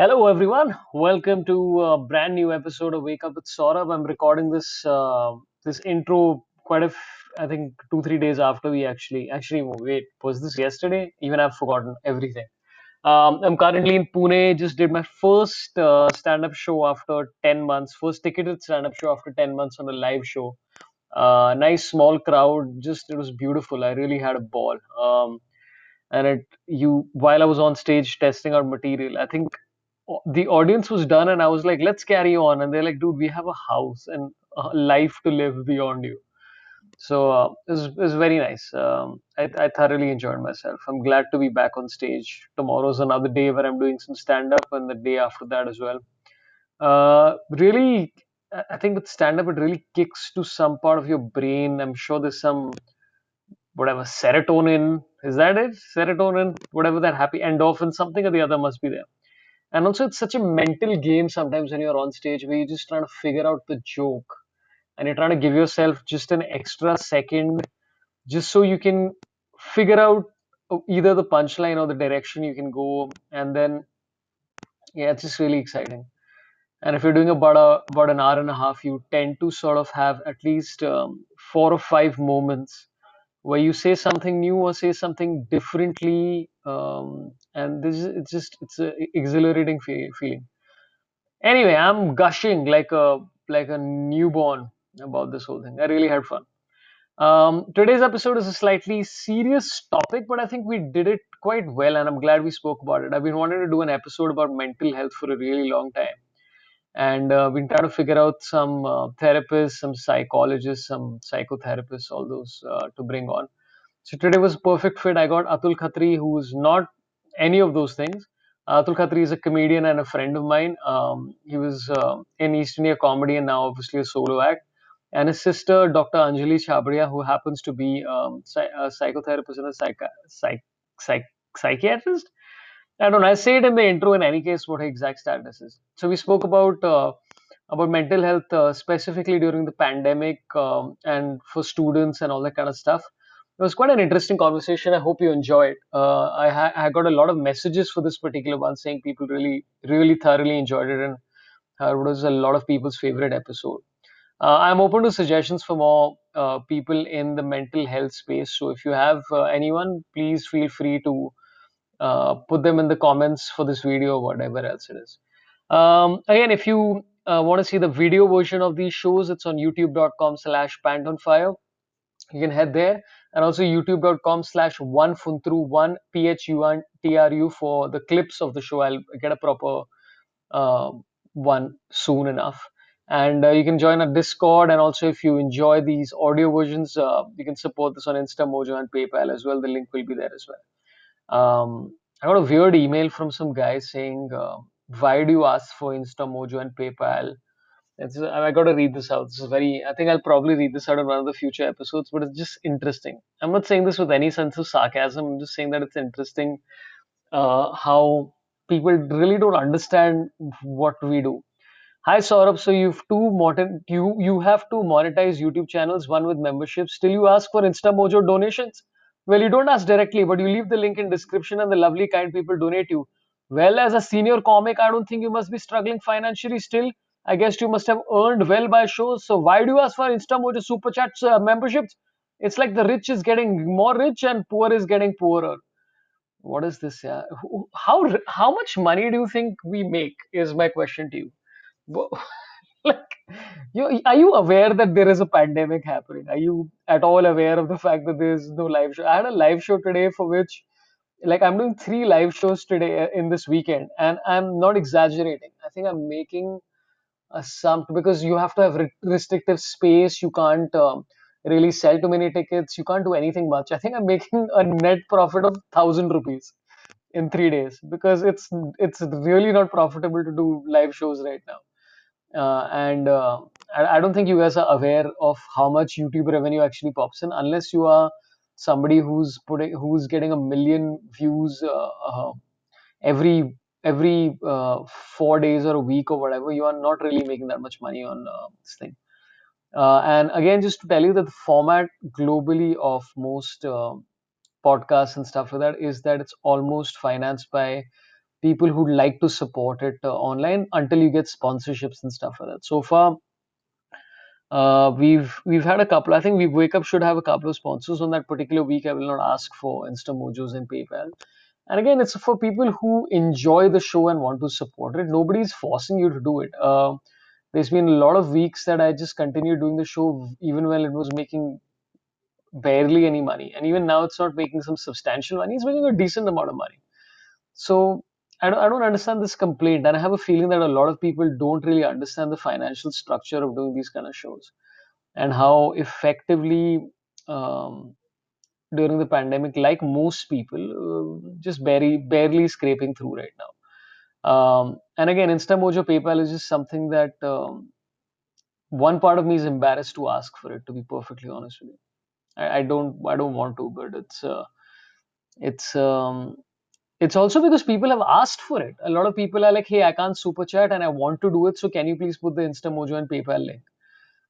Hello, everyone. Welcome to a brand new episode of Wake Up with Sorabh. I'm recording this uh, this intro quite a, f- I think two three days after we actually actually wait was this yesterday? Even I've forgotten everything. Um, I'm currently in Pune. Just did my first uh, stand-up show after ten months. First ticketed stand-up show after ten months on a live show. Uh, nice small crowd. Just it was beautiful. I really had a ball. Um, and it you while I was on stage testing out material, I think the audience was done, and I was like, "Let's carry on." And they're like, "Dude, we have a house and a life to live beyond you." So uh, it was it was very nice. Um, I I thoroughly enjoyed myself. I'm glad to be back on stage. Tomorrow's another day where I'm doing some stand up, and the day after that as well. Uh, really, I think with stand up, it really kicks to some part of your brain. I'm sure there's some whatever serotonin is that it serotonin whatever that happy endorphin something or the other must be there and also it's such a mental game sometimes when you're on stage where you're just trying to figure out the joke and you're trying to give yourself just an extra second just so you can figure out uh, either the punchline or the direction you can go. And then yeah it's just really exciting. And if you're doing about a, about an hour and a half you tend to sort of have at least um, four or five moments where you say something new or say something differently um, and this is it's just it's a exhilarating fe- feeling. Anyway i'm gushing like a like a newborn about this whole thing. I really had fun. Um, today's episode is a slightly serious topic but i think we did it quite well and i'm glad we spoke about it. I've been wanting to do an episode about mental health for a really long time. And uh, been trying to figure out some uh, therapists some psychologists some psychotherapists all those uh, to bring on so today was a perfect fit. I got Atul Khatri, who's not any of those things. Atul Khatri is a comedian and a friend of mine. Um, he was uh, in East India Comedy and now obviously a solo act. And his sister, Dr. Anjali Chhabria, who happens to be um, a psychotherapist and a psych- psych- psych- psychiatrist. I don't know. I say it in the intro in any case what her exact status is. So we spoke about uh, about mental health uh, specifically during the pandemic um, and for students and all that kind of stuff. It was quite an interesting conversation. I hope you enjoyed. Uh, I, ha- I got a lot of messages for this particular one saying people really, really thoroughly enjoyed it and uh, it was a lot of people's favorite episode. Uh, I'm open to suggestions for more uh, people in the mental health space. So if you have uh, anyone, please feel free to uh, put them in the comments for this video or whatever else it is. Um, again, if you want to see the video version of these shows, it's on youtube.com slash pantonfire. You can head there and also youtube.com slash one phuntru one p h u n t r u for the clips of the show. I'll get a proper uh, one soon enough. And uh, you can join our Discord. And also, if you enjoy these audio versions, uh, you can support this on InstaMojo and PayPal as well. The link will be there as well. Um, I got a weird email from some guy saying, uh, "Why do you ask for InstaMojo and PayPal?" It's, I got to read this out. This is very. I think I'll probably read this out in one of the future episodes, but it's just interesting. I'm not saying this with any sense of sarcasm. I'm just saying that it's interesting uh, how people really don't understand what we do. Hi Sorabh, so you've two monet- you you have two monetized YouTube channels, one with memberships. Still, you ask for InstaMojo donations. Well, you don't ask directly, but you leave the link in description, and the lovely kind people donate you. Well, as a senior comic, I don't think you must be struggling financially. Still, I guess you must have earned well by shows. So why do you ask for InstaMojo super chats uh, memberships? It's like the rich is getting more rich and poor is getting poorer. What is this? Yeah, how how much money do you think we make? Is my question to you. Like you are you aware that there is a pandemic happening are you at all aware of the fact that there is no live show i had a live show today for which like i'm doing three live shows today uh, in this weekend and i'm not exaggerating i think i'm making sum because you have to have re- restrictive space you can't um, really sell too many tickets you can't do anything much. I think i'm making a net profit of 1000 rupees in 3 days because it's it's really not profitable to do live shows right now. Uh, and uh, I, I don't think you guys are aware of how much YouTube revenue actually pops in unless you are somebody who's putting who's getting a million views uh, uh, every every uh, four days or a week or whatever. You are not really making that much money on uh, this thing. Uh, and again, just to tell you that the format globally of most uh, podcasts and stuff like that is that it's almost financed by people who'd like to support it uh, online until you get sponsorships and stuff like that. So far, uh, we've we've had a couple. I think we wake up should have a couple of sponsors on that particular week. I will not ask for Instamojos and PayPal. And again, it's for people who enjoy the show and want to support it. Nobody's forcing you to do it. Uh, there's been a lot of weeks that I just continued doing the show even when it was making barely any money, and even now it's not making some substantial money. It's making a decent amount of money. So I don't, I don't understand this complaint, and I have a feeling that a lot of people don't really understand the financial structure of doing these kind of shows and how effectively um, during the pandemic, like most people, uh, just barely barely scraping through right now. Um, and again, Instamojo PayPal is just something that um, one part of me is embarrassed to ask for it. To be perfectly honest with you, I, I don't I don't want to, but it's uh, it's um, it's also because people have asked for it. A lot of people are like, hey, I can't super chat and I want to do it. So can you please put the Instamojo and PayPal link?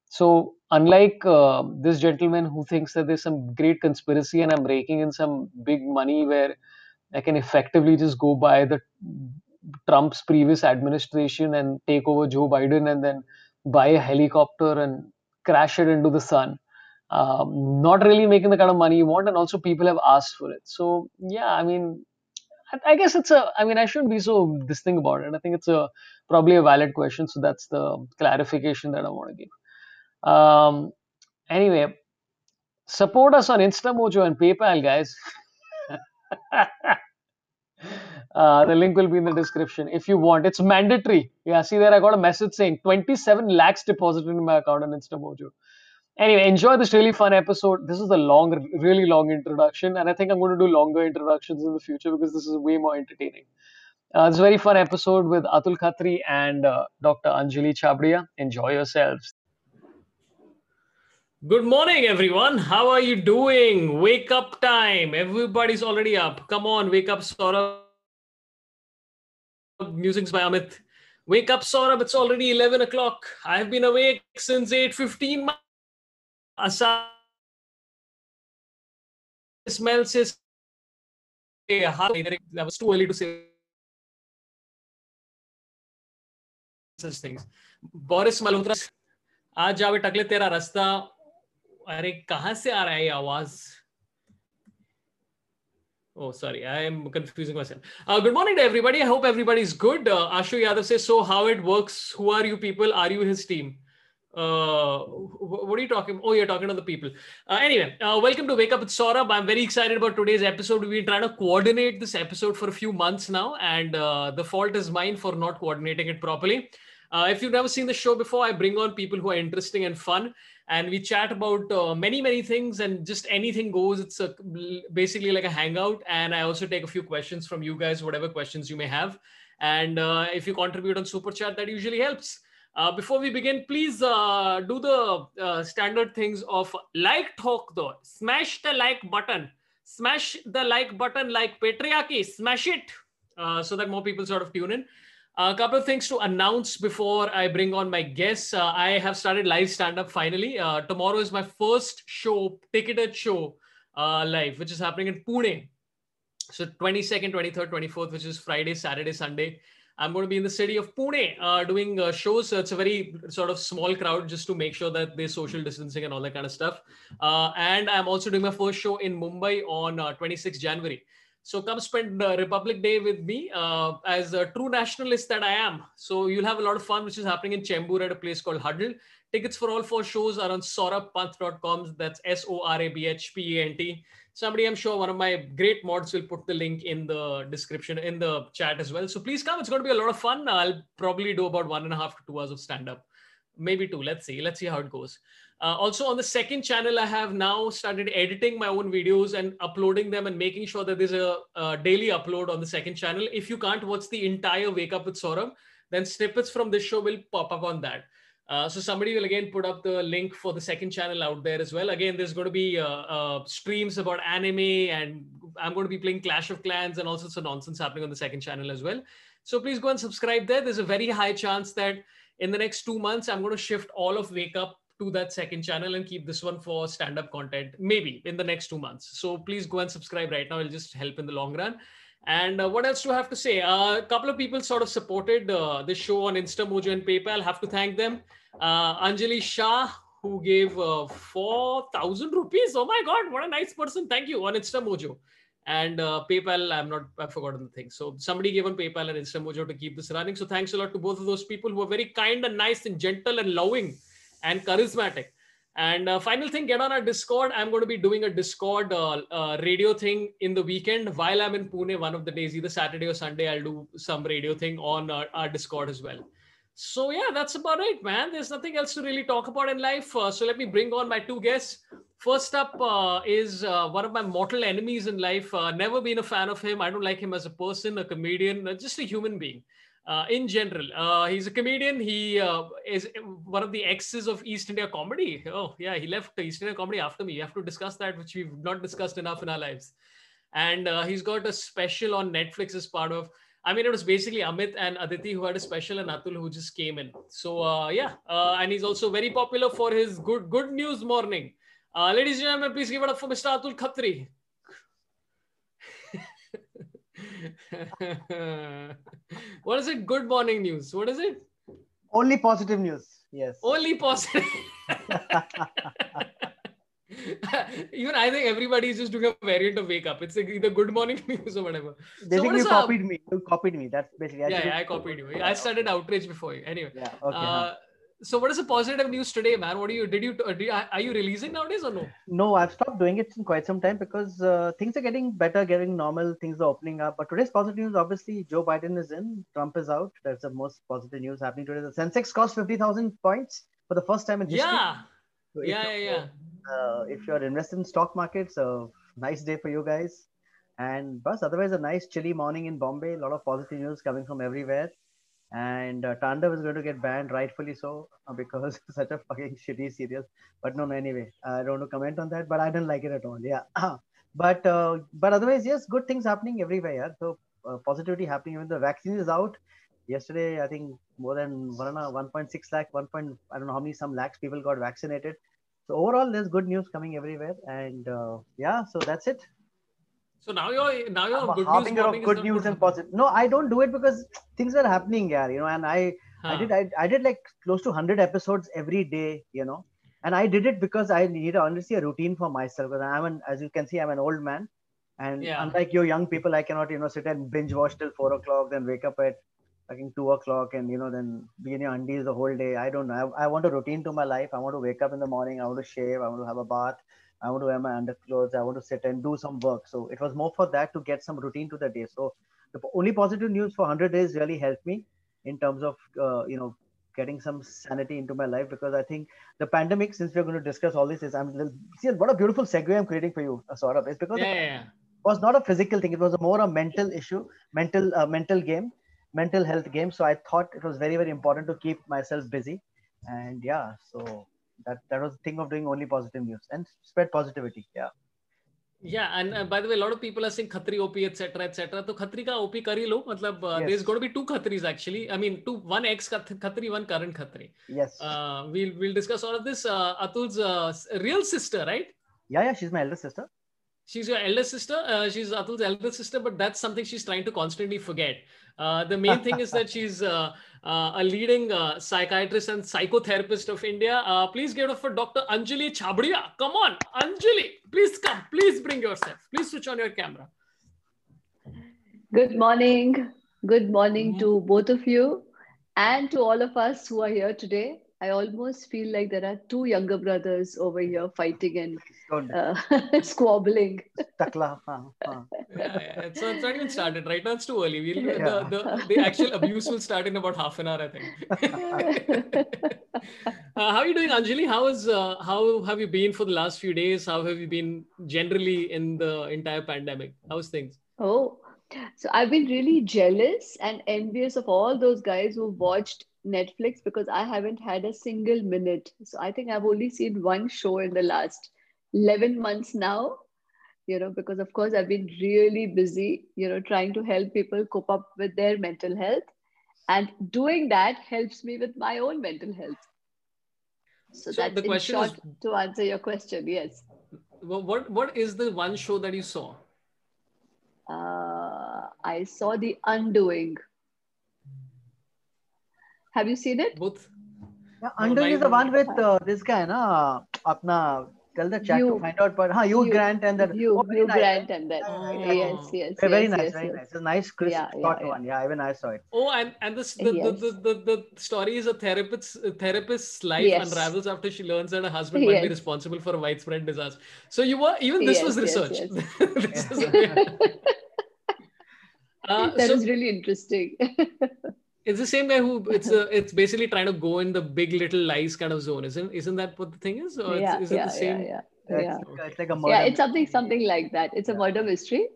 So unlike uh, this gentleman who thinks that there's some great conspiracy and I'm raking in some big money where I can effectively just go by the Trump's previous administration and take over Joe Biden and then buy a helicopter and crash it into the sun. Um, not really making the kind of money you want, and also people have asked for it. So yeah, I mean, I guess it's a. I mean, I shouldn't be so this thing about it. I think it's a probably a valid question. So that's the clarification that I want to give. Um, anyway, support us on Instamojo and PayPal, guys. uh, the link will be in the description if you want. It's mandatory. Yeah, see there, I got a message saying 27 lakhs deposited in my account on Instamojo. Anyway, enjoy this really fun episode. This is a long, really long introduction, and I think I'm going to do longer introductions in the future because this is way more entertaining. Uh, it's a very fun episode with Atul Khatri and uh, Dr. Anjali Chhabria. Enjoy yourselves. Good morning, everyone. How are you doing? Wake up time. Everybody's already up. Come on, wake up, Sorabh. Musings by Amit. Wake up, Sorabh. It's already 11 o'clock. I've been awake since 8.15. Asad smells his... That was too early to say such things. Boris Malhotra, आज जावे टकले तेरा रास्ता अरे कहाँ से आ रहा है ये आवाज Oh, sorry, I'm confusing myself. Uh, good morning to everybody. I hope everybody is good. Uh, Ashu Yadav says, so how it works? Who are you people? Are you his team? Uh, what are you talking? Oh, you're talking to the people. Uh, anyway, uh, welcome to Wake Up with Sorabh. I'm very excited about today's episode. We've been trying to coordinate this episode for a few months now, and uh, the fault is mine for not coordinating it properly. Uh, if you've never seen the show before, I bring on people who are interesting and fun and we chat about uh, many, many things, and just anything goes. It's a, basically like a hangout, and I also take a few questions from you guys, whatever questions you may have. And if you contribute on Super Chat, that usually helps. Uh, before we begin, please uh, do the uh, standard things of like talk though. Smash the like button. Smash the like button like patriarchy. Smash it uh, so that more people sort of tune in. A couple of things to announce before I bring on my guests. Uh, I have started live stand up finally. Uh, tomorrow is my first show, ticketed show live, which is happening in Pune. So 22nd, 23rd, 24th, which is Friday, Saturday, Sunday. I'm going to be in the city of Pune uh, doing uh, shows. So it's a very sort of small crowd just to make sure that there's social distancing and all that kind of stuff. Uh, and I'm also doing my first show in Mumbai on uh, 26 January. So come spend Republic Day with me uh, as a true nationalist that I am. So you'll have a lot of fun, which is happening in Chembur at a place called Huddle. Tickets for all four shows are on sorabhpant.com. That's S O R A B H P A N T somebody i'm sure one of my great mods will put the link in the description in the chat as well so please come it's going to be a lot of fun i'll probably do about one and a half to two hours of stand up maybe two let's see let's see how it goes uh, also on the second channel i have now started editing my own videos and uploading them and making sure that there's a, a daily upload on the second channel if you can't watch the entire wake up with Sorabh, then snippets from this show will pop up on that uh, so somebody will again put up the link for the second channel out there as well. Again, there's going to be uh, uh, streams about anime, and I'm going to be playing Clash of Clans and all sorts of nonsense happening on the second channel as well. So please go and subscribe there. There's a very high chance that in the next two months, I'm going to shift all of Wake Up to that second channel and keep this one for stand-up content, maybe in the next two months. So please go and subscribe right now. It'll just help in the long run. And uh, what else do I have to say? Uh, a couple of people sort of supported uh, the show on InstaMojo and PayPal. Have to thank them. Uh, Anjali Shah, who gave uh, 4,000 rupees. Oh my God, what a nice person. Thank you on InstaMojo. And PayPal, I'm not, I've forgotten the thing. So somebody gave on PayPal and InstaMojo to keep this running. So thanks a lot to both of those people who are very kind and nice and gentle and loving and charismatic. And uh, final thing, get on our Discord. I'm going to be doing a Discord uh, uh, radio thing in the weekend while I'm in Pune. One of the days, either Saturday or Sunday, I'll do some radio thing on our, our Discord as well. So yeah, that's about it, man. There's nothing else to really talk about in life. Uh, so let me bring on my two guests. First up uh, is uh, one of my mortal enemies in life. never been a fan of him. I don't like him as a person, a comedian, just a human being uh, in general. Uh, he's a comedian. He uh, is one of the exes of East India Comedy. Oh, yeah, he left East India Comedy after me. We have to discuss that, which we've not discussed enough in our lives. And uh, he's got a special on Netflix as part of. I mean, it was basically Amit and Aditi who had a special, and Atul who just came in. So uh, yeah, uh, and he's also very popular for his good good news morning. ladies and gentlemen, please give it up for Mr. Atul Khatri. what is it? Good morning news. What is it? Only positive news. Yes. Only positive. Even I think everybody is just doing a variant of wake up. It's like either good morning news or whatever. They so think you copied me. You copied me. That's basically. Yeah, yeah, I copied you. I started outrage before you. Anyway. Yeah. Okay. Uh, so what is the positive news today man? What do you did you, you are you releasing nowadays or no? No i've stopped doing it in quite some time because uh, things are getting better getting normal things are opening up. But today's positive news obviously joe biden is in trump is out. That's the most positive news happening today. The sensex cost 50000 points for the first time in history. Yeah. So yeah yeah yeah. uh, if you're invested in stock markets a nice day for you guys. And bus otherwise a nice chilly morning in bombay. A lot of positive news coming from everywhere and uh, Tandav is going to get banned, rightfully so, uh, because it's such a fucking shitty serial. But no, no, anyway, I don't want to comment on that, but I didn't like it at all. Yeah, but uh, but otherwise, yes, good things happening everywhere. So uh, positivity happening. Even the vaccine is out. Yesterday, I think more than one 1.6 lakh, 1. Point, I don't know how many some lakhs people got vaccinated. So overall, there's good news coming everywhere, and uh, yeah, so that's it. So now you're now you're good news. Of good news and positive. No, I don't do it because things are happening, yeah. You know, and I huh. I did I, I did like close to hundred episodes every day. You know, and I did it because I needed honestly a routine for myself. Because I'm an as you can see, I'm an old man, and yeah. unlike you young people, I cannot you know sit and binge watch till four o'clock, then wake up at I think two o'clock and you know then be in your undies the whole day. I don't know. I, I want a routine to my life. I want to wake up in the morning. I want to shave. I want to have a bath. I want to wear my underclothes. I want to sit and do some work. So it was more for that to get some routine to the day. So the only positive news for 100 days really helped me in terms of uh, you know getting some sanity into my life because I think the pandemic, since we're going to discuss all this, is I'm see what a beautiful segue I'm creating for you, sort of. It's because yeah, yeah. it was not a physical thing; it was a more a mental issue, mental uh, mental game, mental health game. So I thought it was very very important to keep myself busy, and yeah, so that that was the thing of doing only positive news and spread positivity yeah yeah and uh, by the way a lot of people are saying khatri op etc etc तो खत्री का op कर ही लो मतलब uh, yes. there's going to be two khatris actually i mean two one ex khatri one current khatri yes uh, we'll we'll discuss all of this uh, atul's uh, real sister right yeah yeah she's my elder sister she's your elder sister uh, she's atul's elder sister but that's something she's trying to constantly forget uh, the main thing is that she's uh, uh, a leading uh, psychiatrist and psychotherapist of India. Uh, please give it up for Dr. Anjali Chhabria. Come on, Anjali, please come. Please bring yourself. Please switch on your camera. Good morning. Good morning mm-hmm. to both of you and to all of us who are here today. I almost feel like there are two younger brothers over here fighting and uh, squabbling. Takla. yeah, yeah. It's, it's not even started right now. It's too early. We'll, yeah. the, the, the actual abuse will start in about half an hour, I think. uh, how are you doing, Anjali? How is uh, how have you been for the last few days? How have you been generally in the entire pandemic? How's things? Oh, so I've been really jealous and envious of all those guys who watched Netflix because I haven't had a single minute. So I think I've only seen one show in the last 11 months now, you know, because of course I've been really busy, you know, trying to help people cope up with their mental health. And doing that helps me with my own mental health. So, so that's the question short is, to answer your question. Yes. What what is the one show that you saw? Uh, I saw The Undoing. Have you seen it? Both. Yeah, Undoing is the one with uh, this guy, na? Apna, tell the chat Hugh. to find out. But huh, Hugh, Hugh- Grant and then You, oh, very Hugh nice. Grant and then Oh. yes, yes, Very, very yes, nice, yes, very yes. nice. It's a nice, crisp, Yeah, yeah, short yeah. one. Yeah, even I saw it. Oh, and and this the, Yes. the, the, the, the story is a therapist's a therapist's life Yes. unravels after she learns that her husband might be responsible for a widespread disaster. So you were even this Yes, was yes, research. yes. This is- Uh, that so is really interesting. It's the same guy who it's a, it's basically trying to go in the big little lies kind of zone, isn't isn't that what the thing is? Or yeah, it's, is it yeah, the same? yeah, yeah, Yeah, yeah. It's, like, it's like a murder. Yeah, it's something something like that. It's a Yeah. murder mystery,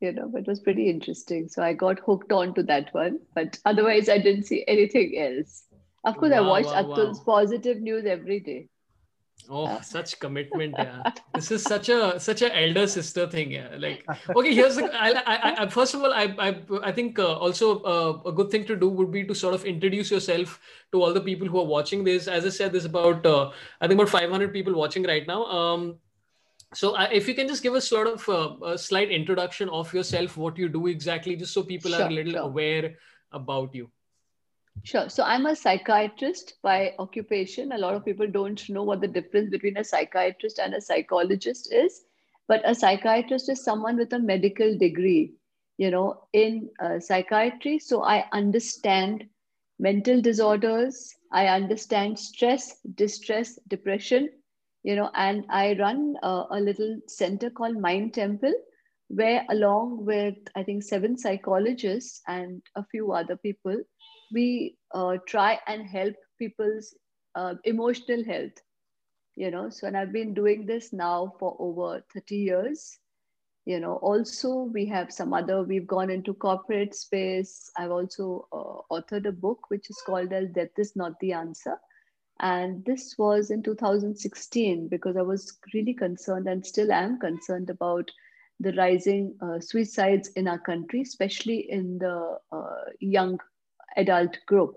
you know, but it was pretty interesting. So I got hooked on to that one. But otherwise, I didn't see anything else. Of course, I watched wow, Atul's wow. positive news every day. Oh, such commitment! Yeah, this is such a such a elder sister thing. Yeah, like okay. Here's the. I, I, I first of all, I I, I think uh, also uh, a good thing to do would be to sort of introduce yourself to all the people who are watching this. As I said, there's about uh, I think about 500 people watching right now. Um, so I, if you can just give us sort of uh, a slight introduction of yourself, what you do exactly, just so people are a little sure. aware about you. Sure. So I'm a psychiatrist by occupation. A lot of people don't know what the difference between a psychiatrist and a psychologist is. But a psychiatrist is someone with a medical degree, you know, in uh, psychiatry. So I understand mental disorders. I understand stress, distress, depression, you know, and I run a little center called Mind Temple, where along with, I think, seven psychologists and a few other people, we uh, try and help people's uh, emotional health you know. So and i've been doing this now for over 30 years you know. Also we have some other we've gone into corporate space. I've also uh, authored a book which is called as death is not the answer. And this was in 2016 because i was really concerned and still am concerned about the rising uh, suicides in our country especially in the uh, young adult group.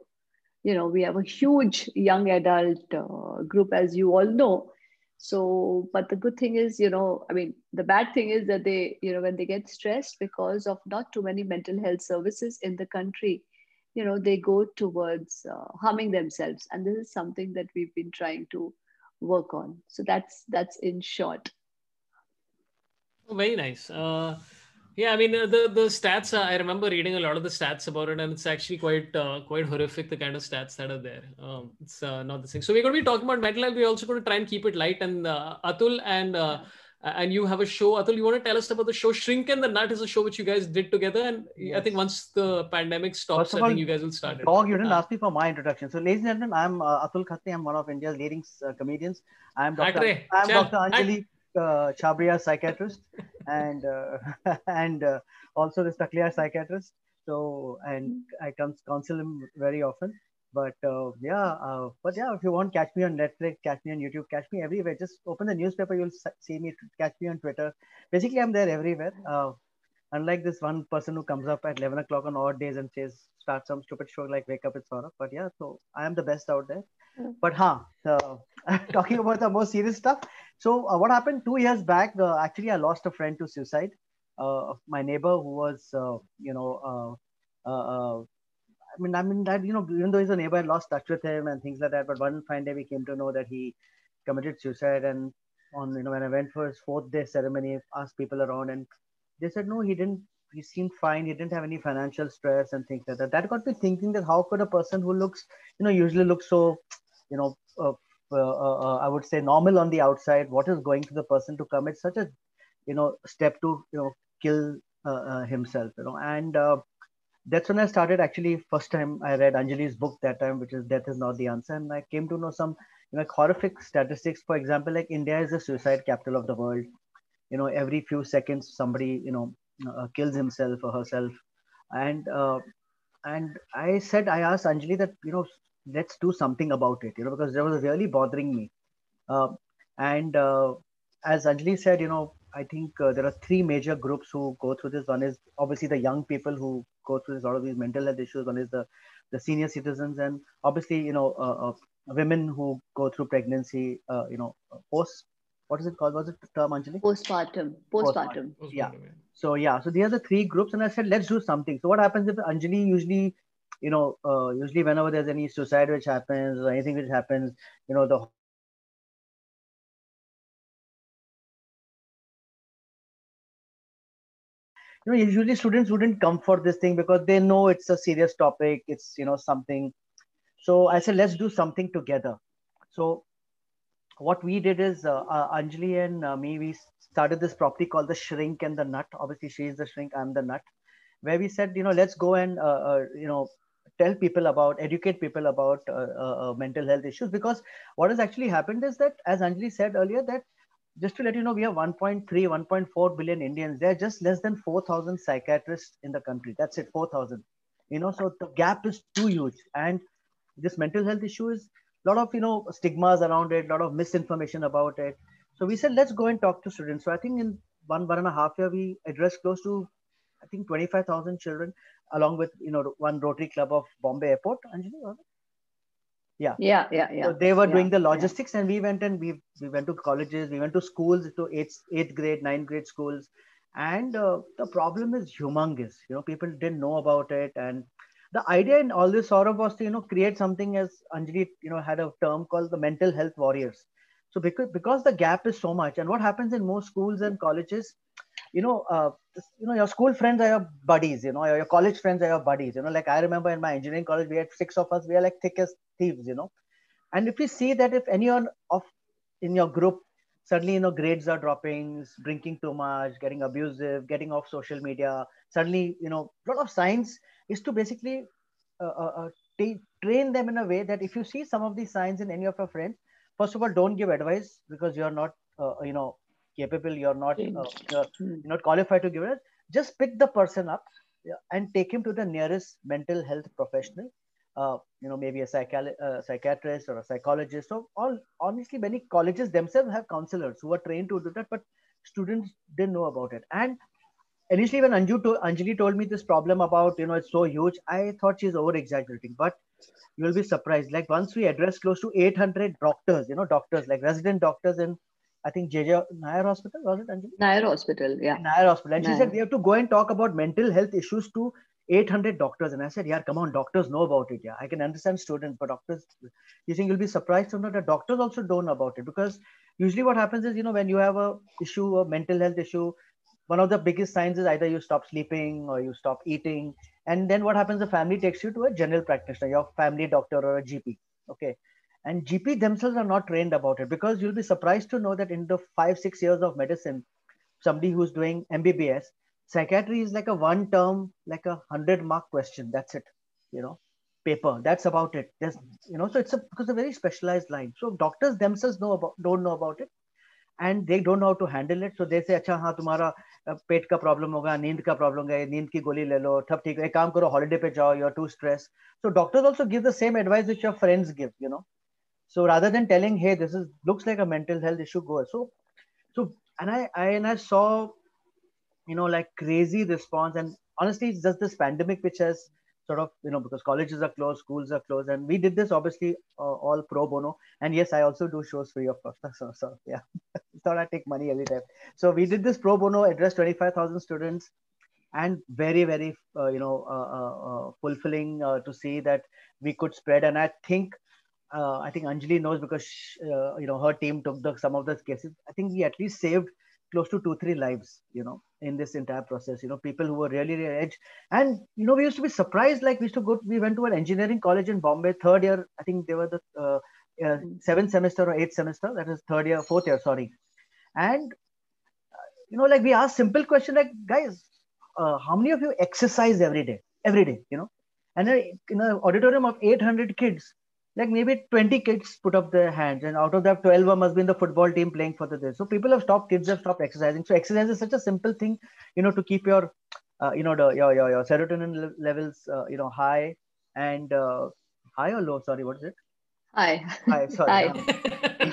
You know, we have a huge young adult uh, group, as you all know. So, but the good thing is, you know, I mean, the bad thing is that they, you know, when they get stressed because of not too many mental health services in the country, you know, they go towards uh, harming themselves. And this is something that we've been trying to work on. So that's that's in short. Oh, very nice. Uh, yeah, I mean uh, the the stats. Uh, I remember reading a lot of the stats about it, and it's actually quite uh, quite horrific. The kind of stats that are there. Um, it's uh, not the same. So we're going to be talking about mental health. We're also going to try and keep it light. And uh, Atul and uh, and you have a show. Atul, you want to tell us about the show? Shrink and the Nut is a show which you guys did together, and I think once the pandemic stops, First of I think you guys will start it. Dog, you didn't ask me for my introduction. So, ladies and gentlemen, I'm uh, Atul Khatri. I'm one of India's leading uh, comedians. I'm Dr. I'm chal, Dr. Anjali uh, Chhabria, psychiatrist, and uh, and uh, also this Takliya psychiatrist. So, and I come counsel him very often. But uh, yeah, uh, but yeah, if you want, catch me on Netflix, catch me on YouTube, catch me everywhere. Just open the newspaper, you'll see me. Catch me on Twitter. Basically, I'm there everywhere. Uh, unlike this one person who comes up at 11 o'clock on odd days and says start some stupid show like wake up it's Sorabh. But yeah, so I am the best out there. Mm. But huh, uh, talking about the more serious stuff. So uh, what happened two years back? Uh, actually, I lost a friend to suicide. Uh, my neighbor who was, uh, you know, uh, uh, I mean, I mean that you know, even though he's a neighbor, I lost touch with him and things like that. But one fine day, we came to know that he committed suicide. And on you know, when I went for his fourth day ceremony, asked people around, and they said no, he didn't. He seemed fine. He didn't have any financial stress and things like that. That got me thinking that how could a person who looks, you know, usually looks so, you know, I would say normal on the outside, what is going to the person to commit such a, you know, step to you know kill uh, uh, himself, you know, and uh, that's when I started actually first time I read Anjali's book that time, which is Death is Not the Answer. And I came to know some you know, like horrific statistics. For example, like India is the suicide capital of the world. You know, every few seconds somebody, you know, uh, kills himself or herself. And uh, and I said, I asked Anjali that, you know, let's do something about it, you know, because that was really bothering me. Uh, and uh, as Anjali said, you know, I think uh, there are three major groups who go through this. One is obviously the young people who go through this, a lot of these mental health issues. One is the, the senior citizens, and obviously, you know, uh, uh, women who go through pregnancy, uh, you know, post, what is it called? Was it the term, Anjali? Postpartum. Postpartum. was Yeah. one of it. So yeah, so these are the three groups, and I said let's do something. So what happens if Anjali usually, you know, uh, usually whenever there's any suicide which happens or anything which happens, you know, the you know usually students wouldn't come for this thing because they know it's a serious topic it's you know something. So i said let's do something together. So what we did is uh, uh, anjali and uh, me we started this property called the shrink and the nut. Obviously she is the shrink i'm the nut. Where we said you know let's go and uh, uh, you know tell people about educate people about uh, mental health issues because what has actually happened is that as anjali said earlier that just to let you know, we have 1.3, 1.4 billion Indians. There are just less than 4,000 psychiatrists in the country. That's it, 4,000. You know, so the gap is too huge. And this mental health issue is a lot of, you know, stigmas around it, a lot of misinformation about it. So we said, let's go and talk to students. So I think in one, one and a half year, we addressed close to, I think, 25,000 children, along with, you know, one Rotary Club of Bombay Airport. Anjali, was it? yeah yeah yeah yeah so they were doing the logistics yeah. and we went and we we went to colleges we went to schools to eighth eighth grade ninth grade schools and uh, the problem is humongous you know people didn't know about it and the idea in all this sort of was to you know create something as anjali you know had a term called the mental health warriors so because because the gap is so much and what happens in most schools and colleges you know uh, you know your school friends are your buddies you know your, your college friends are your buddies you know like i remember in my engineering college we had six of us we are like thick as thieves you know. And if we see that if anyone of in your group suddenly you know grades are dropping drinking too much getting abusive getting off social media suddenly you know a lot of signs is to basically uh, uh, uh t- train them in a way that if you see some of these signs in any of your friends first of all don't give advice because you're not uh, you know capable you're not uh, you're, you're not qualified to give it. Just pick the person up and take him to the nearest mental health professional uh, you know maybe a uh, psychiatrist or a psychologist so all honestly many colleges themselves have counselors who are trained to do that but students didn't know about it. And initially when Anju to, anjali told me this problem about you know it's so huge i thought she's over exaggerating but you'll be surprised like once we address close to 800 doctors you know doctors like resident doctors in I think JJ Nair Hospital was it? Anjali? Nair Hospital, yeah. Nair Hospital, and Nair. she said we have to go and talk about mental health issues to 800 doctors. And I said, yeah, come on, doctors know about it. Yeah, I can understand students, but doctors, you think you'll be surprised to know that doctors also don't know about it because usually what happens is, you know, when you have a issue, a mental health issue, one of the biggest signs is either you stop sleeping or you stop eating and then what happens? The family takes you to a general practitioner your family doctor or a gp okay? And gp themselves are not trained about it because you'll be surprised to know that in the five six years of medicine somebody who's doing mbbs psychiatry is like a one term like a hundred mark question. That's it you know paper. That's about it. There's you know so it's a because a very specialized line. So doctors themselves know about don't know about it. And they don't know how to handle it. So they say acha ha tumhara पेट का problem होगा नींद का problem होगा नींद की गोली ले लो ठप ठीक एक काम करो हॉलीडे पे जाओ you're too stress so doctors also give the same advice which your friends give you know so rather than telling hey this is looks like a mental health issue go so so and I I and I saw you know like crazy response and honestly just this pandemic which has sort of you know because colleges are closed schools are closed and we did this obviously uh, all pro bono. And yes i also do shows free of cost so, so thought I'd take money every time. So we did this pro bono address 25000 students and very very uh, you know uh, uh, uh fulfilling uh, to see that we could spread. And i think i think anjali knows because she, you know her team took the some of those cases. I think we at least saved close to two three lives you know in this entire process you know people who were really really edge. And you know we used to be surprised like we used to go we went to an engineering college in bombay third year. I think they were the uh, uh, seventh semester or eighth semester. That is third year fourth year sorry and uh, you know like we ask simple question like guys uh, how many of you exercise every day? Every day you know? And in an auditorium of 800 kids like maybe 20 kids put up their hands and out of that 12 must be in the football team playing for the day. So people have stopped kids have stopped exercising. So exercise is such a simple thing you know to keep your uh, you know the, your, your your serotonin levels uh, you know high and uh, high or low? Sorry what is it? High. High sorry high.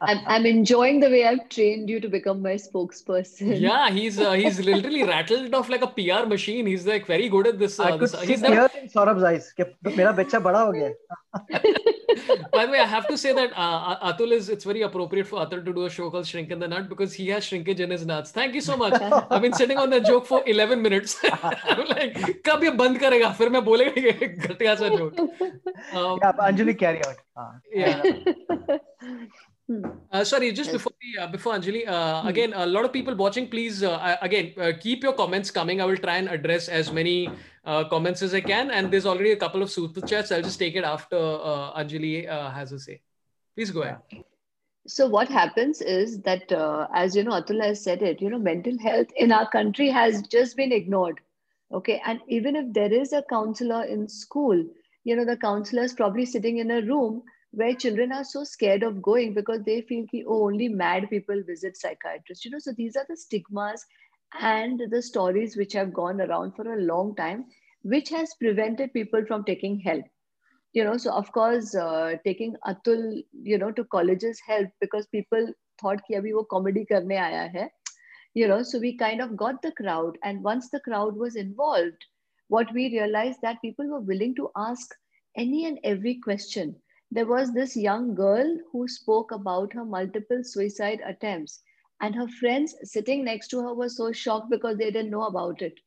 I'm, I'm enjoying the way I've trained you to become my spokesperson. Yeah, he's uh, he's literally rattled off like a PR machine. He's like very good at this. Uh, I could this, see he's never... in Sorabh's eyes. By the way, I have to say that uh, Atul is, it's very appropriate for Atul to do a show called Shrink in the Nut because he has shrinkage in his nuts. Thank you so much. I've been sitting on that joke for 11 minutes. I'm like, कब ये बंद करेगा फिर मैं बोलेगा घटिया सा joke. Um, yeah, Anjali carry out. Uh, yeah. Uh, sorry, just yes. before the, uh, before Anjali, uh, hmm. again, a lot of people watching. Please, uh, again, uh, keep your comments coming. I will try and address as many uh, comments as I can. And there's already a couple of super chats. I'll just take it after uh, Anjali has a say. Please go ahead. So what happens is that, uh, as you know, Atul has said it. You know, mental health in our country has just been ignored. Okay, and even if there is a counselor in school, you know, the counselor is probably sitting in a room where children are so scared of going because they feel that oh, only mad people visit psychiatrists. You know, so these are the stigmas and the stories which have gone around for a long time, which has prevented people from taking help. You know, so of course, uh, taking Atul, you know, to colleges help because people thought ki abhi wo comedy karne aaya hai. You know, so we kind of got the crowd. And once the crowd was involved, what we realized that people were willing to ask any and every question. There was this young girl who spoke about her multiple suicide attempts and her friends sitting next to her were so shocked because they didn't know about it.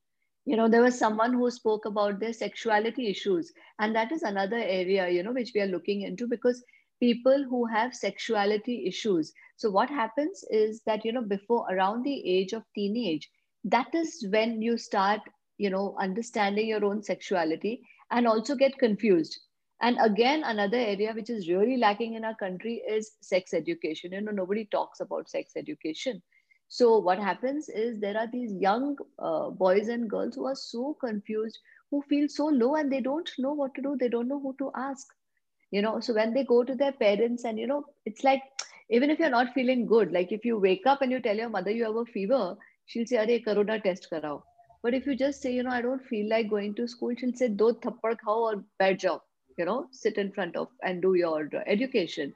You know there was someone who spoke about their sexuality issues. And that is another area you know which we are looking into because people who have sexuality issues. So what happens is that you know before around the age of teenage that is when you start you know understanding your own sexuality and also get confused and again, another area which is really lacking in our country is sex education. You know, nobody talks about sex education. So what happens is there are these young uh, boys and girls who are so confused, who feel so low, and they don't know what to do. They don't know who to ask. You know, so when they go to their parents, and you know, it's like even if you're not feeling good, like if you wake up and you tell your mother you have a fever, she'll say, "Are corona test karao." But if you just say, you know, I don't feel like going to school, she'll say, "Do thappad khao or bed job." You know sit in front of and do your education.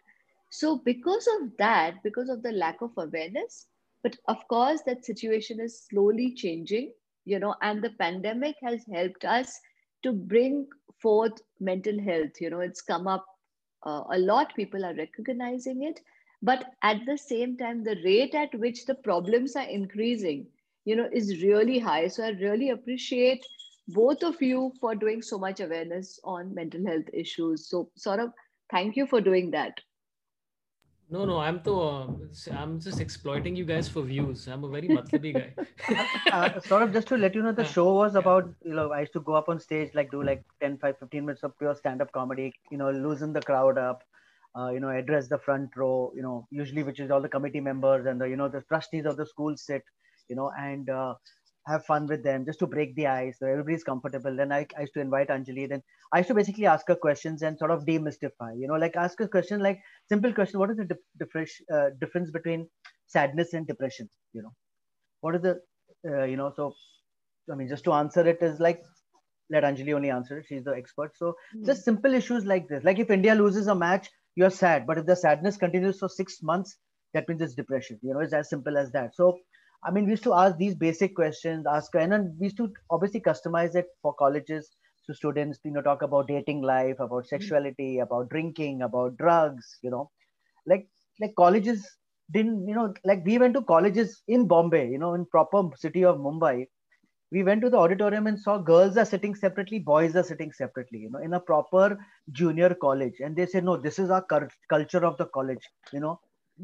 So because of that because of the lack of awareness but of course that situation is slowly changing you know and the pandemic has helped us to bring forth mental health. You know it's come up uh, a lot. People are recognizing it. But at the same time the rate at which the problems are increasing you know is really high. So i really appreciate both of you for doing so much awareness on mental health issues. So, sort of, thank you for doing that. No, no, I'm to, uh, I'm just exploiting you guys for views. I'm a very matlabi guy. uh, sort of just to let you know, the show was about, you know, I used to go up on stage, like do like 10, 5, 15 minutes of pure stand-up comedy, you know, loosen the crowd up, uh, you know, address the front row, you know, usually which is all the committee members and the, you know, the trustees of the school sit, you know, and uh, have fun with them just to break the ice so everybody's comfortable. Then I, I used to invite anjali then i used to basically ask her questions and sort of demystify you know like ask a question like simple question what is the dif- uh, difference between sadness and depression you know? What is the uh, you know so i mean just to answer it is like let anjali only answer it she's the expert. So mm-hmm. just simple issues like this. Like if india loses a match you're sad but if the sadness continues for six months that means it's depression you know it's as simple as that. So I mean, we used to ask these basic questions, ask, and then we used to obviously customize it for colleges to students, you know, talk about dating life, about mm-hmm. sexuality, about drinking, about drugs, you know, like like colleges didn't, you know, like we went to colleges in Bombay, you know, in proper city of Mumbai. We went to the auditorium and saw girls are sitting separately, boys are sitting separately, you know, in a proper junior college. And they said, no, this is our culture of the college, you know.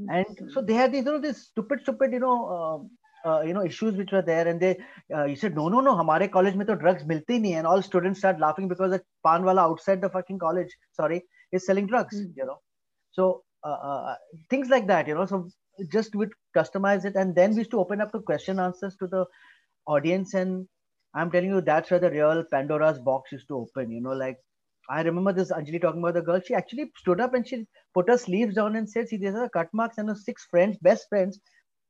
And so they had these, you know, this stupid, stupid, you know, uh, you know issues which were there and they uh, he said no no no hamare college mein to drugs milte nahi and all students start laughing because the pan wala outside the fucking college sorry is selling drugs mm. you know so uh, uh, uh, things like that you know so just would customize it and then we used to open up to question answers to the audience and i'm telling you that's where the real pandora's box used to open you know like I remember this Anjali talking about the girl. She actually stood up and she put her sleeves down and said, "See, these are cut marks and her six friends, best friends,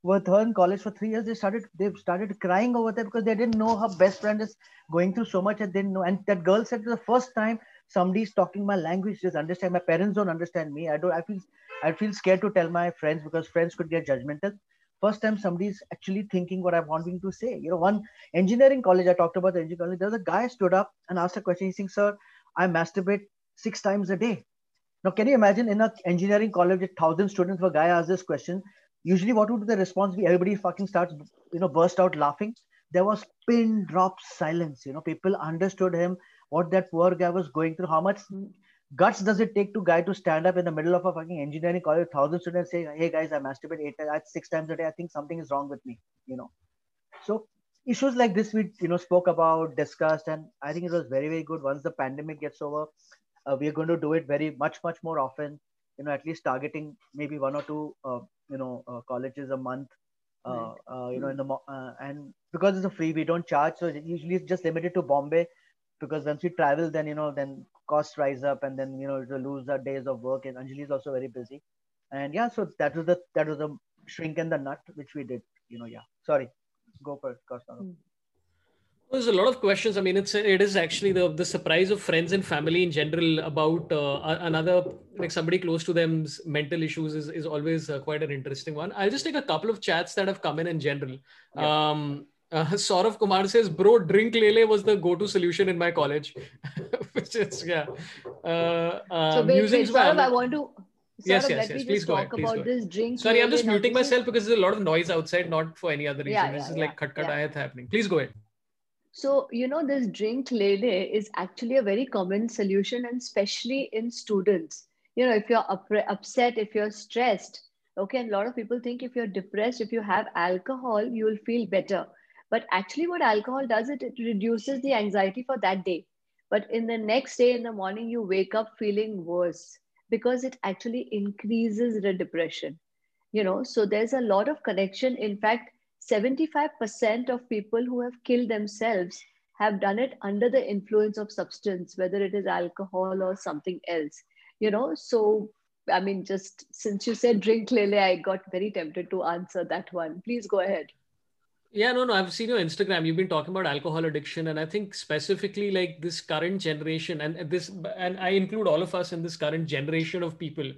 with her in college for three years, they started they started crying over there because they didn't know her best friend is going through so much and didn't know. And that girl said, the first time somebody's talking my language, just understand. My parents don't understand me. I don't. I feel I feel scared to tell my friends because friends could get judgmental. First time somebody's actually thinking what I'm wanting to say. You know, one engineering college I talked about the engineering college. There was a guy stood up and asked a question. He's saying, "Sir, I masturbate six times a day." Now, can you imagine in an engineering college with thousand students, a guy asks this question, usually what would the response be? Everybody fucking starts, you know, burst out laughing. There was pin drop silence. You know, people understood him, what that poor guy was going through, how much guts does it take to guy to stand up in the middle of a fucking engineering college, thousand students say, "Hey guys, I masturbate eight, six times a day. I think something is wrong with me." You know, so issues like this we you know spoke about, discussed, and I think it was very very good. Once the pandemic gets over, uh, we are going to do it very much much more often. You know, at least targeting maybe one or two uh, you know uh, colleges a month. Uh, uh, you know, in the mo- uh, and because it's a free, we don't charge. So usually it's just limited to Bombay because once we travel, then you know, then costs rise up, and then you know, to lose our days of work. And Anjali is also very busy, and yeah, so that was the that was the shrink and the nut which we did. You know, yeah. Sorry, go for it, Costa. There's a lot of questions. I mean, it's it is actually the the surprise of friends and family in general about uh, another like somebody close to them's mental issues is is always uh, quite an interesting one. I'll just take a couple of chats that have come in in general. Yeah. Um, uh, Saurav Kumar says, "Bro, drink lele was the go-to solution in my college," which is yeah. Uh, uh, so wait, wait, Sorabh, I want to. Sorabh, yes, yes, yes. Please go ahead. Please about go this drink. Sorry, I'm just muting myself because there's a lot of noise outside, not for any other reason. Yeah, yeah, this is yeah, like khat khat yeah. happening. Please go ahead. So, you know, this drink lele is actually a very common solution, and especially in students. You know, if you're up- upset, if you're stressed, okay, and a lot of people think if you're depressed, if you have alcohol, you'll feel better. But actually, what alcohol does, it, it reduces the anxiety for that day. But in the next day in the morning, you wake up feeling worse because it actually increases the depression. You know, so there's a lot of connection. In fact, 75% of people who have killed themselves have done it under the influence of substance whether it is alcohol or something else you know so i mean just since you said drink lele i got very tempted to answer that one please go ahead yeah, no, no. I've seen your Instagram. You've been talking about alcohol addiction, and I think specifically like this current generation, and this, and I include all of us in this current generation of people.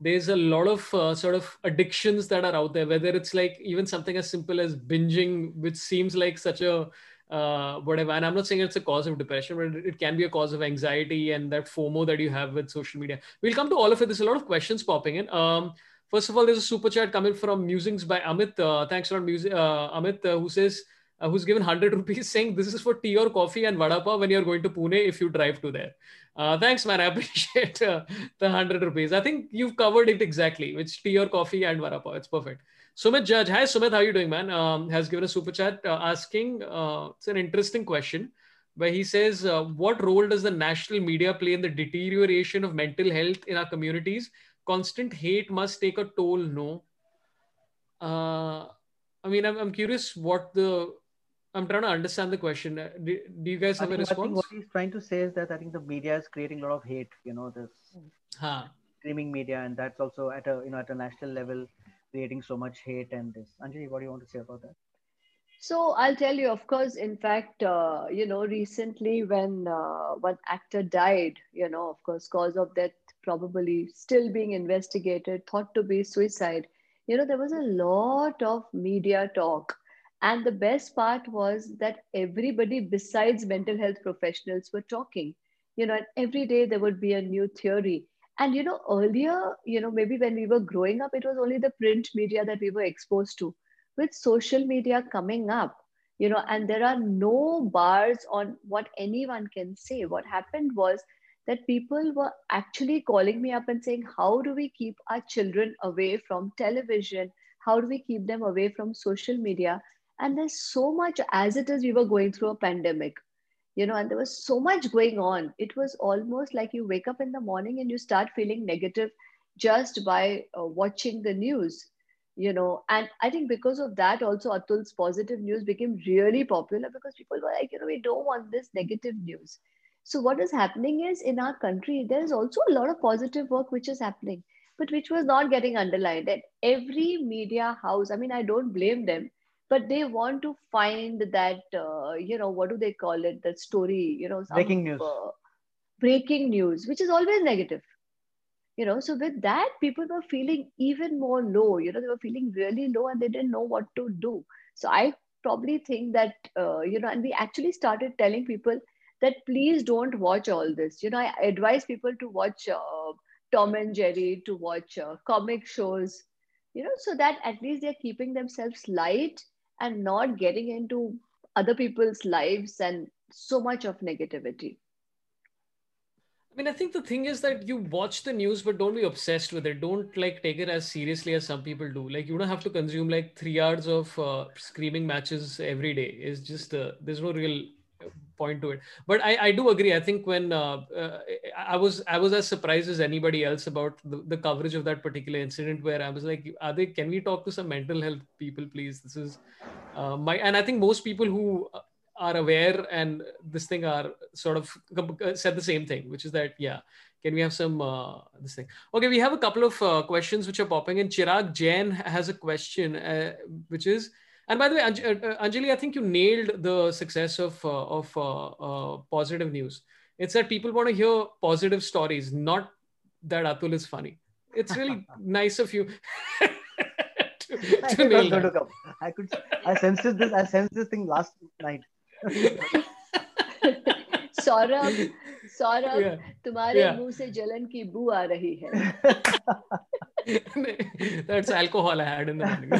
There's a lot of uh, sort of addictions that are out there. Whether it's like even something as simple as binging, which seems like such a uh, whatever. And I'm not saying it's a cause of depression, but it can be a cause of anxiety and that FOMO that you have with social media. We'll come to all of it. There's a lot of questions popping in. Um, First of all, there's a super chat coming from Musings by Amit. Uh, thanks for Mus- uh, Amit, uh, who says, uh, who's given 100 rupees saying this is for tea or coffee and vada pav when you're going to Pune if you drive to there. Uh, thanks, man. I appreciate uh, the 100 rupees. I think you've covered it exactly. It's tea or coffee and vada pav. It's perfect. Sumit Judge. Hi, Sumit. How are you doing, man? Um, has given a super chat asking, it's an interesting question where he says, what role does the national media play in the deterioration of mental health in our communities? constant hate must take a toll no uh, i mean I'm, I'm curious what the i'm trying to understand the question do, do you guys have think, a response what he's trying to say is that i think the media is creating a lot of hate you know this huh. streaming media and that's also at a you know at a national level creating so much hate and this anjali what do you want to say about that so I'll tell you, of course, in fact, uh, you know, recently when uh, one actor died, you know, of course, cause of death probably still being investigated, thought to be suicide, you know, there was a lot of media talk. And the best part was that everybody besides mental health professionals were talking, you know, and every day there would be a new theory. And, you know, earlier, you know, maybe when we were growing up, it was only the print media that we were exposed to. With social media coming up you know and there are no bars on what anyone can say. What happened was that people were actually calling me up and saying how do we keep our children away from television? How do we keep them away from social media and there's so much as it is we were going through a pandemic you know and there was so much going on. It was almost like you wake up in the morning and you start feeling negative just by uh, watching the news you know. And i think because of that also atul's positive news became really popular because people were like you know we don't want this negative news. So what is happening is in our country there is also a lot of positive work which is happening but which was not getting underlined. And every media house i mean i don't blame them but they want to find that uh, you know what do they call it? That story you know some, breaking news. uh, breaking news which is always negative. You know so with that people were feeling even more low. You know they were feeling really low and they didn't know what to do. So i probably think that uh, you know and we actually started telling people that please don't watch all this. You know i advise people to watch uh, Tom and Jerry, to watch uh, comic shows, you know, so that at least they're keeping themselves light and not getting into other people's lives and so much of negativity. I mean, I think the thing is that you watch the news, but don't be obsessed with it. Don't like take it as seriously as some people do. Like you don't have to consume like three hours of uh, screaming matches every day. It's just uh, there's no real point to it. But I, I do agree. I think when uh, uh, I was I was as surprised as anybody else about the, the coverage of that particular incident, where I was like, "Are they? Can we talk to some mental health people, please? This is uh, my." And I think most people who are aware and this thing are sort of uh, said the same thing, which is that yeah, can we have some uh, this thing? Okay, we have a couple of uh, questions which are popping in. Chirag Jain has a question, uh, which is, and by the way, Anj- uh, uh, Anjali, I think you nailed the success of of positive news. It's that people want to hear positive stories, not that Atul is funny. It's really nice of you. to, to nail that. I could I sensed this I sensed this thing last night. Saurabh Saurabh yeah. तुम्हारे yeah. मुंह से जलन की बू आ रही है that's alcohol I had in the morning.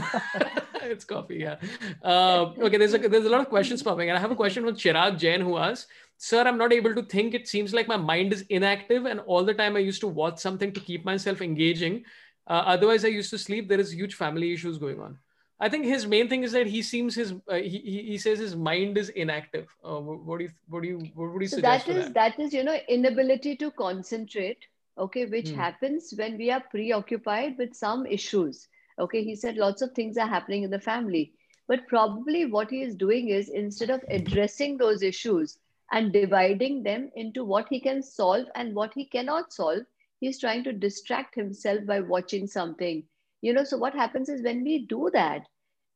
it's coffee, yeah. Uh, okay, there's a, there's a lot of questions popping, and I have a question from Chirag Jain who asks, "Sir, I'm not able to think. It seems like my mind is inactive, and all the time I used to watch something to keep myself engaging. Uh, otherwise, I used to sleep. There is huge family issues going on." I think his main thing is that he seems his uh, he, he says his mind is inactive. Uh, what do you what do you what would you so suggest? That is that? that is you know inability to concentrate. Okay, which hmm. happens when we are preoccupied with some issues. Okay, he said lots of things are happening in the family, but probably what he is doing is instead of addressing those issues and dividing them into what he can solve and what he cannot solve, he's trying to distract himself by watching something. You know so what happens is when we do that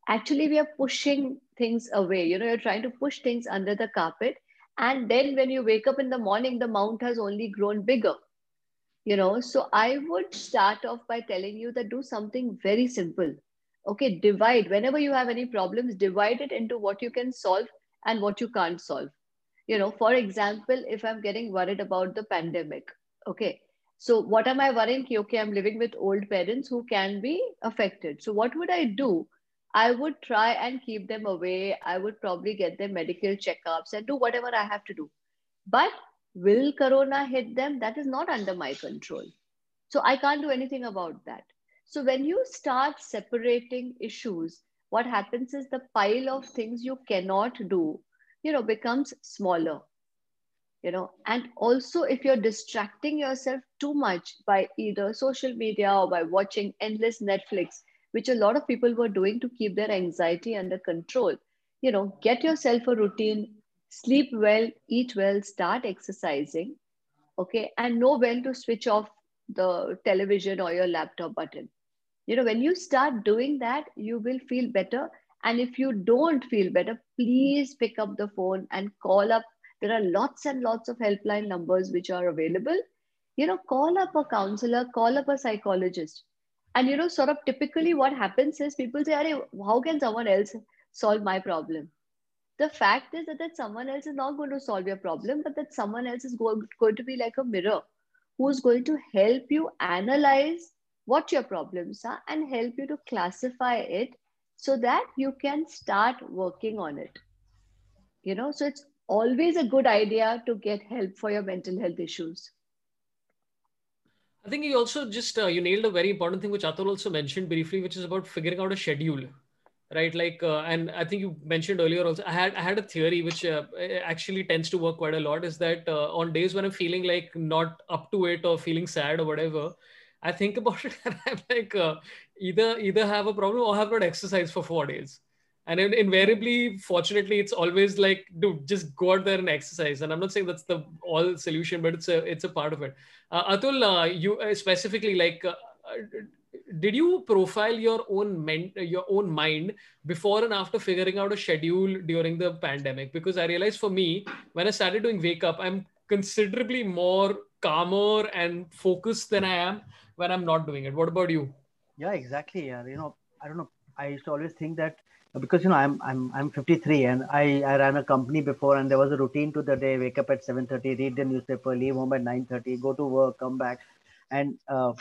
actually we are pushing things away. You know you're trying to push things under the carpet and then when you wake up in the morning the mount has only grown bigger you know so i would start off by telling you that do something very simple okay divide whenever you have any problems divide it into what you can solve and what you can't solve you know for example if i'm getting worried about the pandemic okay so what am I worrying? Okay, I'm living with old parents who can be affected. So what would I do? I would try and keep them away. I would probably get them medical checkups and do whatever I have to do. But will Corona hit them? That is not under my control. So I can't do anything about that. So when you start separating issues, what happens is the pile of things you cannot do, you know, becomes smaller you know and also if you're distracting yourself too much by either social media or by watching endless netflix which a lot of people were doing to keep their anxiety under control you know get yourself a routine sleep well eat well start exercising okay and know when to switch off the television or your laptop button you know when you start doing that you will feel better and if you don't feel better please pick up the phone and call up there are lots and lots of helpline numbers which are available. You know, call up a counselor, call up a psychologist. And, you know, sort of typically what happens is people say, how can someone else solve my problem? The fact is that, that someone else is not going to solve your problem, but that someone else is going, going to be like a mirror who's going to help you analyze what your problems are and help you to classify it so that you can start working on it you know so it's always a good idea to get help for your mental health issues. I think you also just uh, you nailed a very important thing which Atul also mentioned briefly, which is about figuring out a schedule, right? Like, uh, and I think you mentioned earlier also. I had I had a theory which uh, actually tends to work quite a lot. Is that uh, on days when I'm feeling like not up to it or feeling sad or whatever, I think about it and I'm like uh, either either have a problem or have not exercised for four days and invariably fortunately it's always like dude just go out there and exercise and i'm not saying that's the all solution but it's a it's a part of it uh, atul uh, you specifically like did you profile your own men- your own mind before and after figuring out a schedule during the pandemic? Because i realized for me when i started doing wake up i'm considerably more calmer and focused than i am when i'm not doing it. What about you? Yeah exactly. Yeah you know i don't know. I used to always think that because you know I'm I'm I'm 53 and I I ran a company before and there was a routine to the day wake up at 7:30 read the newspaper leave home at 9:30 go to work come back. And uh,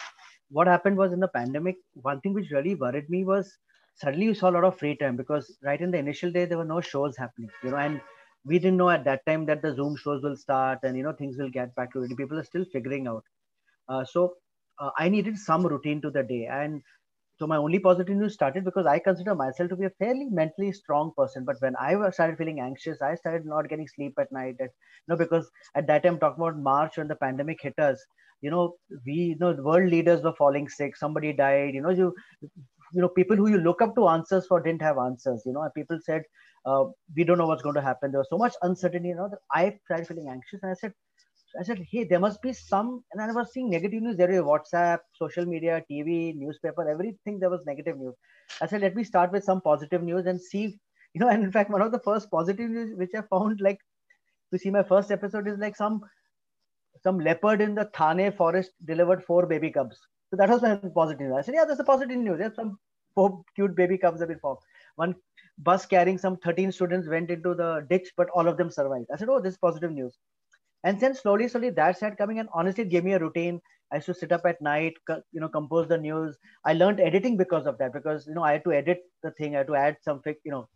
what happened was in the pandemic, one thing which really worried me was suddenly you saw a lot of free time because right in the initial day there were no shows happening, you know, and we didn't know at that time that the Zoom shows will start and you know things will get back to it. People are still figuring out. Uh, so uh, I needed some routine to the day, and so my only positive news started because I consider myself to be a fairly mentally strong person. But when I started feeling anxious, I started not getting sleep at night. And, you know, because at that time, talking about March when the pandemic hit us, you know, we, you know, world leaders were falling sick. Somebody died. You know, you, you know, people who you look up to answers for didn't have answers. You know, and people said, uh, we don't know what's going to happen. There was so much uncertainty. You know, I started feeling anxious, and I said, I said, hey, there must be some, and I was seeing negative news there. Was WhatsApp, social media, TV, newspaper, everything. There was negative news. I said, let me start with some positive news and see, you know. And in fact, one of the first positive news which I found, like, to see my first episode is like some some leopard in the Thane forest delivered four baby cubs. So that was my positive news. I said, yeah, that's a positive news. There's some four cute baby cubs have been formed. One bus carrying some 13 students went into the ditch, but all of them survived. I said, oh, this is positive news. And then slowly, slowly that started coming, and honestly, it gave me a routine. I used to sit up at night, you know, compose the news. I learned editing because of that, because you know I had to edit the thing, I had to add some, you know,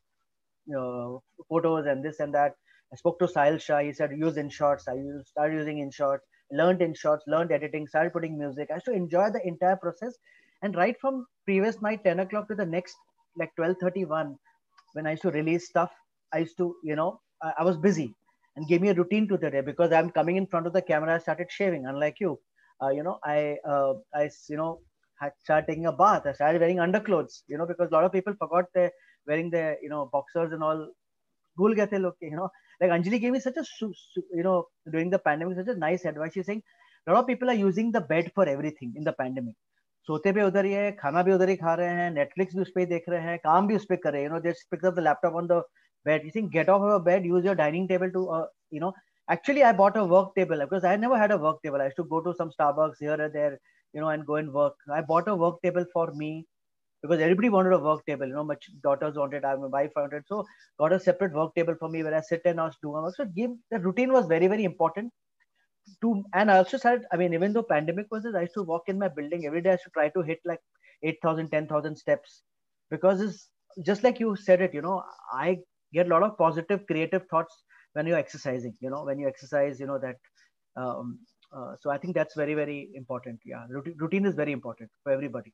you know, photos and this and that. I spoke to Sahil Shah. He said use InShots. I used, started using InShots, learned InShots, learned editing, started putting music. I used to enjoy the entire process. And right from previous night, 10 o'clock to the next, like 12:31, when I used to release stuff, I used to, you know, I, I was busy and gave me a routine to the day because I'm coming in front of the camera. I started shaving, unlike you. Uh, you know, I, uh, I, you know, had started taking a bath. I started wearing underclothes. You know, because a lot of people forgot they wearing their, you know, boxers and all. You know, like Anjali gave me such a, you know, during the pandemic, such a nice advice. She's saying a lot of people are using the bed for everything in the pandemic. सोते भी उधर ही है खाना भी उधर ही खा रहे हैं नेटफ्लिक्स भी उस पर ही देख रहे हैं काम भी उस पर कर रहे हैं you know just pick up the laptop on the bed. You think get off of a bed, use your dining table to, uh, you know, actually I bought a work table because I never had a work table. I used to go to some Starbucks here and there, you know, and go and work. I bought a work table for me because everybody wanted a work table. You know, my daughters wanted, my wife wanted. So got a separate work table for me where I sit and I was doing work. So the routine was very, very important. To and I also said, I mean, even though pandemic was I used to walk in my building every day. I used to try to hit like 8,000, 10,000 steps because it's just like you said it, you know, I get a lot of positive creative thoughts when you're exercising you know when you exercise you know that um, uh, so i think that's very very important yeah routine, routine is very important for everybody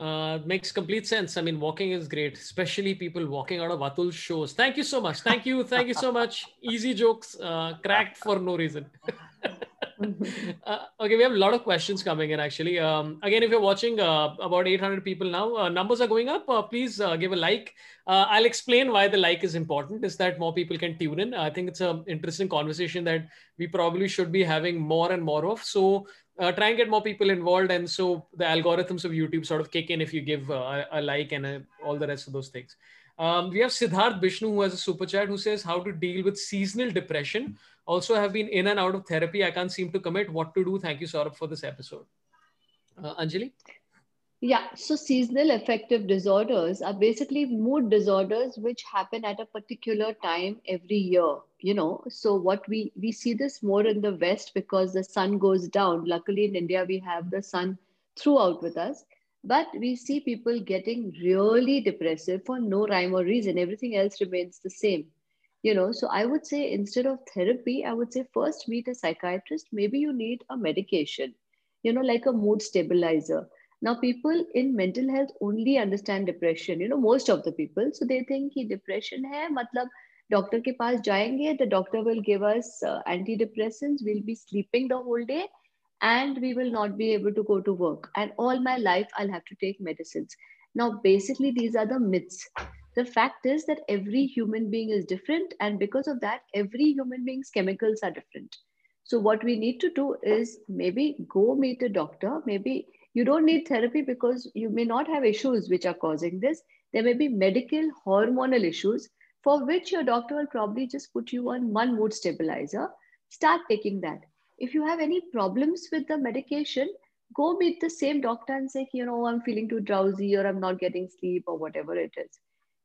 uh, makes complete sense. I mean, walking is great, especially people walking out of Atul's shows. Thank you so much. Thank you. Thank you so much. Easy jokes, uh, cracked for no reason. uh, okay, we have a lot of questions coming in actually. Um, again, if you're watching uh, about 800 people now, uh, numbers are going up. Uh, please uh, give a like. Uh, I'll explain why the like is important, is that more people can tune in. I think it's an interesting conversation that we probably should be having more and more of. So try and get more people involved. And so the algorithms of YouTube sort of kick in if you give a, a, like and all the rest of those things. Um, we have Siddharth Bishnu who has a super chat who says how to deal with seasonal depression also have been in and out of therapy. I can't seem to commit what to do. Thank you, Sorabh, for this episode. Uh, Anjali? Yeah, so seasonal affective disorders are basically mood disorders which happen at a particular time every year. You know, so what we we see this more in the West because the sun goes down. Luckily, in India, we have the sun throughout with us, but we see people getting really depressive for no rhyme or reason. Everything else remains the same you know so i would say instead of therapy i would say first meet a psychiatrist. Maybe you need a medication you know like a mood stabilizer. Now people in mental health only understand depression you know most of the people. So they think ki depression hai matlab doctor ke paas jayenge the doctor will give us uh, antidepressants. We'll be sleeping the whole day and we will not be able to go to work. And all my life i'll have to take medicines. Now basically these are the myths the fact is that every human being is different and because of that every human being's chemicals are different. So what we need to do is maybe go meet a doctor. Maybe you don't need therapy because you may not have issues which are causing this. There may be medical hormonal issues for which your doctor will probably just put you on one mood stabilizer. Start taking that. If you have any problems with the medication go meet the same doctor and say you know i'm feeling too drowsy or i'm not getting sleep or whatever it is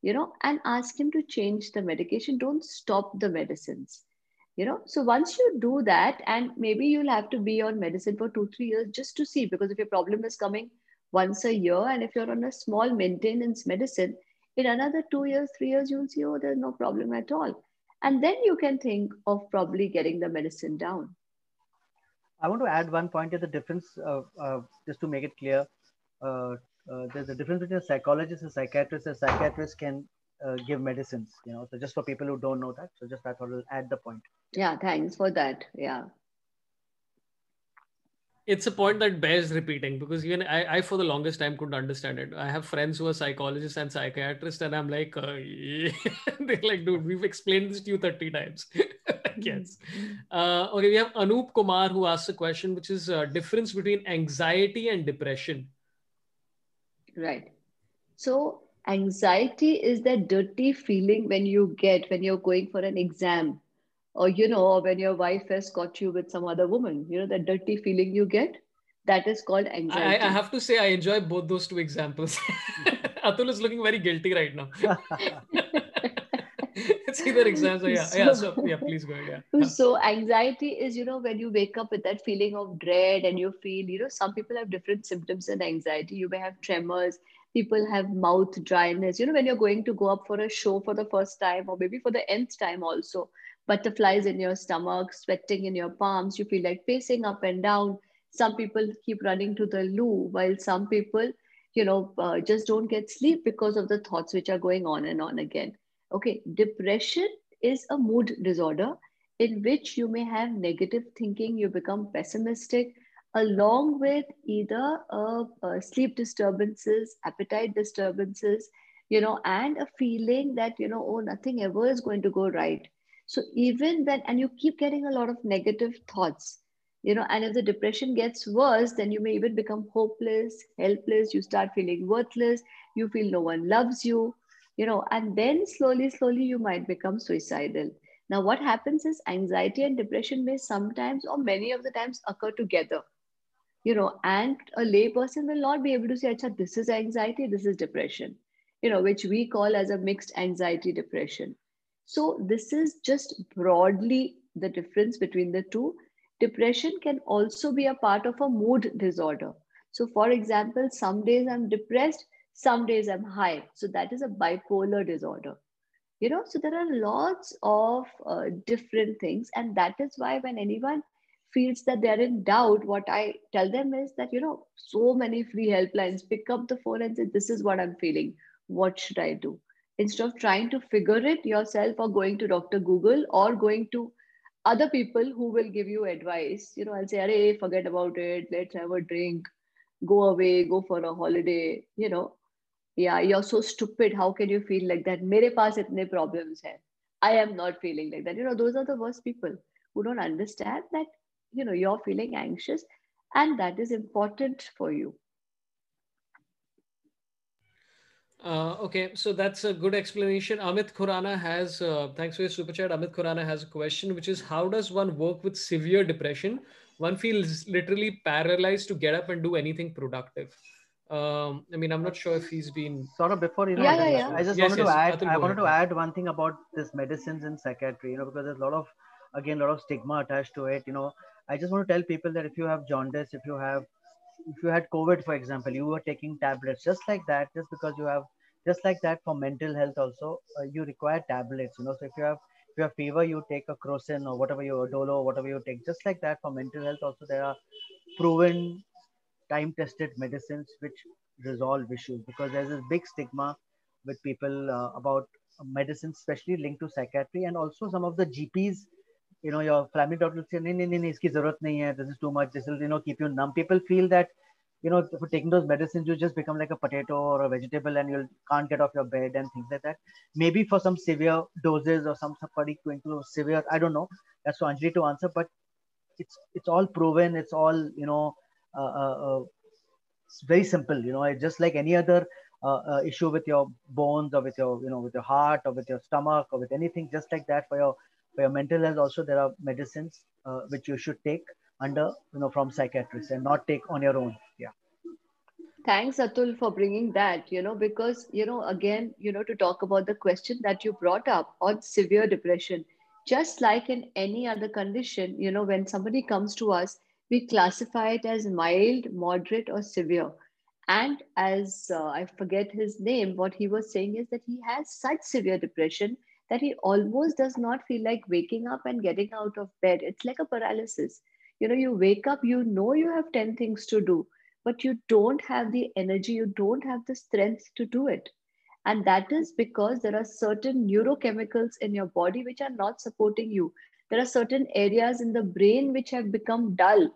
you know, and ask him to change the medication. Don't stop the medicines. you know so once you do that and maybe you'll have to be on medicine for two three years just to see because if your problem is coming once a year and if you're on a small maintenance medicine in another two years three years you'll see oh there's no problem at all and then you can think of probably getting the medicine down i want to add one point to the difference uh, uh, just to make it clear uh, uh there's a difference between a psychologist and a psychiatrist a psychiatrist can uh, give medicines you know so just for people who don't know that so just i thought i'll add the point yeah thanks for that yeah it's a point that bears repeating because even I, I, for the longest time couldn't understand it. I have friends who are psychologists and psychiatrists, and I'm like, uh, yeah. they're like, dude, we've explained this to you 30 times. yes. Uh, okay, we have Anup Kumar who asked a question, which is uh, difference between anxiety and depression. Right. So anxiety is that dirty feeling when you get when you're going for an exam or you know or when your wife has caught you with some other woman you know that dirty feeling you get that is called anxiety i, I have to say i enjoy both those two examples. Atul is looking very guilty right now it's either exams or yeah, so, yeah, so yeah, please go ahead. Yeah. So anxiety is, you know, when you wake up with that feeling of dread and you feel, you know, some people have different symptoms in anxiety. You may have tremors, people have mouth dryness you know when you're going to go up for a show for the first time or maybe for the nth time also butterflies in your stomach sweating in your palms you feel like pacing up and down some people keep running to the loo while some people you know uh, just don't get sleep because of the thoughts which are going on and on again okay depression is a mood disorder in which you may have negative thinking you become pessimistic along with either uh, uh, sleep disturbances, appetite disturbances, you know, and a feeling that, you know, oh, nothing ever is going to go right. So even when, and you keep getting a lot of negative thoughts, you know, and if the depression gets worse, then you may even become hopeless, helpless, you start feeling worthless, you feel no one loves you, you know, and then slowly, slowly you might become suicidal. Now, what happens is anxiety and depression may sometimes or many of the times occur together you know, and a layperson will not be able to say, Acha, this is anxiety, this is depression, you know, which we call as a mixed anxiety depression. So this is just broadly the difference between the two. Depression can also be a part of a mood disorder. So for example, some days I'm depressed, some days I'm high. So that is a bipolar disorder. You know, so there are lots of uh, different things. And that is why when anyone feels that they're in doubt, what I tell them is that, you know, so many free helplines, pick up the phone and say, this is what I'm feeling. What should I do? Instead of trying to figure it yourself or going to Dr. Google or going to other people who will give you advice, you know, I'll say, hey, forget about it. Let's have a drink, go away, go for a holiday, you know. Yeah, you're so stupid. How can you feel like that? Mere paas itne problems hai. I am not feeling like that. You know, those are the worst people who don't understand that you know you're feeling anxious and that is important for you uh, okay, so that's a good explanation. Amit Khurana has, uh, thanks for your super chat. Amit Khurana has a question, which is how does one work with severe depression? One feels literally paralyzed to get up and do anything productive. Um, I mean, I'm not sure if he's been. Sort of before, you know, yeah, yeah, yeah. I just yes, wanted yes, to add, I wanted to add one thing about this medicines in psychiatry, you know, because there's a lot of, again, a lot of stigma attached to it. You know, I just want to tell people that if you have jaundice, if you have, if you had COVID, for example, you were taking tablets just like that, just because you have, just like that for mental health also, uh, you require tablets. You know, so if you have, if you have fever, you take a crocin or whatever you dolo, or whatever you take. Just like that for mental health also, there are proven, time-tested medicines which resolve issues because there's a big stigma with people uh, about medicines, especially linked to psychiatry, and also some of the GPs you know your family doctor will say no no no iski zarurat nahi hai this is too much this will you know keep you numb. People feel that you know for taking those medicines you just become like a potato or a vegetable and you can't get off your bed and things like that. Maybe for some severe doses or some somebody going to severe i don't know. That's for anjali to answer but it's it's all proven it's all you know it's very simple you know just like any other uh, uh, issue with your bones or with your you know with your heart or with your stomach or with anything just like that for your for your mental health. Also there are medicines uh, which you should take under you know from psychiatrists and not take on your own. Yeah. Thanks atul for bringing that you know because you know again you know to talk about the question that you brought up on severe depression. Just like in any other condition, you know, when somebody comes to us, we classify it as mild, moderate, or severe. And as uh, I forget his name, what he was saying is that he has such severe depression that he almost does not feel like waking up and getting out of bed. It's like a paralysis. You know, you wake up, you know you have 10 things to do, but you don't have the energy, you don't have the strength to do it. And that is because there are certain neurochemicals in your body which are not supporting you. There are certain areas in the brain which have become dull.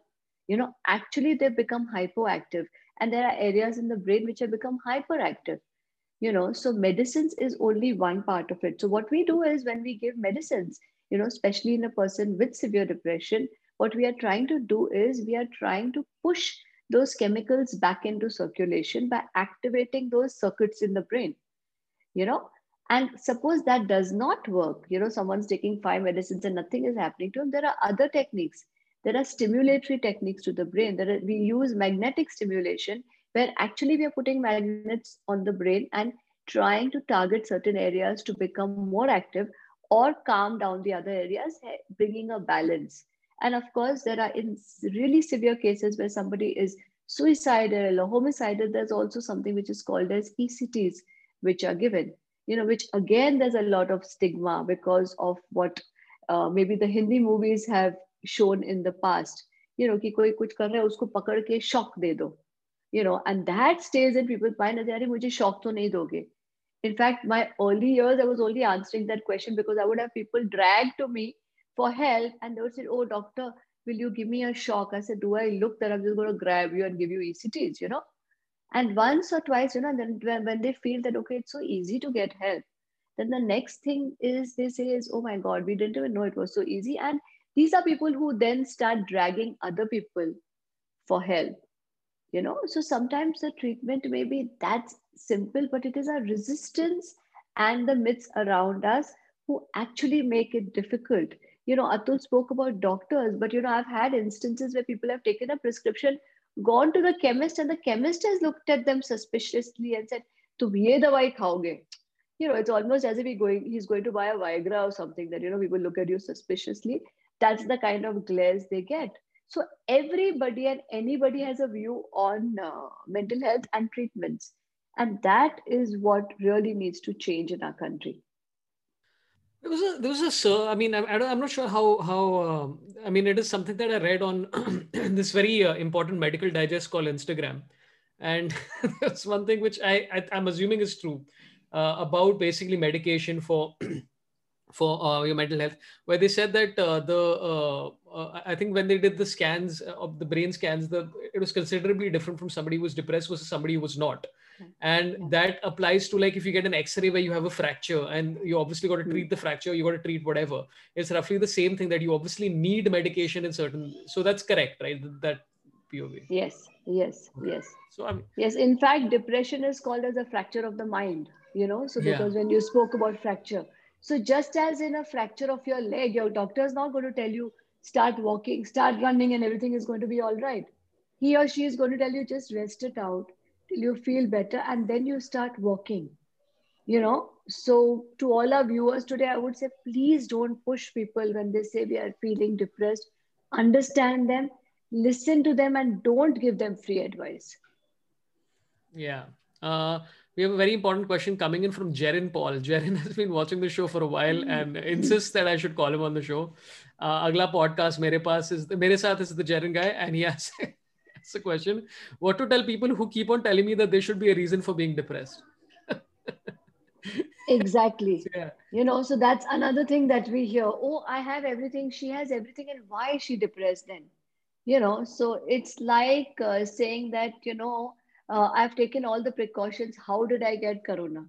You know, actually, they've become hypoactive. And there are areas in the brain which have become hyperactive. You know, so medicines is only one part of it. So, what we do is when we give medicines, you know, especially in a person with severe depression, what we are trying to do is we are trying to push those chemicals back into circulation by activating those circuits in the brain you know and suppose that does not work you know someone's taking five medicines and nothing is happening to them there are other techniques. There are stimulatory techniques to the brain. There are, we use magnetic stimulation where actually we are putting magnets on the brain and trying to target certain areas to become more active or calm down the other areas eh, bringing a balance. And of course there are in really severe cases where somebody is suicidal or homicidal there's also something which is called as ects which are given you know which again there's a lot of stigma because of what uh, maybe the hindi movies have shown in the past you know ki koi kuch kar raha hai usko pakad ke shock de do you know and that stays in people's mind as are mujhe shock to nahi doge in fact my early years i was only answering that question because i would have people drag to me for help and they would say oh doctor will you give me a shock? I said do i look that i'm just going to grab you and give you ects you know? And once or twice you know then when they feel that okay it's so easy to get help then the next thing is they say is oh my god we didn't even know it was so easy. And these are people who then start dragging other people for help you know? So sometimes the treatment may be that simple but it is our resistance and the myths around us who actually make it difficult. You know atul spoke about doctors but you know i've had instances where people have taken a prescription gone to the chemist and the chemist has looked at them suspiciously and said, "To ye dawai khaoge." You know, it's almost as if he going, he's going to buy a Viagra or something that, you know, people look at you suspiciously. That's the kind of glares they get. So everybody and anybody has a view on uh, mental health and treatments. And that is what really needs to change in our country. There was a there was a sir. I mean, I, am not sure how how. Um, I mean, it is something that I read on this very uh, important medical digest called Instagram, and that's one thing which I, I am assuming is true uh, about basically medication for for uh, your mental health, where they said that uh, the uh, uh, I think when they did the scans of the brain scans, the it was considerably different from somebody who was depressed versus somebody who was not and yeah. that applies to like if you get an x-ray where you have a fracture and you obviously got to treat hmm. the fracture you got to treat whatever. It's roughly the same thing that you obviously need medication in certain so that's correct right? That pov yes yes yes. So i mean yes in fact depression is called as a fracture of the mind you know? So because yeah. when you spoke about fracture so just as in a fracture of your leg your doctor is not going to tell you start walking start running and everything is going to be all right. He or she is going to tell you just rest it out till you feel better and then you start working you know. So to all our viewers today i would say please don't push people when they say we are feeling depressed. Understand them listen to them and don't give them free advice. Yeah. Uh, we have a very important question coming in from Jerin Paul. Jerin has been watching the show for a while and insists that I should call him on the show. Uh, agla podcast mere paas is mere saath is the Jerin guy, and he has That's the question. What to tell people who keep on telling me that there should be a reason for being depressed? exactly. Yeah. You know, so that's another thing that we hear. Oh, I have everything. She has everything. And why is she depressed then? You know, so it's like uh, saying that, you know, uh, I've taken all the precautions. How did I get corona?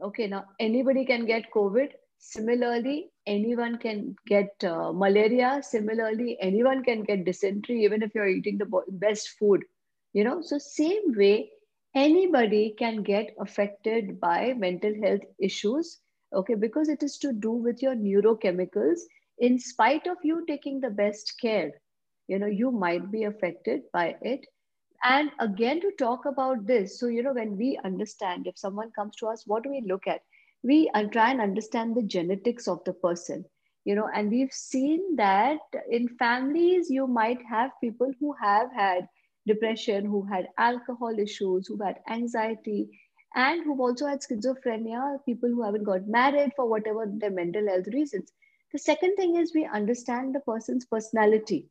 Okay, now anybody can get COVID. Similarly, anyone can get uh, malaria. Similarly, anyone can get dysentery, even if you're eating the best food. You know, so same way, anybody can get affected by mental health issues. Okay, because it is to do with your neurochemicals. In spite of you taking the best care, you know, you might be affected by it. And again, to talk about this, so you know, when we understand, if someone comes to us, what do we look at? We uh, try and understand the genetics of the person you know and we've seen that in families you might have people who have had depression who had alcohol issues who had anxiety and who've also had schizophrenia people who haven't got married for whatever their mental health reasons. The second thing is we understand the person's personality.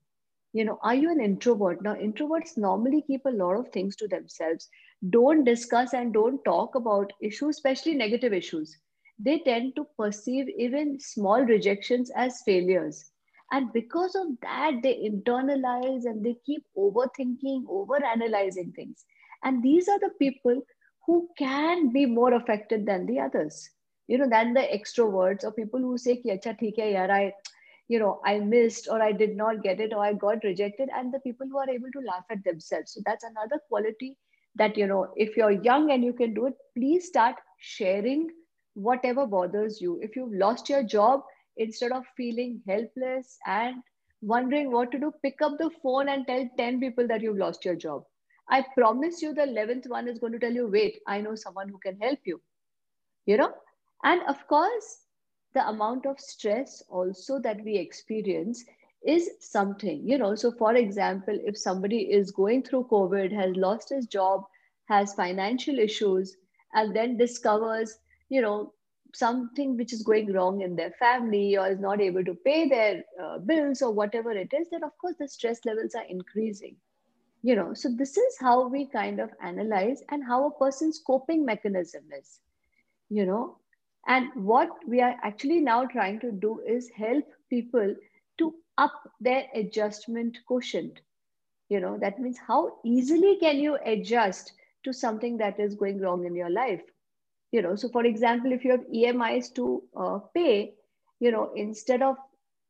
You know are you an introvert? Now introverts normally keep a lot of things to themselves don't discuss and don't talk about issues especially negative issues. They tend to perceive even small rejections as failures. And because of that they internalize and they keep overthinking over analyzing things. And these are the people who can be more affected than the others. You know than the extroverts or people who say Ki, Acha, hai, yaar, I you know i missed or i did not get it or i got rejected and the people who are able to laugh at themselves. So that's another quality that you know if you're young and you can do it please start sharing whatever bothers you. If you've lost your job instead of feeling helpless and wondering what to do pick up the phone and tell 10 people that you've lost your job. I promise you the 11th one is going to tell you wait i know someone who can help you you know? And of course the amount of stress also that we experience is something you know. So for example if somebody is going through covid has lost his job has financial issues and then discovers you know something which is going wrong in their family or is not able to pay their uh, bills or whatever it is then of course the stress levels are increasing you know. So this is how we kind of analyze and how a person's coping mechanism is you know. And what we are actually now trying to do is help people up their adjustment quotient. You know, that means how easily can you adjust to something that is going wrong in your life? You know, so for example, if you have EMIs to uh, pay, you know, instead of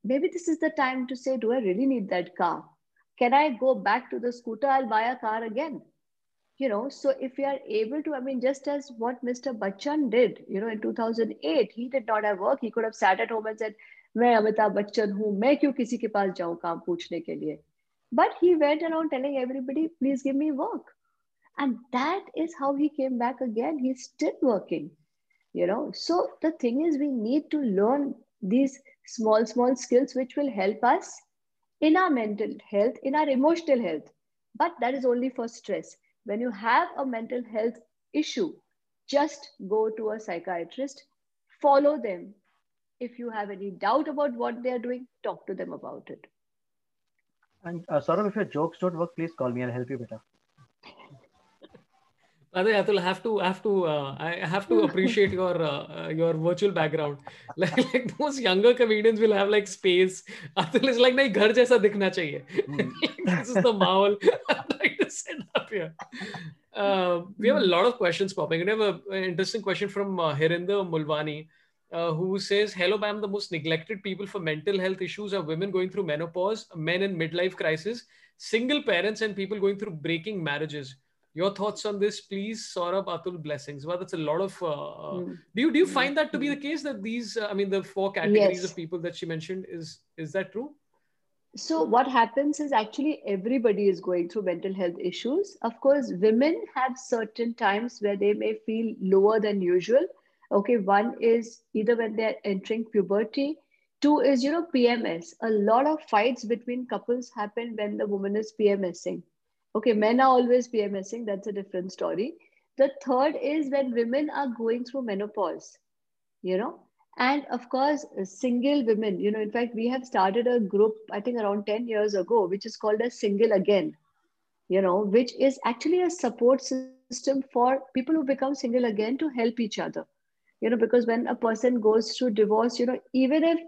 maybe this is the time to say, do I really need that car? Can I go back to the scooter? I'll buy a car again you know so if we are able to i mean just as what mr bachchan did you know in 2008 he did not have work he could have sat at home and said मैं अमिताभ बच्चन हूँ मैं क्यों किसी के पास जाऊँ काम पूछने के लिए but he went around telling everybody please give me work and that is how he came back again he's still working you know so the thing is we need to learn these small small skills which will help us in our mental health in our emotional health but that is only for stress when you have a mental health issue, just go to a psychiatrist, follow them. If you have any doubt about what they are doing, talk to them about it. And uh, Sorabh, if your jokes don't work, please call me. I'll help you better. Adhay, Atul, I have to, I have to, uh, I have to appreciate your uh, uh your virtual background. Like, like those younger comedians will have like space. Atul is like, ghar jaisa dikhna chahiye." This is the maul I'm trying to set up here. Uh, we have a lot of questions popping. We have an interesting question from uh, Hirinder Mulwani. Uh, who says, Hello, ma'am. The most neglected people for mental health issues are women going through menopause, men in midlife crisis, single parents, and people going through breaking marriages your thoughts on this please sorabh atul blessings well that's a lot of uh, mm. do you do you find that to be the case that these uh, i mean the four categories yes. of people that she mentioned is is that true so what happens is actually everybody is going through mental health issues of course women have certain times where they may feel lower than usual okay one is either when they're entering puberty two is you know pms a lot of fights between couples happen when the woman is pmsing Okay, men are always PMSing. That's a different story. The third is when women are going through menopause, you know, and of course, single women, you know, in fact, we have started a group, I think around 10 years ago, which is called a single again, you know, which is actually a support system for people who become single again to help each other. You know, because when a person goes through divorce, you know, even if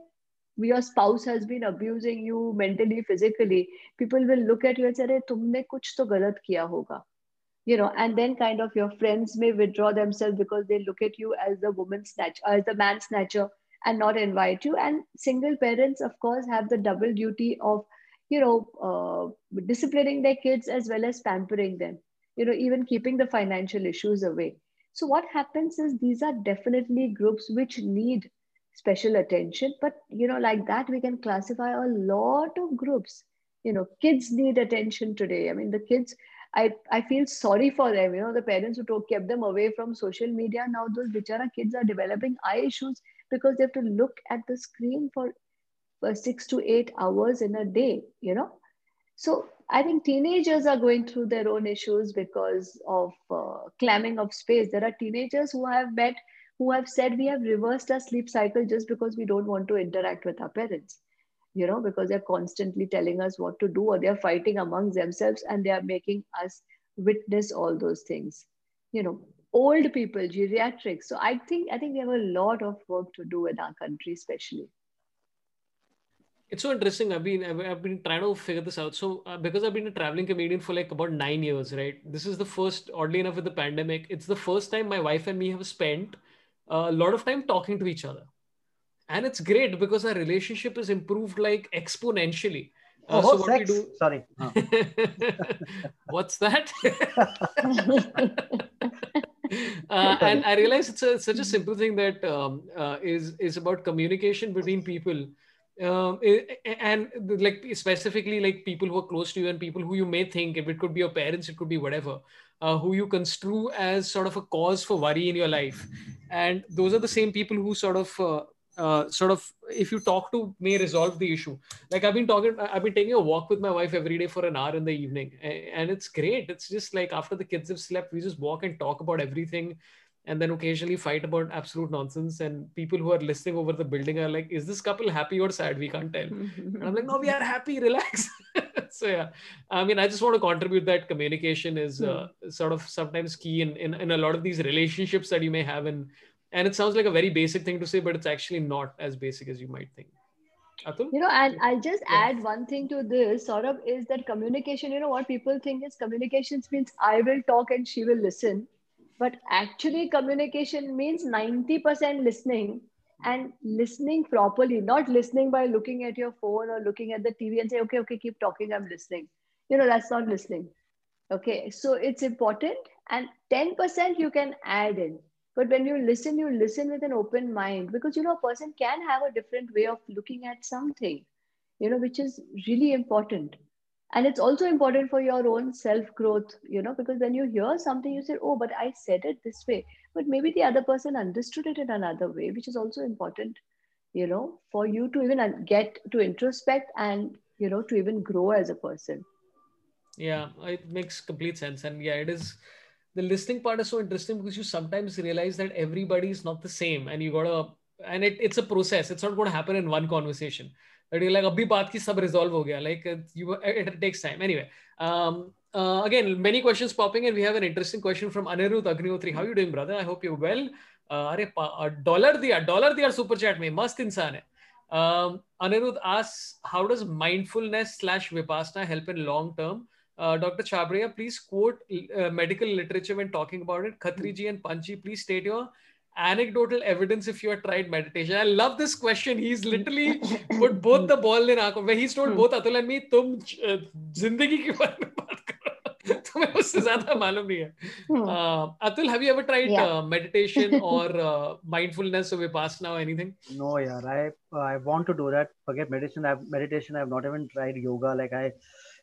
your spouse has been abusing you mentally, physically, people will look at you and say, tumne kuch to galat kiya hoga. You know, and then kind of your friends may withdraw themselves because they look at you as the woman snatcher, as the man snatcher, and not invite you. And single parents, of course, have the double duty of, you know, uh, disciplining their kids as well as pampering them. You know, even keeping the financial issues away. So what happens is these are definitely groups which need special attention but you know like that we can classify a lot of groups. You know kids need attention today. I mean the kids i i feel sorry for them. You know the parents who took, kept them away from social media now those bichara kids are developing eye issues because they have to look at the screen for for six to eight hours in a day, you know? So I think teenagers are going through their own issues because of uh, clamming of space. There are teenagers who have met, who have said we have reversed our sleep cycle just because we don't want to interact with our parents, you know, because they're constantly telling us what to do or they're fighting amongst themselves and they are making us witness all those things. You know, old people, geriatrics. So I think I think we have a lot of work to do in our country, especially it's so interesting. I've been i've, been trying to figure this out. So uh, because i've been a traveling comedian for like about nine years right? This is the first oddly enough with the pandemic it's the first time my wife and me have spent a lot of time talking to each other. And it's great because our relationship is improved like exponentially. Uh, oh, so what sex. we do sorry. Oh. what's that? Uh, and i realize it's a, such a simple thing that um, uh, is is about communication between people um, and like specifically like people who are close to you and people who you may think if it could be your parents it could be whatever uh, who you construe as sort of a cause for worry in your life. And those are the same people who sort of uh, uh, sort of if you talk to may resolve the issue. Like i've been talking i've been taking a walk with my wife every day for an hour in the evening and it's great. It's just like after the kids have slept we just walk and talk about everything and then occasionally fight about absolute nonsense. And people who are listening over the building are like, "Is this couple happy or sad? We can't tell." and I'm like, "No, we are happy. Relax." so yeah, I mean, I just want to contribute that communication is uh, hmm. sort of sometimes key in, in in a lot of these relationships that you may have. And and it sounds like a very basic thing to say, but it's actually not as basic as you might think. Atul? You know, and I'll just yeah. add one thing to this, sort of, is that communication, you know, what people think is communications means I will talk and she will listen but actually communication means 90% listening and listening properly not listening by looking at your phone or looking at the tv and say okay okay keep talking i'm listening. You know that's not listening. Okay so it's important and 10% you can add in. But when you listen you listen with an open mind because you know a person can have a different way of looking at something you know which is really important and it's also important for your own self growth you know because when you hear something you say oh but i said it this way. But maybe the other person understood it in another way which is also important you know for you to even uh, get to introspect and you know to even grow as a person. Yeah it makes complete sense. And yeah it is the listening part is so interesting because you sometimes realize that everybody is not the same and you gotta and it, it's a process. It's not going to happen in one conversation like like, अभी बात की सब resolve हो गया. You it takes time anyway again many questions popping and we have an interesting question from Anirudh Agnihotri how you doing brother I hope you well अरे dollar दिया dollar दिया super chat में. मस्त इंसान है. अनिरुद्ध आस how does mindfulness slash Vipassana help in long term doctor Chhabria please quote medical literature when talking about it Khatri ji and Panchi please state your anecdotal evidence if you have tried meditation. I love this question. He's literally put both the ball in aankhon where he's told both Atul and me, तुम जिंदगी के बारे में बात करो तुम्हें उससे ज्यादा मालूम नहीं है uh, Atul have you ever tried yeah. uh, meditation or uh, mindfulness or vipassana or anything no yeah I I want to do that forget meditation I've meditation I've not even tried yoga like I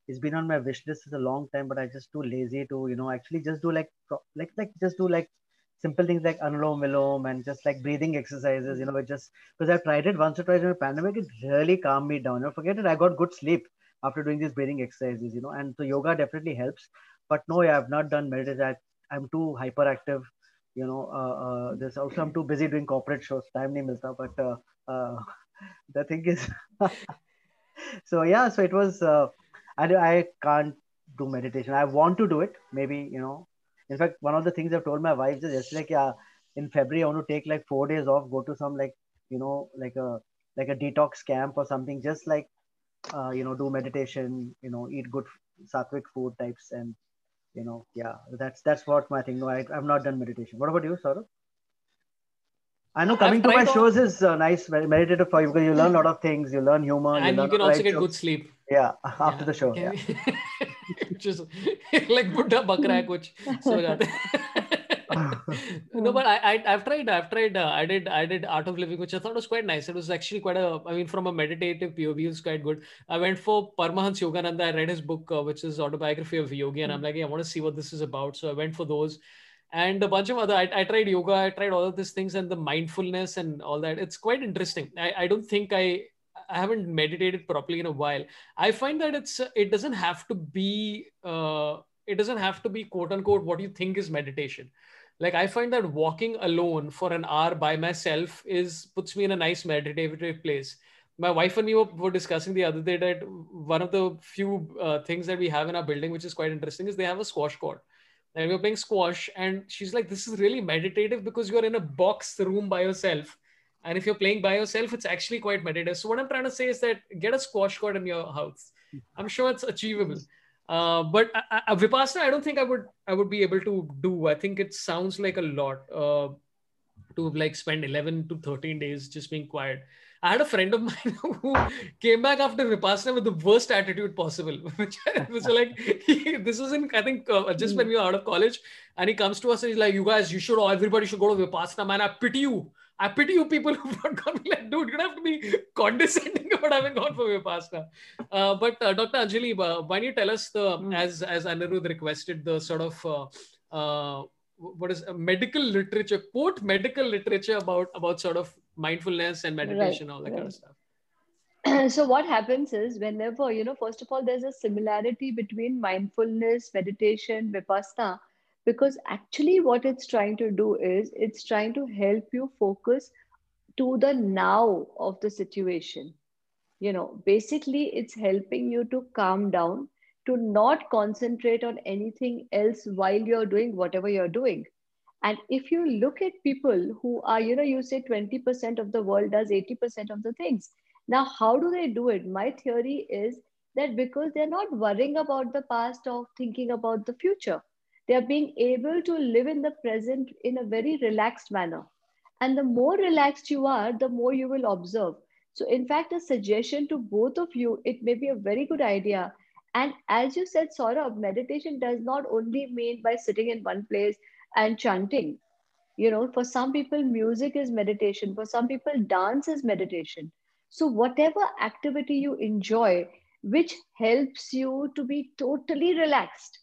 it's been on my wish list for a long time but I just too lazy to you know actually just do like like like just do like simple things like anulom vilom and just like breathing exercises, you know, it just because I've tried it once or twice in a pandemic, it really calmed me down. You know, forget it, I got good sleep after doing these breathing exercises, you know, and so yoga definitely helps. But no, yeah, I've not done meditation. I, I'm too hyperactive, you know. Uh, uh, there's also I'm too busy doing corporate shows. Time nahi milta, but uh, uh, the thing is, so yeah, so it was. Uh, I I can't do meditation. I want to do it. Maybe you know in fact, one of the things I've told my wife is yesterday, like, in February, I want to take like four days off, go to some like, you know, like a like a detox camp or something, just like, uh, you know, do meditation, you know, eat good sattvic food types, and you know, yeah, that's that's what my thing. No, I, I've not done meditation. What about you, Sorabh? I know coming to my shows is uh, nice, meditative for you because you learn a lot of things. You learn humor, and you, you can also get good sleep. Yeah, after yeah. the show. Yeah. just like buddha bakra kuch so no but I, I have tried i've tried uh, i did i did art of living which i thought was quite nice it was actually quite a i mean from a meditative pov it was quite good i went for paramahansa yogananda i read his book uh, which is autobiography of yogi and i'm like hey, i want to see what this is about so i went for those and a bunch of other I, I tried yoga i tried all of these things and the mindfulness and all that it's quite interesting i, I don't think i I haven't meditated properly in a while. I find that it's it doesn't have to be uh, it doesn't have to be quote unquote what you think is meditation. Like I find that walking alone for an hour by myself is puts me in a nice meditative place. My wife and me were, were discussing the other day that one of the few uh, things that we have in our building, which is quite interesting, is they have a squash court and we were playing squash and she's like this is really meditative because you're in a box room by yourself. And if you're playing by yourself it's actually quite meditative. So what i'm trying to say is that get a squash court in your house. I'm sure it's achievable. Uh, but uh, uh, vipassana i don't think i would i would be able to do. I think it sounds like a lot uh, to like spend 11 to 13 days just being quiet I had a friend of mine who came back after Vipassana with the worst attitude possible, which was like, he, this was in, I think, uh, just when we were out of college. And he comes to us and he's like, you guys, you should, everybody should go to Vipassana, man. I pity you. I pity you people who've not gone. Like, dude, you don't have to be condescending about having gone for Vipassana. Uh, but uh, Dr. Anjali, uh, why don't you tell us the, mm. as, as Anirudh requested, the sort of, uh, uh, what is medical literature, quote medical literature about, about sort of mindfulness and meditation, right, all that right. kind of stuff. so what happens is whenever, you know, first of all, there's a similarity between mindfulness, meditation, vipassana, because actually what it's trying to do is it's trying to help you focus to the now of the situation. You know, basically it's helping you to calm down, to not concentrate on anything else while you're doing whatever you're doing and if you look at people who are, you know, you say 20% of the world does 80% of the things. Now, how do they do it? My theory is that because they're not worrying about the past or thinking about the future, they're being able to live in the present in a very relaxed manner. And the more relaxed you are, the more you will observe. So, in fact, a suggestion to both of you, it may be a very good idea. And as you said, Sorabh, meditation does not only mean by sitting in one place and chanting. You know for some people music is meditation. For some people dance is meditation. So whatever activity you enjoy which helps you to be totally relaxed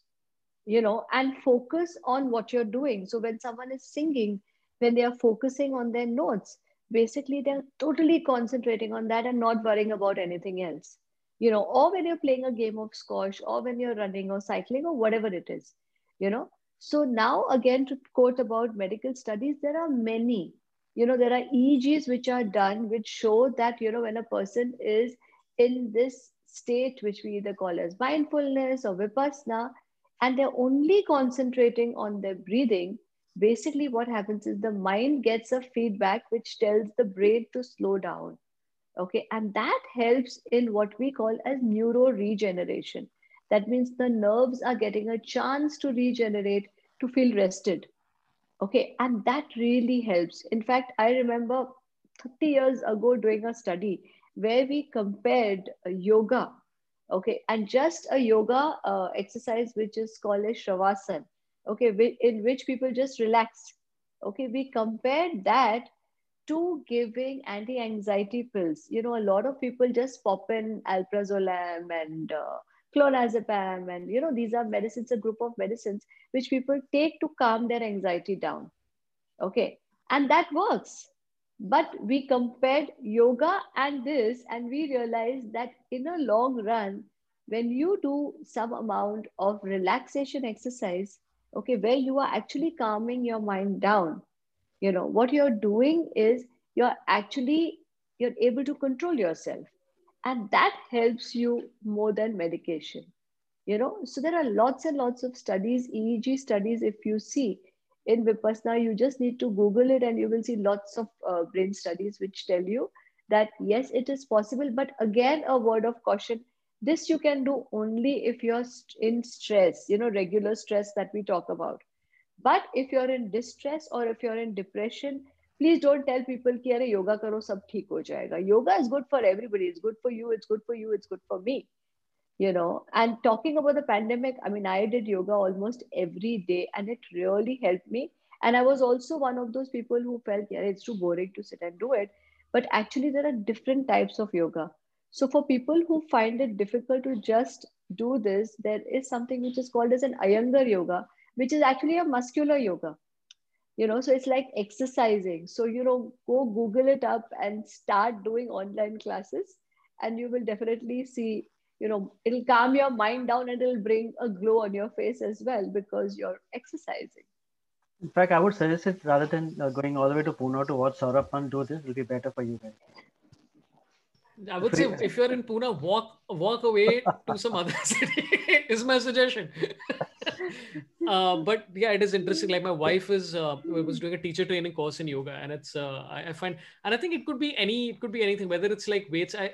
you know and focus on what you're doing. So when someone is singing when they are focusing on their notes basically they're totally concentrating on that and not worrying about anything else. You know or when you're playing a game of squash or when you're running or cycling or whatever it is you know so now again to quote about medical studies, there are many, you know, there are EEGs which are done which show that, you know, when a person is in this state, which we either call as mindfulness or vipassana, and they're only concentrating on their breathing, basically what happens is the mind gets a feedback which tells the brain to slow down. Okay, and that helps in what we call as neuro regeneration. That means the nerves are getting a chance to regenerate to feel rested. Okay, and that really helps. In fact, I remember 30 years ago doing a study where we compared yoga, okay, and just a yoga uh, exercise which is called a Shavasana, okay, in which people just relax. Okay, we compared that to giving anti-anxiety pills. You know, a lot of people just pop in alprazolam and uh, clonazepam and you know these are medicines a group of medicines which people take to calm their anxiety down. Okay. And that works. But we compared yoga and this and we realized that in a long run when you do some amount of relaxation exercise okay where you are actually calming your mind down you know what you're doing is you're actually you're able to control yourself and that helps you more than medication you know? So there are lots and lots of studies eeg studies if you see in vipassana you just need to google it and you will see lots of uh, brain studies which tell you that yes it is possible. But again a word of caution this you can do only if you're in stress you know regular stress that we talk about. But if you're in distress or if you're in depression please don't tell people कि अरे योगा करो सब ठीक हो जाएगा yoga is good for everybody it's good for you it's good for you it's good for me you know and talking about the pandemic i mean i did yoga almost every day and it really helped me and i was also one of those people who felt yeah it's too boring to sit and do it but actually there are different types of yoga so for people who find it difficult to just do this there is something which is called as an iyengar yoga which is actually a muscular yoga you know so it's like exercising. So you know go google it up and start doing online classes and you will definitely see you know it'll calm your mind down and it'll bring a glow on your face as well because you're exercising. In fact i would suggest it rather than uh, going all the way to pune to watch sorabh do this it'll be better for you guys I would say if you're in Pune, walk walk away to some other city is my suggestion. uh, but yeah, it is interesting. Like my wife is uh, was doing a teacher training course in yoga, and it's uh, I, I, find, and I think it could be any, it could be anything. Whether it's like weights, I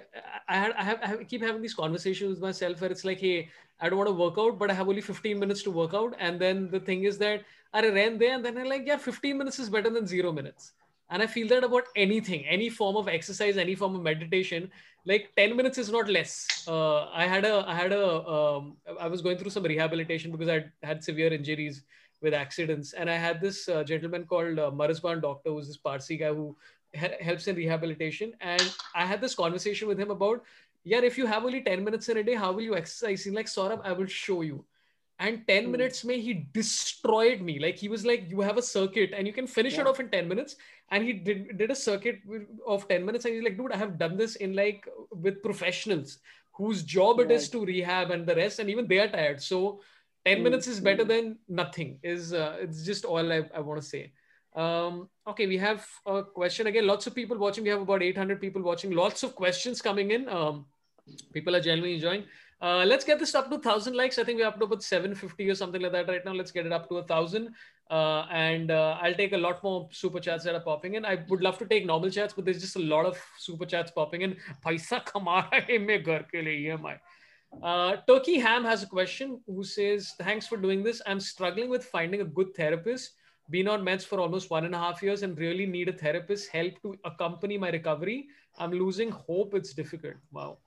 I, had, I have I have, keep having these conversations with myself where it's like, hey, I don't want to work out, but I have only 15 minutes to work out, and then the thing is that I ran there, and then I'm like, yeah, 15 minutes is better than zero minutes and i feel that about anything any form of exercise any form of meditation like 10 minutes is not less. Uh, i had a i had a um, I was going through some rehabilitation because i had severe injuries with accidents. And i had this uh, gentleman called uh, Marzban doctor who's this parsi guy who ha- helps in rehabilitation. And i had this conversation with him about yeah if you have only 10 minutes in a day how will you exercise? He's like sorabh i will show you and 10 mm. minutes may he destroyed me. Like he was like you have a circuit and you can finish yeah. it off in 10 minutes. And he did, did a circuit of 10 minutes and he's like dude i have done this in like with professionals whose job right. it is to rehab and the rest and even they are tired. So 10 mm. minutes is better than nothing is uh, it's just all i, I want to say. Um, okay we have a question again. Lots of people watching. We have about 800 people watching. Lots of questions coming in. Um, people are genuinely enjoying uh, let's get this up to 1000 likes i think we're up to about 750 or something like that right now let's get it up to a thousand uh, and uh, I'll take a lot more super chats that are popping in. I would love to take normal chats, but there's just a lot of super chats popping in. Paisa hai mein ghar ke liye EMI. Uh, Turkey Ham has a question who says, Thanks for doing this. I'm struggling with finding a good therapist. Been on meds for almost one and a half years and really need a therapist help to accompany my recovery. I'm losing hope. It's difficult. Wow.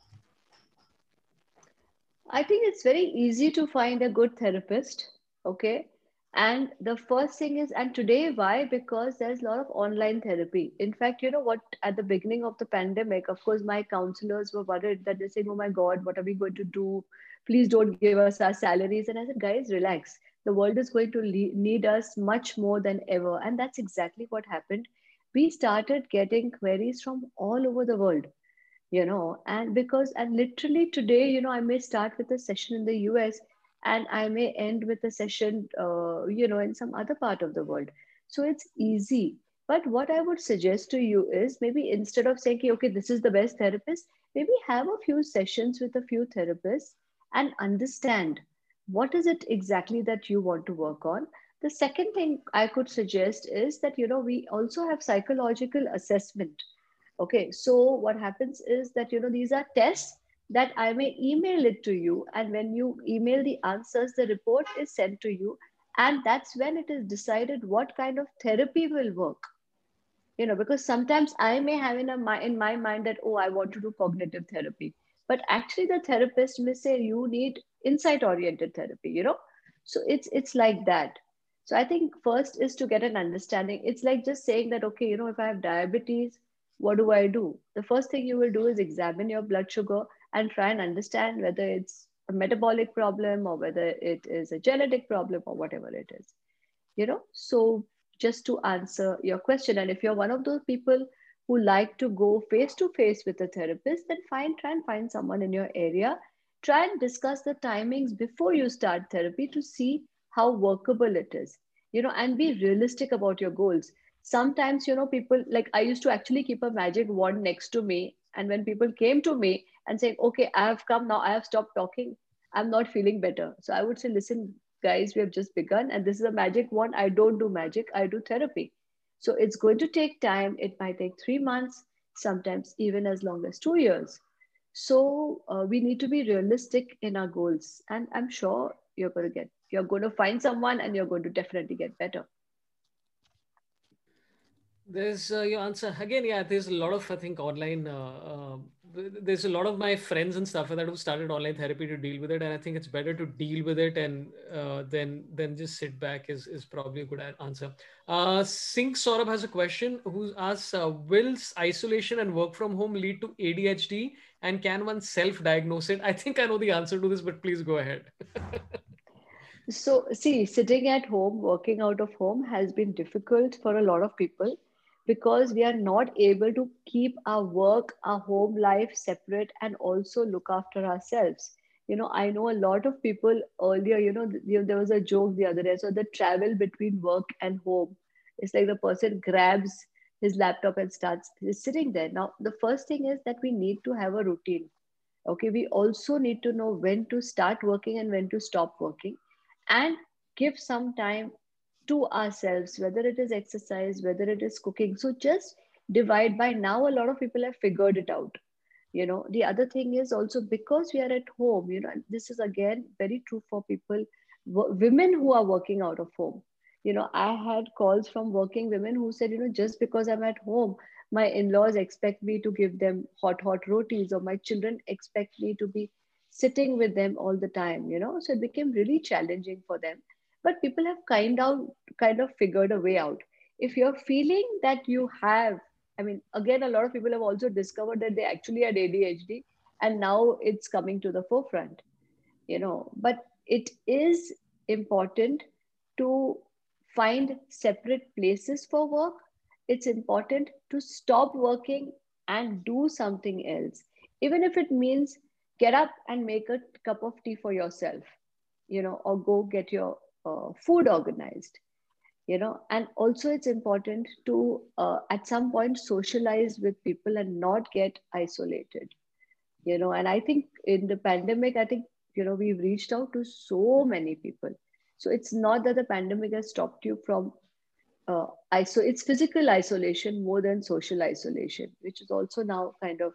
I think it's very easy to find a good therapist. Okay? And the first thing is and today why? Because there's a lot of online therapy. In fact you know what? At the beginning of the pandemic of course my counselors were worried that they're saying oh my god what are we going to do? Please don't give us our salaries. And i said guys relax. The world is going to need us much more than ever. And that's exactly what happened. We started getting queries from all over the world you know and because and literally today you know i may start with a session in the us and i may end with a session uh, you know in some other part of the world. So it's easy. But what i would suggest to you is maybe instead of saying okay this is the best therapist maybe have a few sessions with a few therapists and understand what is it exactly that you want to work on. The second thing i could suggest is that you know we also have psychological assessment okay so what happens is that you know these are tests that I may email it to you. And when you email the answers, the report is sent to you. And that's when it is decided what kind of therapy will work. You know, because sometimes I may have in, a, in my mind that, oh, I want to do cognitive therapy. But actually, the therapist may say you need insight oriented therapy, you know? So it's it's like that. So I think first is to get an understanding. It's like just saying that, okay, you know, if I have diabetes, what do I do? The first thing you will do is examine your blood sugar and try and understand whether it's a metabolic problem or whether it is a genetic problem or whatever it is you know? So just to answer your question and if you're one of those people who like to go face to face with a therapist then fine try and find someone in your area. Try and discuss the timings before you start therapy to see how workable it is you know and be realistic about your goals sometimes you know people like i used to actually keep a magic wand next to me and when people came to me and saying, okay, I have come now, I have stopped talking, I'm not feeling better. So I would say, listen, guys, we have just begun, and this is a magic wand I don't do magic, I do therapy. So it's going to take time. It might take three months, sometimes even as long as two years. So uh, we need to be realistic in our goals. And I'm sure you're going to get, you're going to find someone and you're going to definitely get better. There's uh, your answer again. Yeah, there's a lot of I think online uh, uh there's a lot of my friends and stuff that have started online therapy to deal with it, and I think it's better to deal with it and uh, then then just sit back is is probably a good answer. Uh, Singh Saurabh has a question who asks, uh, "Will isolation and work from home lead to ADHD, and can one self-diagnose it?" I think I know the answer to this, but please go ahead. so, see, sitting at home, working out of home has been difficult for a lot of people because we are not able to keep our work, our home life separate and also look after ourselves. You know, I know a lot of people earlier, you know, there was a joke the other day. So the travel between work and home, it's like the person grabs his laptop and starts sitting there. Now, the first thing is that we need to have a routine. Okay, we also need to know when to start working and when to stop working and give some time to ourselves, whether it is exercise, whether it is cooking. So just divide by now, a lot of people have figured it out. You know, the other thing is also because we are at home, you know, this is again very true for people, women who are working out of home. You know, I had calls from working women who said, you know, just because I'm at home, my in-laws expect me to give them hot, hot rotis, or my children expect me to be sitting with them all the time, you know. So it became really challenging for them but people have kind of kind of figured a way out. If you're feeling that you have i mean again a lot of people have also discovered that they actually had adhd and now it's coming to the forefront you know. But it is important to find separate places for work. It's important to stop working and do something else even if it means get up and make a cup of tea for yourself you know or go get your uh, food organized you know and also it's important to uh, at some point socialize with people and not get isolated you know and i think in the pandemic i think you know we've reached out to so many people. So it's not that the pandemic has stopped you from uh, iso- it's physical isolation more than social isolation which is also now kind of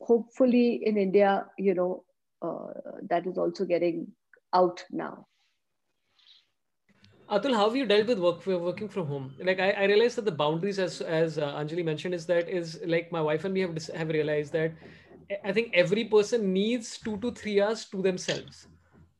hopefully in india you know uh, that is also getting out now Atul, how have you dealt with work working from home? Like I, I realized that the boundaries, as as uh, Anjali mentioned, is that is like my wife and me have have realized that I think every person needs two to three hours to themselves,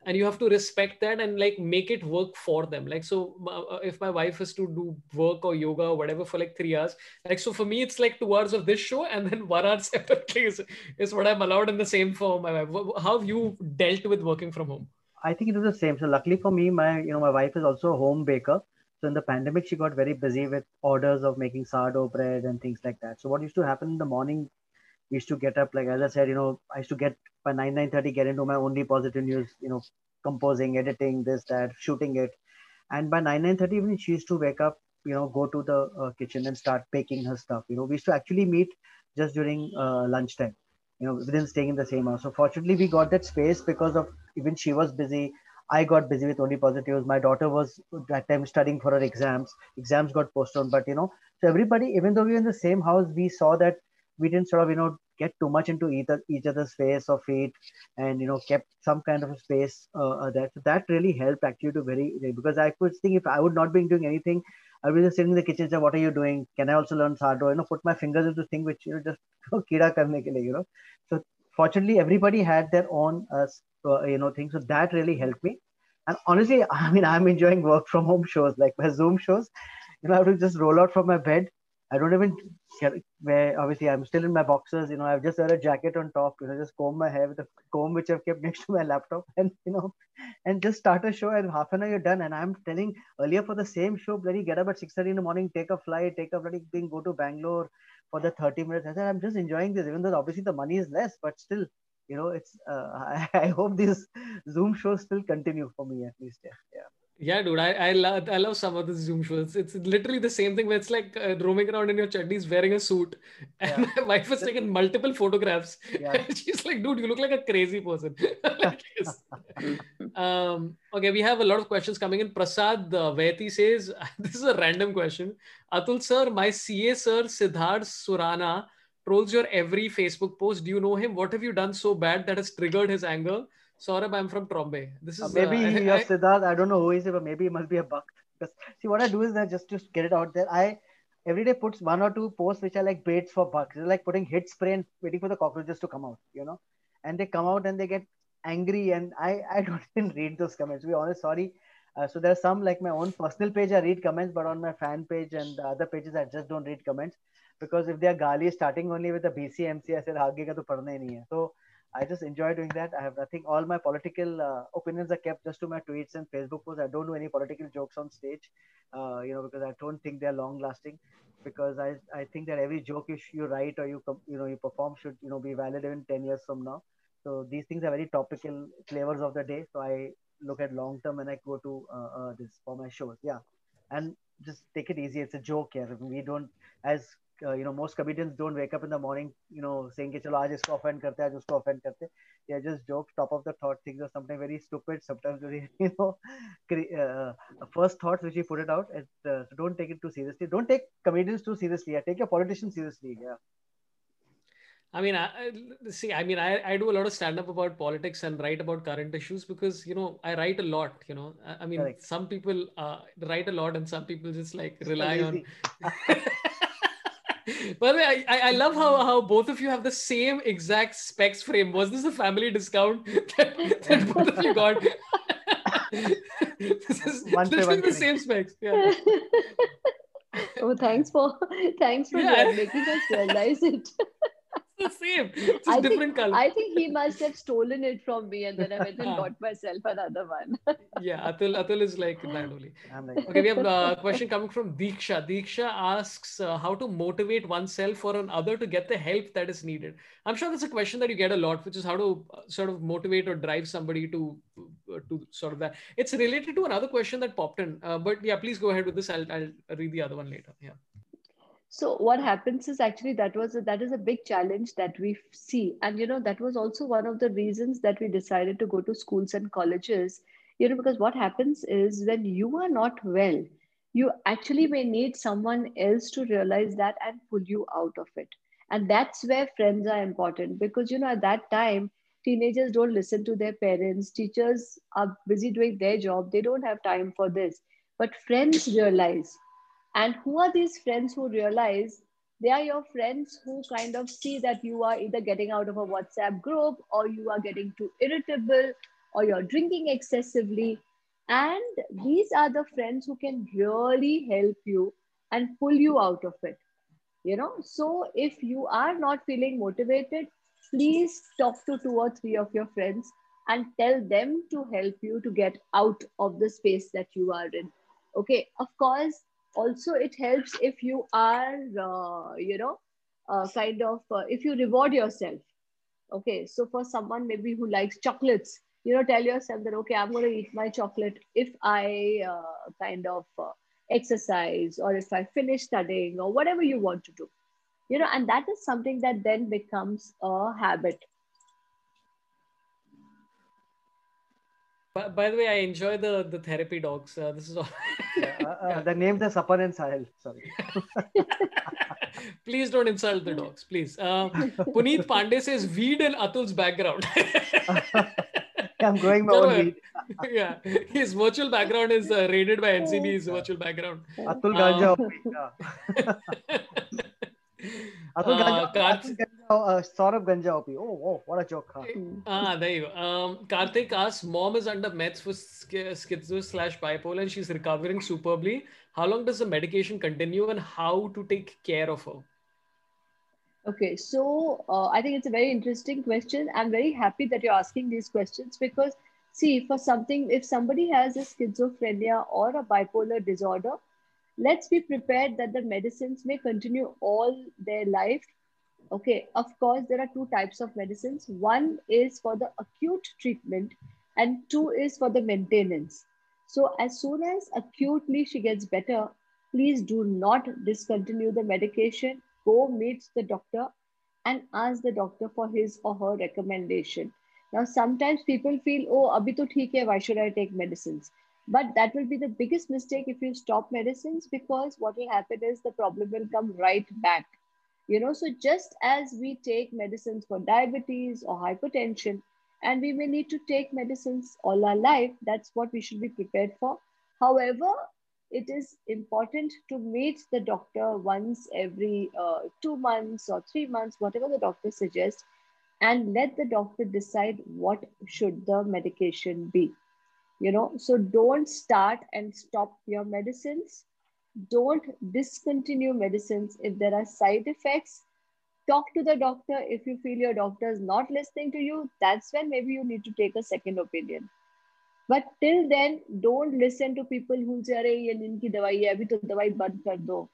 and you have to respect that and like make it work for them. Like so, uh, if my wife is to do work or yoga or whatever for like three hours, like so for me it's like two hours of this show and then one hour separately is, is what I'm allowed in the same for my wife. How have you dealt with working from home? I think it was the same. So luckily for me, my you know my wife is also a home baker. So in the pandemic, she got very busy with orders of making sourdough bread and things like that. So what used to happen in the morning, we used to get up like as I said, you know, I used to get by nine nine thirty get into my only positive news, you know, composing, editing, this that, shooting it, and by nine nine thirty even she used to wake up, you know, go to the uh, kitchen and start baking her stuff. You know, we used to actually meet just during uh, lunchtime you know within staying in the same house. So fortunately we got that space because of even she was busy. I got busy with only positives. My daughter was that time studying for her exams. Exams got postponed but you know so everybody even though we were in the same house we saw that we didn't sort of you know get too much into either each other's face or feet and you know kept some kind of a space uh, uh that that really helped actually to very because i could think if i would not be doing anything I was just sitting in the kitchen, say, what are you doing? Can I also learn sourdough? You know, put my fingers into thing which, you know, just kida karne ke liye, you know. So fortunately, everybody had their own, uh, uh, you know, thing. So that really helped me. And honestly, I mean, I'm enjoying work from home shows, like my Zoom shows. You know, I have to just roll out from my bed. I don't even where obviously I'm still in my boxers. You know, I've just wear a jacket on top. You know, just comb my hair with a comb which I've kept next to my laptop, and you know, and just start a show. And half an hour you're done. And I'm telling earlier for the same show, bloody get up at six thirty in the morning, take a flight, take a bloody thing, go to Bangalore for the thirty minutes. I said I'm just enjoying this, even though obviously the money is less, but still, you know, it's. Uh, I, I hope these Zoom shows still continue for me at least. Yeah. yeah. Yeah, dude, I, I love I love some of the Zoom shows. It's literally the same thing where it's like uh, roaming around in your chuddies wearing a suit, and yeah. my wife has taken multiple photographs. Yeah. she's like, "Dude, you look like a crazy person." um, okay, we have a lot of questions coming in. Prasad uh, Veti says, "This is a random question." Atul sir, my CA sir Siddharth Surana trolls your every Facebook post. Do you know him? What have you done so bad that has triggered his anger? Sorabh, I'm from Trombay. This uh, is uh, maybe uh, your I, Siddharth. I don't know who is it, but maybe it must be a buck. Because see, what I do is that just to get it out there, I every day puts one or two posts which are like baits for bugs. It's like putting hit spray and waiting for the cockroaches to come out. You know, and they come out and they get angry, and I I don't even read those comments. We honest, sorry. Uh, so there are some like my own personal page I read comments, but on my fan page and other pages I just don't read comments because if they are gali starting only with the BCMC, I said ka to तो नहीं है. So I just enjoy doing that. I have nothing. All my political uh, opinions are kept just to my tweets and Facebook posts. I don't do any political jokes on stage, uh, you know, because I don't think they're long lasting. Because I, I think that every joke you, you write or you you know you perform should you know be valid even ten years from now. So these things are very topical flavors of the day. So I look at long term when I go to uh, uh, this for my shows. Yeah, and just take it easy. It's a joke here. We don't as you know most comedians don't wake up in the morning you know saying कि चलो आज इसको offend करते हैं आज उसको offend करते they are just jokes top of the thought things are sometimes very stupid sometimes very you know uh, first thoughts which you put it out it, uh, so don't take it too seriously don't take comedians too seriously yeah. take your politicians seriously yeah I mean, I, see, I mean, I, I do a lot of stand up about politics and write about current issues because, you know, I write a lot, you know. I, I mean, Correct. some people uh, write a lot and some people just like rely on. By the way, I, I love how, how both of you have the same exact specs frame. Was this a family discount that, that both of you got? this is one literally the same specs. Yeah. oh, thanks for thanks for yeah. making us realize it the same. It's I different think, color. I think he must have stolen it from me and then I went and got myself another one. yeah, Atul, Atul is like that only. Okay, we have a question coming from Deeksha. Deeksha asks uh, how to motivate oneself or another to get the help that is needed. I'm sure that's a question that you get a lot, which is how to uh, sort of motivate or drive somebody to uh, to sort of that. It's related to another question that popped in, uh, but yeah, please go ahead with this. I'll, I'll read the other one later. Yeah so what happens is actually that was a, that is a big challenge that we see. And you know that was also one of the reasons that we decided to go to schools and colleges you know because what happens is when you are not well you actually may need someone else to realize that and pull you out of it. And that's where friends are important because you know at that time teenagers don't listen to their parents. Teachers are busy doing their job. They don't have time for this. But friends realize and who are these friends who realize they are your friends who kind of see that you are either getting out of a WhatsApp group or you are getting too irritable or you're drinking excessively. And these are the friends who can really help you and pull you out of it. You know, so if you are not feeling motivated, please talk to two or three of your friends and tell them to help you to get out of the space that you are in. Okay, of course, also it helps if you are uh, you know uh, kind of uh, if you reward yourself. Okay so for someone maybe who likes chocolates you know tell yourself that okay i'm going to eat my chocolate if i uh, kind of uh, exercise or if i finish studying or whatever you want to do. You know and that is something that then becomes a habit By, by the way, I enjoy the the therapy dogs. Uh, this is all. yeah, uh, uh, the names are Sapan and Sahil. Sorry. please don't insult the dogs, please. Uh, Puneet Pandey says weed in Atul's background. I'm growing my own weed. yeah, his virtual background is uh, rated by NCB's virtual background. Atul Ganja. Um, Atul uh, Ganja, uh, Sorabh Ganja OP. Oh, oh, what a joke. Huh? Ah, there you go. Um, Karthik asks, mom is under meds for schizo slash bipolar and she's recovering superbly. How long does the medication continue and how to take care of her? Okay, so uh, I think it's a very interesting question. I'm very happy that you're asking these questions because, see, for something, if somebody has a schizophrenia or a bipolar disorder, let's be prepared that the medicines may continue all their life. Okay, of course, there are two types of medicines. One is for the acute treatment, and two is for the maintenance. So, as soon as acutely she gets better, please do not discontinue the medication. Go meet the doctor and ask the doctor for his or her recommendation. Now, sometimes people feel, oh, abhi to hai, why should I take medicines? But that will be the biggest mistake if you stop medicines because what will happen is the problem will come right back. You know, so just as we take medicines for diabetes or hypertension, and we may need to take medicines all our life, that's what we should be prepared for. However, it is important to meet the doctor once every uh, two months or three months, whatever the doctor suggests, and let the doctor decide what should the medication be you know. So don't start and stop your medicines. Don't discontinue medicines if there are side effects. Talk to the doctor if you feel your doctor is not listening to you. That's when maybe you need to take a second opinion. But till then don't listen to people who say ki dawai hai to dawai kar do.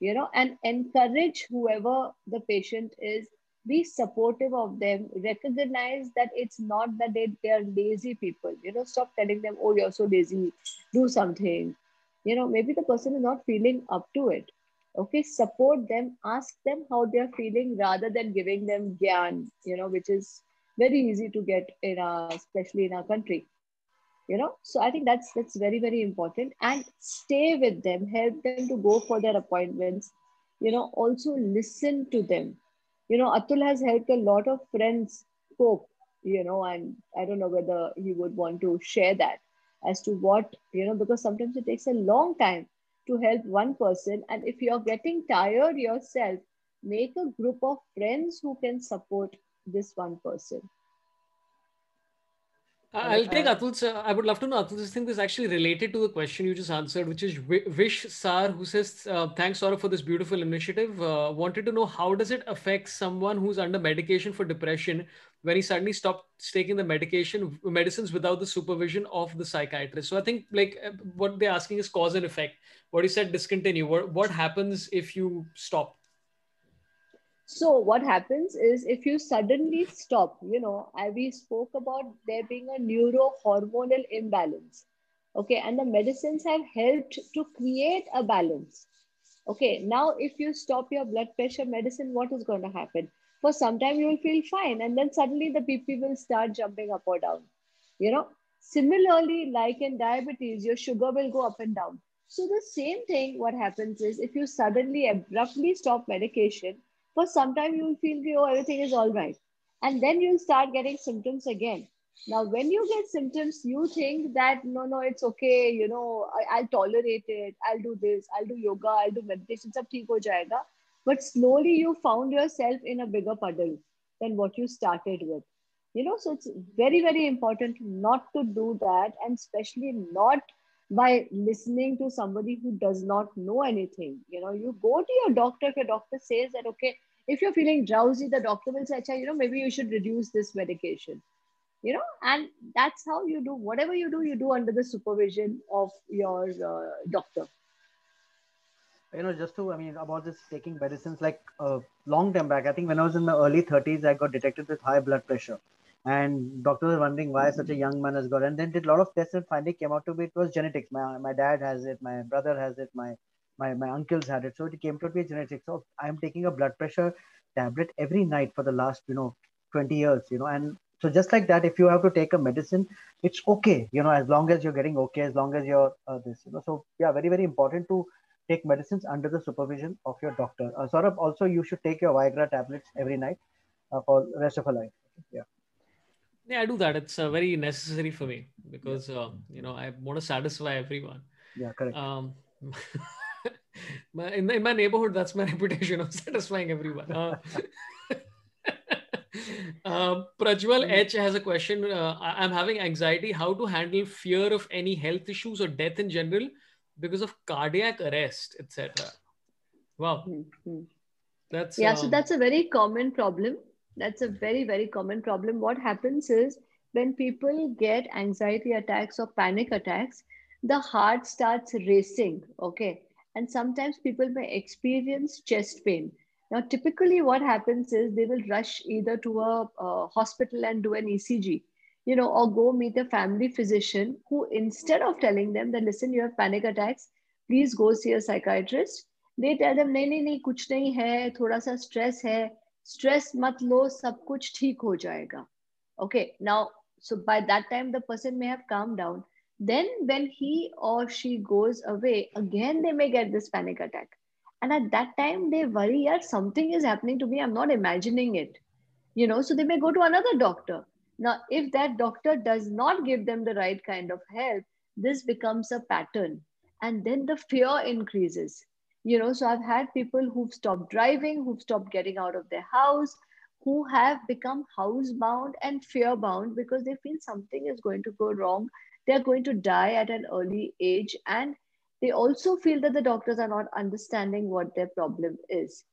You know and encourage whoever the patient is be supportive of them recognize that it's not that they, they are lazy people you know stop telling them oh you're so lazy do something. You know maybe the person is not feeling up to it. Okay support them ask them how they're feeling rather than giving them gyan you know which is very easy to get in our especially in our country. You know so i think that's that's very very important. And stay with them help them to go for their appointments. You know also listen to them you know, Atul has helped a lot of friends cope, you know, and I don't know whether he would want to share that as to what, you know, because sometimes it takes a long time to help one person. And if you're getting tired yourself, make a group of friends who can support this one person. I'll take Atul's. Uh, I would love to know Atul. Atul's thing is actually related to the question you just answered, which is Vish Sar, who says, uh, "Thanks, Sora, for this beautiful initiative. Uh, wanted to know how does it affect someone who's under medication for depression when he suddenly stops taking the medication medicines without the supervision of the psychiatrist?" So I think like uh, what they're asking is cause and effect. What you said, discontinue. What what happens if you stop? So what happens is if you suddenly stop, you know, I, we spoke about there being a neurohormonal imbalance. Okay, and the medicines have helped to create a balance. Okay, now if you stop your blood pressure medicine, what is going to happen? For some time you will feel fine, and then suddenly the BP will start jumping up or down. You know, similarly, like in diabetes, your sugar will go up and down. So the same thing, what happens is if you suddenly abruptly stop medication, for some time you will feel oh everything is all right. And then you'll start getting symptoms again. Now when you get symptoms you think that no no it's okay you know I, will tolerate it. I'll do this. I'll do yoga. I'll do meditation. Sab theek ho jayega. But slowly you found yourself in a bigger puddle than what you started with. You know so it's very very important not to do that and especially not by listening to somebody who does not know anything. You know, you go to your doctor if your doctor says that, okay, if you're feeling drowsy, the doctor will say, you know, maybe you should reduce this medication. You know, and that's how you do whatever you do, you do under the supervision of your uh, doctor. You know, just to, I mean, about this taking medicines, like a uh, long time back, I think when I was in my early 30s, I got detected with high blood pressure and doctors were wondering why such a young man has got and then did a lot of tests and finally came out to be it was genetics. My, my dad has it my brother has it my, my my uncles had it. So it came to be genetics. So i'm taking a blood pressure tablet every night for the last you know 20 years you know and so just like that if you have to take a medicine it's okay you know as long as you're getting okay as long as you're uh, this you know. So yeah very very important to take medicines under the supervision of your doctor. Uh, sort of also you should take your viagra tablets every night uh, for the rest of your life. Yeah yeah, I do that. It's uh, very necessary for me because uh, you know I want to satisfy everyone. Yeah, correct. Um, my, in, in my neighborhood, that's my reputation of satisfying everyone. Uh, uh, Prajwal hmm. H has a question. Uh, I'm having anxiety. How to handle fear of any health issues or death in general because of cardiac arrest, etc. Wow, mm-hmm. that's yeah. Um, so that's a very common problem that's a very, very common problem. What happens is when people get anxiety attacks or panic attacks, the heart starts racing. Okay. And sometimes people may experience chest pain. Now, typically, what happens is they will rush either to a, a hospital and do an ECG, you know, or go meet a family physician who, instead of telling them that, listen, you have panic attacks, please go see a psychiatrist, they tell them, nahi, nahi, nahi, kuch nahi hai, thoda sa stress hai, stress मत लो सब कुछ ठीक हो जाएगा okay now so by that time the person may have calmed down then when he or she goes away again they may get this panic attack and at that time they worry yeah something is happening to me i'm not imagining it you know so they may go to another doctor now if that doctor does not give them the right kind of help this becomes a pattern and then the fear increases you know so i've had people who've stopped driving who've stopped getting out of their house who have become housebound and fear bound because they feel something is going to go wrong. They're going to die at an early age and they also feel that the doctors are not understanding what their problem is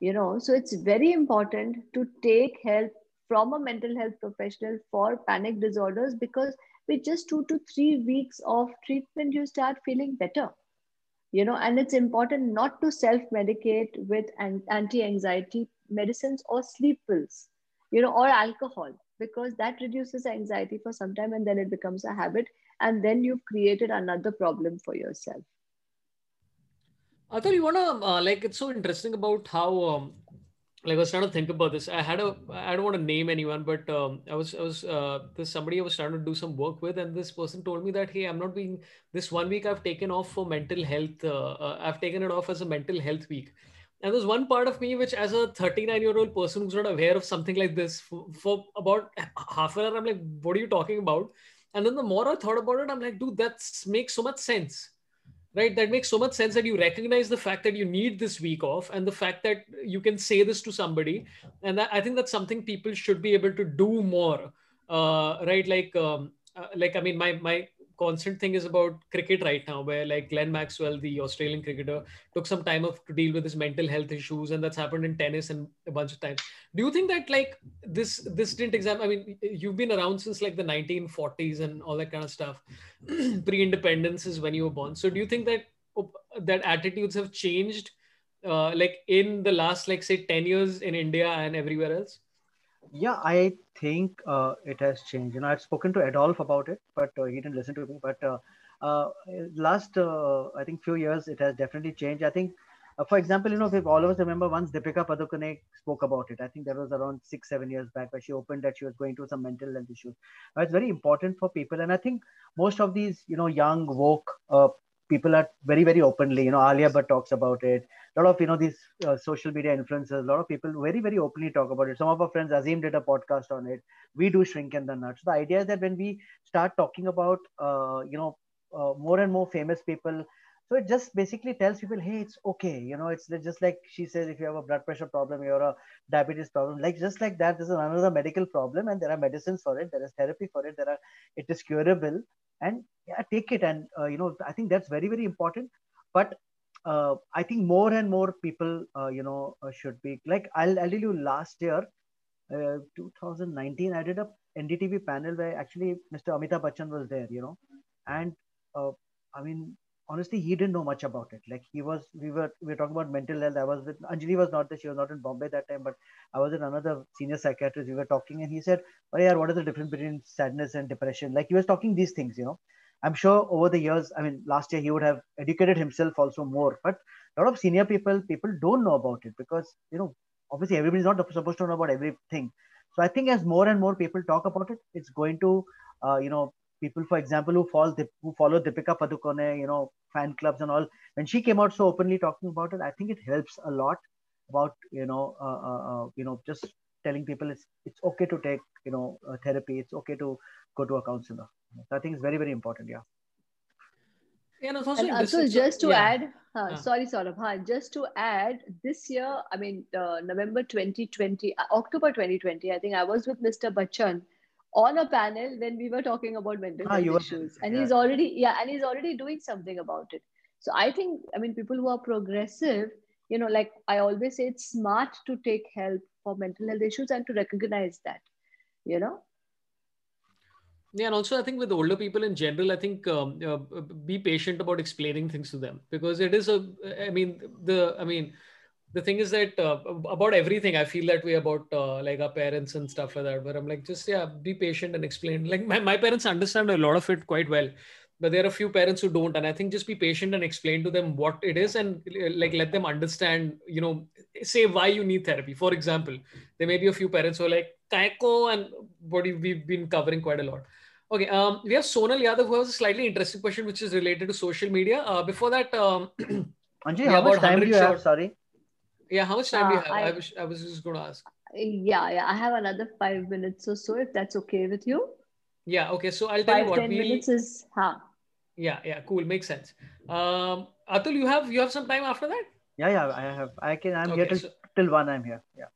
you know. So it's very important to take help from a mental health professional for panic disorders because with just two to three weeks of treatment you start feeling better you know and it's important not to self medicate with anti anxiety medicines or sleep pills you know or alcohol because that reduces anxiety for some time and then it becomes a habit and then you've created another problem for yourself. Atul, you wanna uh, like it's so interesting about how um, like I was trying to think about this. I had a I don't want to name anyone, but um, I was I was uh, there's somebody I was trying to do some work with, and this person told me that hey, I'm not being this one week I've taken off for mental health. Uh, uh, I've taken it off as a mental health week. And there's one part of me which, as a 39 year old person who's not aware of something like this, for, for about half an hour, I'm like, what are you talking about? And then the more I thought about it, I'm like, dude, that makes so much sense right? That makes so much sense that you recognize the fact that you need this week off and the fact that you can say this to somebody. And that, i think that's something people should be able to do more. Uh, right? Like um, uh, like i mean my my constant thing is about cricket right now, where like Glenn Maxwell, the Australian cricketer, took some time off to deal with his mental health issues, and that's happened in tennis and a bunch of times. Do you think that like this this didn't exam? I mean, you've been around since like the 1940s and all that kind of stuff. Pre-independence is when you were born. So do you think that that attitudes have changed, uh, like in the last like say 10 years in India and everywhere else? Yeah i think uh, it has changed. You know i've spoken to Atul about it but uh, he didn't listen to me. But uh, uh last uh, i think few years it has definitely changed. I think uh, for example you know if all of us remember once deepika padukone spoke about it i think that was around six seven years back where she opened that she was going through some mental health issues. It's very important for people. And i think most of these you know young woke people are very very openly you know alia Bhatt talks about it. A lot of you know these uh, social media influencers a lot of people very very openly talk about it. Some of our friends azim did a podcast on it. We do shrink in the nuts the idea is that when we start talking about uh, you know uh, more and more famous people so it just basically tells people hey it's okay. You know it's just like she says if you have a blood pressure problem you're a diabetes problem like just like that this is another medical problem and there are medicines for it there is therapy for it there are it is curable and yeah take it and uh, you know i think that's very very important. But uh, i think more and more people uh, you know should be like I'll, I'll tell you last year uh, 2019 i did a ndtv panel where actually mr amitabh bachchan was there you know. And i mean honestly he didn't know much about it. Like he was we were we were talking about mental health. I was with anjali was not there. She was not in bombay that time but i was in another senior psychiatrist. We were talking and he said oh yeah what is the difference between sadness and depression? Like he was talking these things you know. I'm sure over the years i mean last year he would have educated himself also more but a lot of senior people people don't know about it because you know obviously everybody's not supposed to know about everything. So i think as more and more people talk about it it's going to uh, you know people, for example, who follow who follow Deepika Padukone, you know, fan clubs and all. When she came out so openly talking about it, I think it helps a lot about you know, uh, uh, uh, you know, just telling people it's it's okay to take you know therapy. It's okay to go to a counselor. So I think it's very very important. Yeah. Yeah, and also, and also just to yeah. add, uh, uh. sorry, Sorabh, huh, just to add, this year, I mean, uh, November 2020, uh, October 2020, I think I was with Mr. Bachchan on a panel when we were talking about mental ah, health issues. And yeah. he's already yeah and he's already doing something about it. So i think i mean people who are progressive you know like i always say it's smart to take help for mental health issues and to recognize that you know? Yeah and also i think with older people in general i think um, uh, be patient about explaining things to them. Because it is a i mean the i mean the thing is that uh, about everything, I feel that way about uh, like our parents and stuff like that. But I'm like, just yeah, be patient and explain. Like my, my parents understand a lot of it quite well, but there are a few parents who don't. And I think just be patient and explain to them what it is and like let them understand, you know, say why you need therapy. For example, there may be a few parents who are like, Kaiko and what we've been covering quite a lot. Okay, um, we have Sonal Yadav who has a slightly interesting question which is related to social media. Uh, before that, um, Anji, how much time do you have? Sorry. Yeah, how much time uh, do you uh, have? I, I, was, I was just going to ask. Yeah, yeah, I have another five minutes or so, if that's okay with you. Yeah, okay. So I'll tell five, you what. Ten we'll... minutes is, huh? Yeah, yeah, cool. Makes sense. Um, Atul, you have you have some time after that? Yeah, yeah, I have. I can. I'm okay, here till, so... till one. I'm here. Yeah.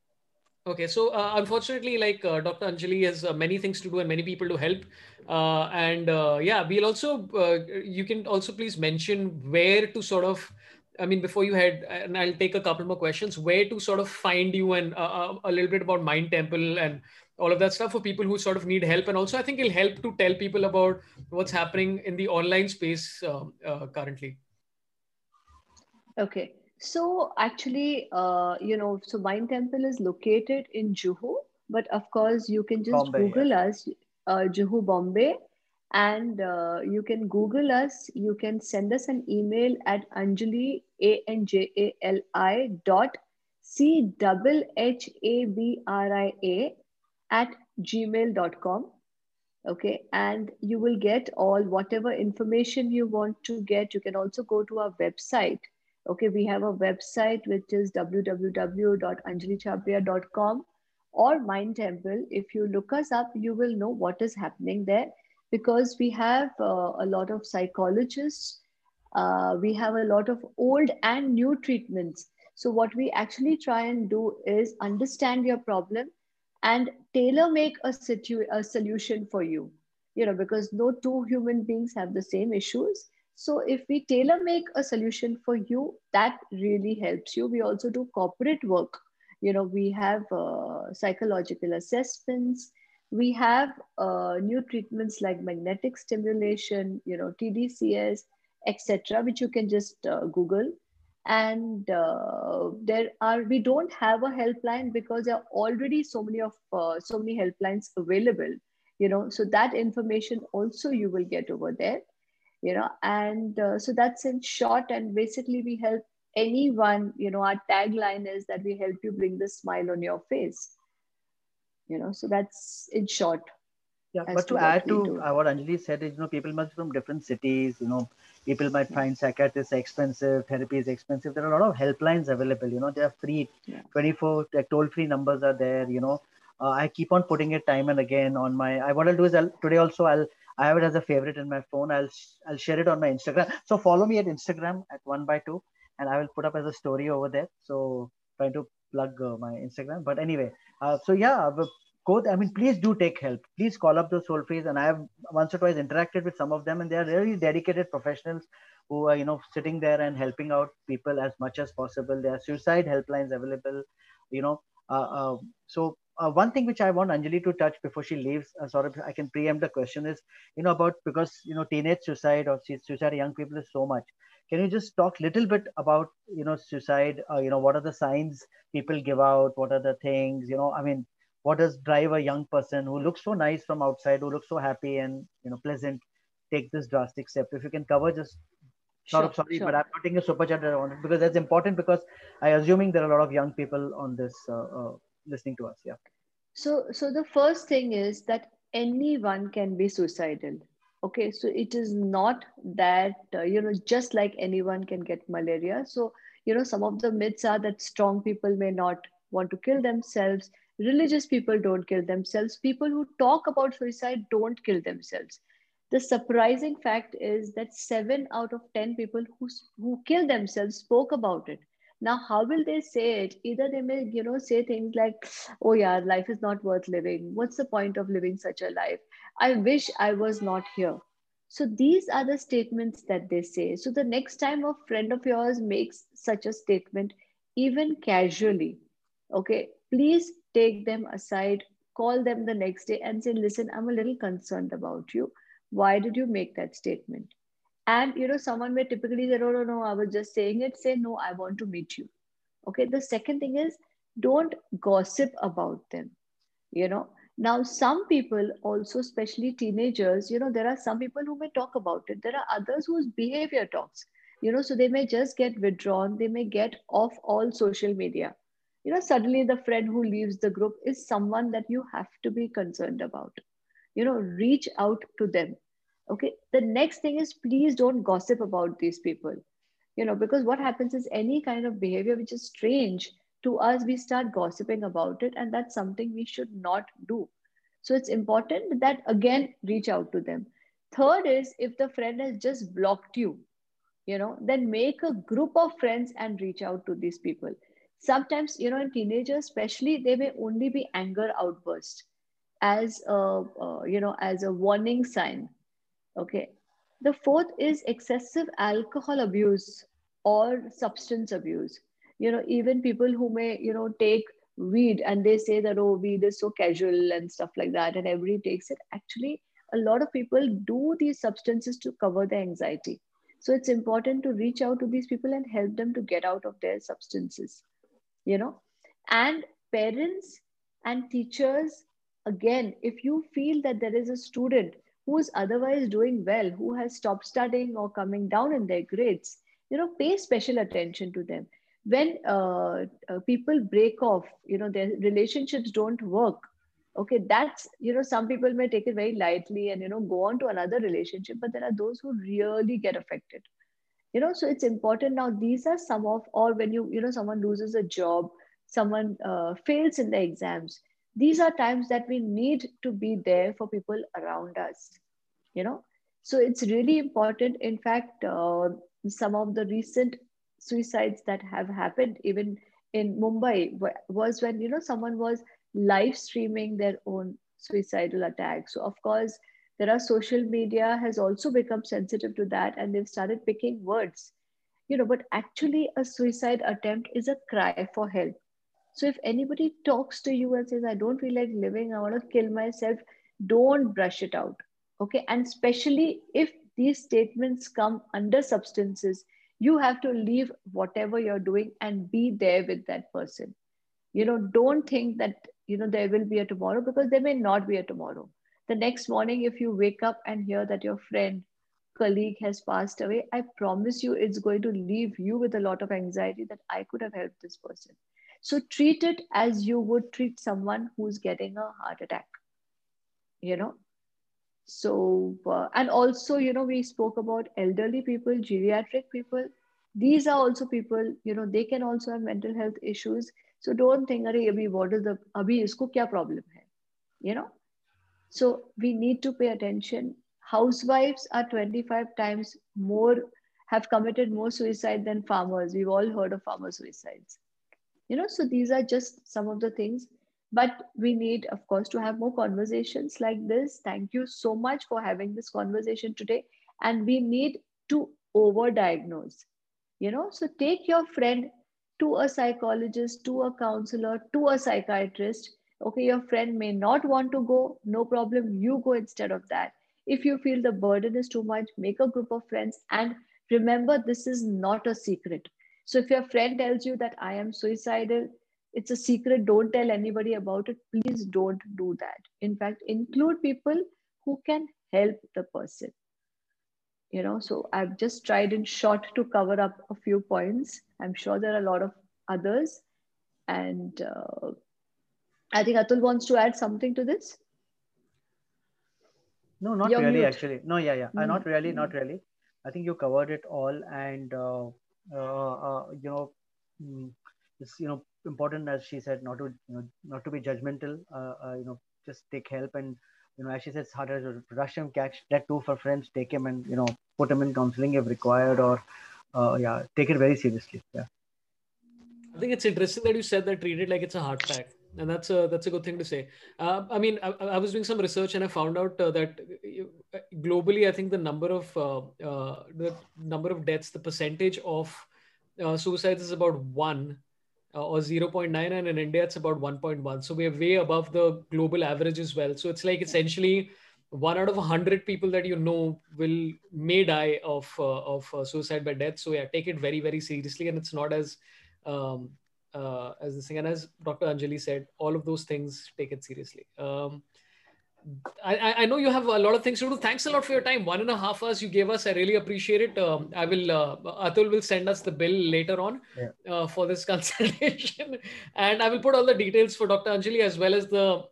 Okay, so uh, unfortunately, like uh, Dr. Anjali has uh, many things to do and many people to help. Uh, and uh, yeah, we'll also, uh, you can also please mention where to sort of I mean, before you head, and I'll take a couple more questions, where to sort of find you and uh, uh, a little bit about Mind Temple and all of that stuff for people who sort of need help. And also, I think it'll help to tell people about what's happening in the online space um, uh, currently. Okay. So actually, uh, you know, so Mind Temple is located in Juhu, but of course, you can just Bombay, Google yeah. us, uh, Juhu, Bombay, and uh, you can google us. You can send us an email at anjali a n j a l i dot c double h a b r i a at gmail.com okay? And you will get all whatever information you want to get. You can also go to our website. Okay? We have a website which is www.anjalichhabria.com or mind temple. If you look us up you will know what is happening there because we have uh, a lot of psychologists, uh, we have a lot of old and new treatments. So what we actually try and do is understand your problem and tailor make a, situ- a solution for you. You know, because no two human beings have the same issues. So if we tailor make a solution for you, that really helps you. We also do corporate work. You know, we have uh, psychological assessments we have uh, new treatments like magnetic stimulation, you know, TDCS, etc., which you can just uh, Google. And uh, there are we don't have a helpline because there are already so many of uh, so many helplines available. You know, so that information also you will get over there. You know, and uh, so that's in short. And basically, we help anyone. You know, our tagline is that we help you bring the smile on your face you know. So that's in short yeah but to, to add to uh, what anjali said is you know people must be from different cities you know. People might find psychiatrists expensive therapy is expensive. There are a lot of helplines available you know. They are free. Yeah. 24 like toll free numbers are there you know. Uh, i keep on putting it time and again on my i what i'll do is I'll, today also i'll i have it as a favorite in my phone. I'll i'll share it on my instagram. So follow me at instagram at one by two and i will put up as a story over there. So trying to plug uh, my instagram but anyway uh, so yeah, go. I mean, please do take help. Please call up those frees. And I have once or twice interacted with some of them, and they are really dedicated professionals who are you know sitting there and helping out people as much as possible. There are suicide helplines available. You know, uh, uh, so uh, one thing which I want Anjali to touch before she leaves, uh, I can preempt the question is, you know, about because you know teenage suicide or suicide young people is so much. Can you just talk a little bit about you know suicide? Uh, you know, what are the signs people give out? What are the things? You know, I mean, what does drive a young person who looks so nice from outside, who looks so happy and you know pleasant, take this drastic step? If you can cover just sure, sorry, sure. but I'm putting a super chat on it because that's important because I assuming there are a lot of young people on this uh, uh, listening to us. Yeah. So, so the first thing is that anyone can be suicidal. Okay, so it is not that uh, you know just like anyone can get malaria. So you know some of the myths are that strong people may not want to kill themselves. Religious people don't kill themselves. People who talk about suicide don't kill themselves. The surprising fact is that 7 out of 10 people who, who kill themselves spoke about it now how will they say it? Either they may you know say things like oh yeah life is not worth living. What's the point of living such a life? I wish i was not here. So these are the statements that they say. So the next time a friend of yours makes such a statement even casually okay please take them aside, call them the next day and say, listen, I'm a little concerned about you. Why did you make that statement? And you know, someone may typically say, no, no, no, I was just saying it. Say, no, I want to meet you. Okay. The second thing is don't gossip about them. You know, now some people also, especially teenagers, you know, there are some people who may talk about it. There are others whose behavior talks, you know, so they may just get withdrawn. They may get off all social media you know suddenly the friend who leaves the group is someone that you have to be concerned about you know reach out to them okay the next thing is please don't gossip about these people. You know because what happens is any kind of behavior which is strange to us we start gossiping about it and that's something we should not do. So it's important that again reach out to them. Third is if the friend has just blocked you you know then make a group of friends and reach out to these people. Sometimes you know in teenagers especially they may only be anger outbursts as a uh, you know as a warning sign okay. The fourth is excessive alcohol abuse or substance abuse. You know even people who may you know take weed and they say that oh weed is so casual and stuff like that and everybody takes it. Actually a lot of people do these substances to cover their anxiety. So it's important to reach out to these people and help them to get out of their substances you know. And parents and teachers again if you feel that there is a student who is otherwise doing well who has stopped studying or coming down in their grades you know pay special attention to them. When uh, uh, people break off you know their relationships don't work okay that's you know some people may take it very lightly and you know go on to another relationship but there are those who really get affected. You know so it's important now these are some of or when you you know someone loses a job someone uh, fails in the exams these are times that we need to be there for people around us you know? So it's really important. In fact uh, some of the recent suicides that have happened even in mumbai was when you know someone was live streaming their own suicidal attack. So of course there are social media has also become sensitive to that and they've started picking words. You know but actually a suicide attempt is a cry for help. So if anybody talks to you and says, I don't feel like living, I want to kill myself, don't brush it out. Okay. And especially if these statements come under substances, you have to leave whatever you're doing and be there with that person. You know, don't think that, you know, there will be a tomorrow because there may not be a tomorrow. The next morning, if you wake up and hear that your friend, colleague has passed away, I promise you it's going to leave you with a lot of anxiety that I could have helped this person. So treat it as you would treat someone who's getting a heart attack, you know. So, uh, and also, you know, we spoke about elderly people, geriatric people. These are also people, you know, they can also have mental health issues. So don't think, Abhi, what is the, Abhi, isko kya problem hai? You know? So we need to pay attention. Housewives are 25 times more, have committed more suicide than farmers. We've all heard of farmer suicides you know so these are just some of the things but we need of course to have more conversations like this. Thank you so much for having this conversation today. And we need to overdiagnose. You know so take your friend to a psychologist to a counselor to a psychiatrist. Okay your friend may not want to go. No problem. You go instead of that. If you feel the burden is too much make a group of friends. And remember this is not a secret. So if your friend tells you that I am suicidal, it's a secret, don't tell anybody about it. Please don't do that. In fact, include people who can help the person. You know, so I've just tried in short to cover up a few points. I'm sure there are a lot of others. And uh, I think Atul wants to add something to this. No, not You're really, mute. actually. No, yeah, yeah. Mm-hmm. Uh, not really, not really. I think you covered it all. And uh, uh, uh, you know mm, you know important as she said not to you know not to be judgmental uh, you know just take help and you know as she says harder to rush him catch that too for friends take him and you know put him in counseling if required or yeah take it very seriously yeah I think it's interesting that you said that treat it like it's a heart attack and that's a that's a good thing to say. Uh, I mean, I, I, was doing some research and I found out uh, that uh, globally, I think the number of uh, uh, the number of deaths, the percentage of uh, suicides is about one or 0.9, and in India it's about 1.1. So we're way above the global average as well. So it's like essentially one out of a hundred people that you know will may die of of suicide by death. So yeah, take it very very seriously, and it's not as um, uh, as this thing. And as Dr. Anjali said, all of those things take it seriously. Um, I, I, know you have a lot of things to do. Thanks a lot for your time. One and a half hours you gave us. I really appreciate it. Um, I will, uh, Atul will send us the bill later on yeah. uh, for this consultation. and I will put all the details for Dr. Anjali as well as the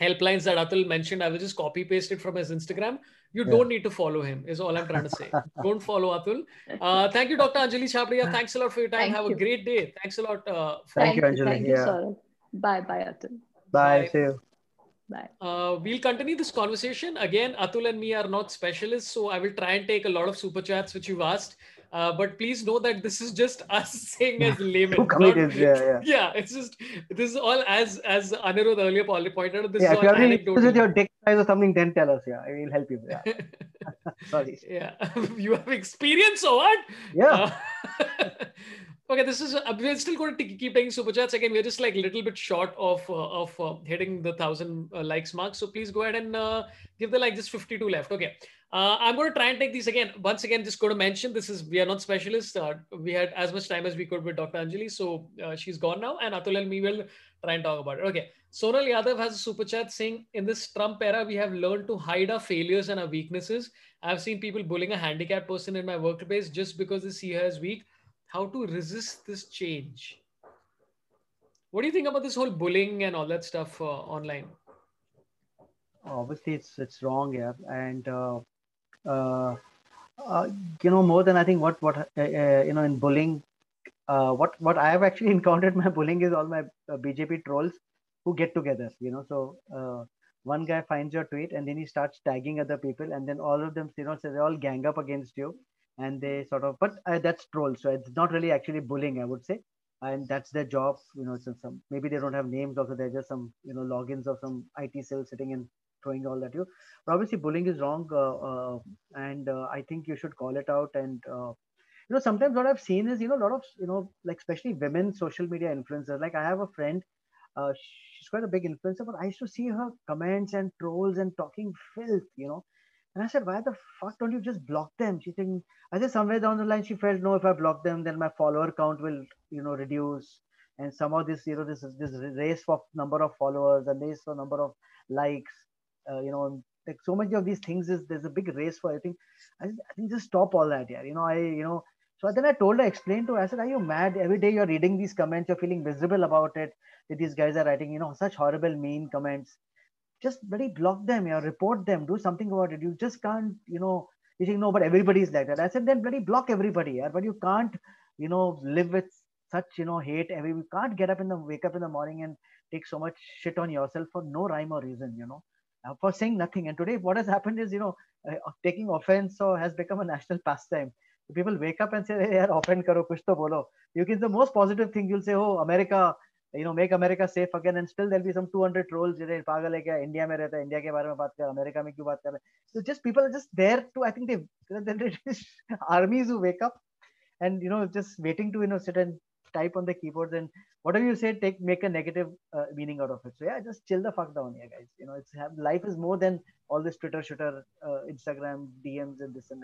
helplines that Atul mentioned. I will just copy paste it from his Instagram. You yeah. don't need to follow him, is all I'm trying to say. don't follow Atul. Uh, thank you, Dr. Anjali Chhabria. Thanks a lot for your time. Thank Have you. a great day. Thanks a lot. Uh, thank, you, Anjali. Thank you, yeah. Bye, bye, Atul. Bye. Bye. See you. Bye. Uh, we'll continue this conversation. Again, Atul and me are not specialists, so I will try and take a lot of super chats which you've asked. Uh, but please know that this is just us saying as laymen. not, yeah, yeah. yeah, it's just this is all as as Anirudh earlier pointed out. This yeah, is all anecdotal. With your dick size or something, then tell us. Yeah, I will help you. Yeah. Sorry. Yeah, you have experience or what? Yeah. Okay, this is. Uh, we're still going to keep taking super chats again. We're just like a little bit short of uh, of uh, hitting the thousand uh, likes mark. So please go ahead and uh, give the like. Just 52 left. Okay. Uh, I'm going to try and take these again. Once again, just going to mention this is we are not specialists. we had as much time as we could with Dr. Anjali, so she's gone now, and Atul and me will try and talk about it. Okay. Sonal Yadav has a super chat saying, "In this Trump era, we have learned to hide our failures and our weaknesses. I've seen people bullying a handicapped person in my workplace just because they see her as weak. How to resist this change? What do you think about this whole bullying and all that stuff uh, online? Obviously, it's it's wrong, yeah, and uh, uh, uh you know more than I think what what uh, uh, you know in bullying. what what I have actually encountered my bullying is all my BJP trolls who get together, you know. So one guy finds your tweet and then he starts tagging other people and then all of them you know so they all gang up against you and they sort of but uh, that's troll so it's not really actually bullying i would say and that's their job you know so some maybe they don't have names also they're just some you know logins of some it cell sitting and throwing all that you but obviously bullying is wrong uh, uh, and uh, i think you should call it out and uh, you know sometimes what i've seen is you know a lot of you know like especially women social media influencers like i have a friend uh, she's quite a big influencer, but I used to see her comments and trolls and talking filth, you know. And I said, why the fuck don't you just block them? She said, I think somewhere down the line she felt, no, if I block them, then my follower count will, you know, reduce. And somehow this, you know, this this race for number of followers and race for number of likes, uh, you know, like so many of these things is there's a big race for. I think, I, think just stop all that, yeah. You know, I, you know, so then I told her, explain to her, I said, Are you mad? Every day you're reading these comments, you're feeling miserable about it. That these guys are writing, you know, such horrible, mean comments. Just very block them, you report them, do something about it. You just can't, you know, you think, no, but everybody's like that. I said, then bloody block everybody, yeah. But you can't, you know, live with such, you know, hate. Every you can't get up in the wake up in the morning and take so much shit on yourself for no rhyme or reason, you know. Uh, for saying nothing. And today, what has happened is, you know, uh, taking offense so has become a national pastime people wake up and say, hey, offend karo, kuch to bolo. You can, the most positive thing, you'll say, oh, America, you know, make America safe again, and still there'll be some 200 trolls, you know, pagal hai kya, India mein rehta, India ke bare mein baat kar, America mein kyun baat kar So just people are just there to, I think they, they're armies who wake up and, you know, just waiting to, you know, sit and type on the keyboards and whatever you say, take, make a negative uh, meaning out of it. So yeah, just chill the fuck down here, guys. You know, it's life is more than all this Twitter, shooter, uh, Instagram, DMs and this and.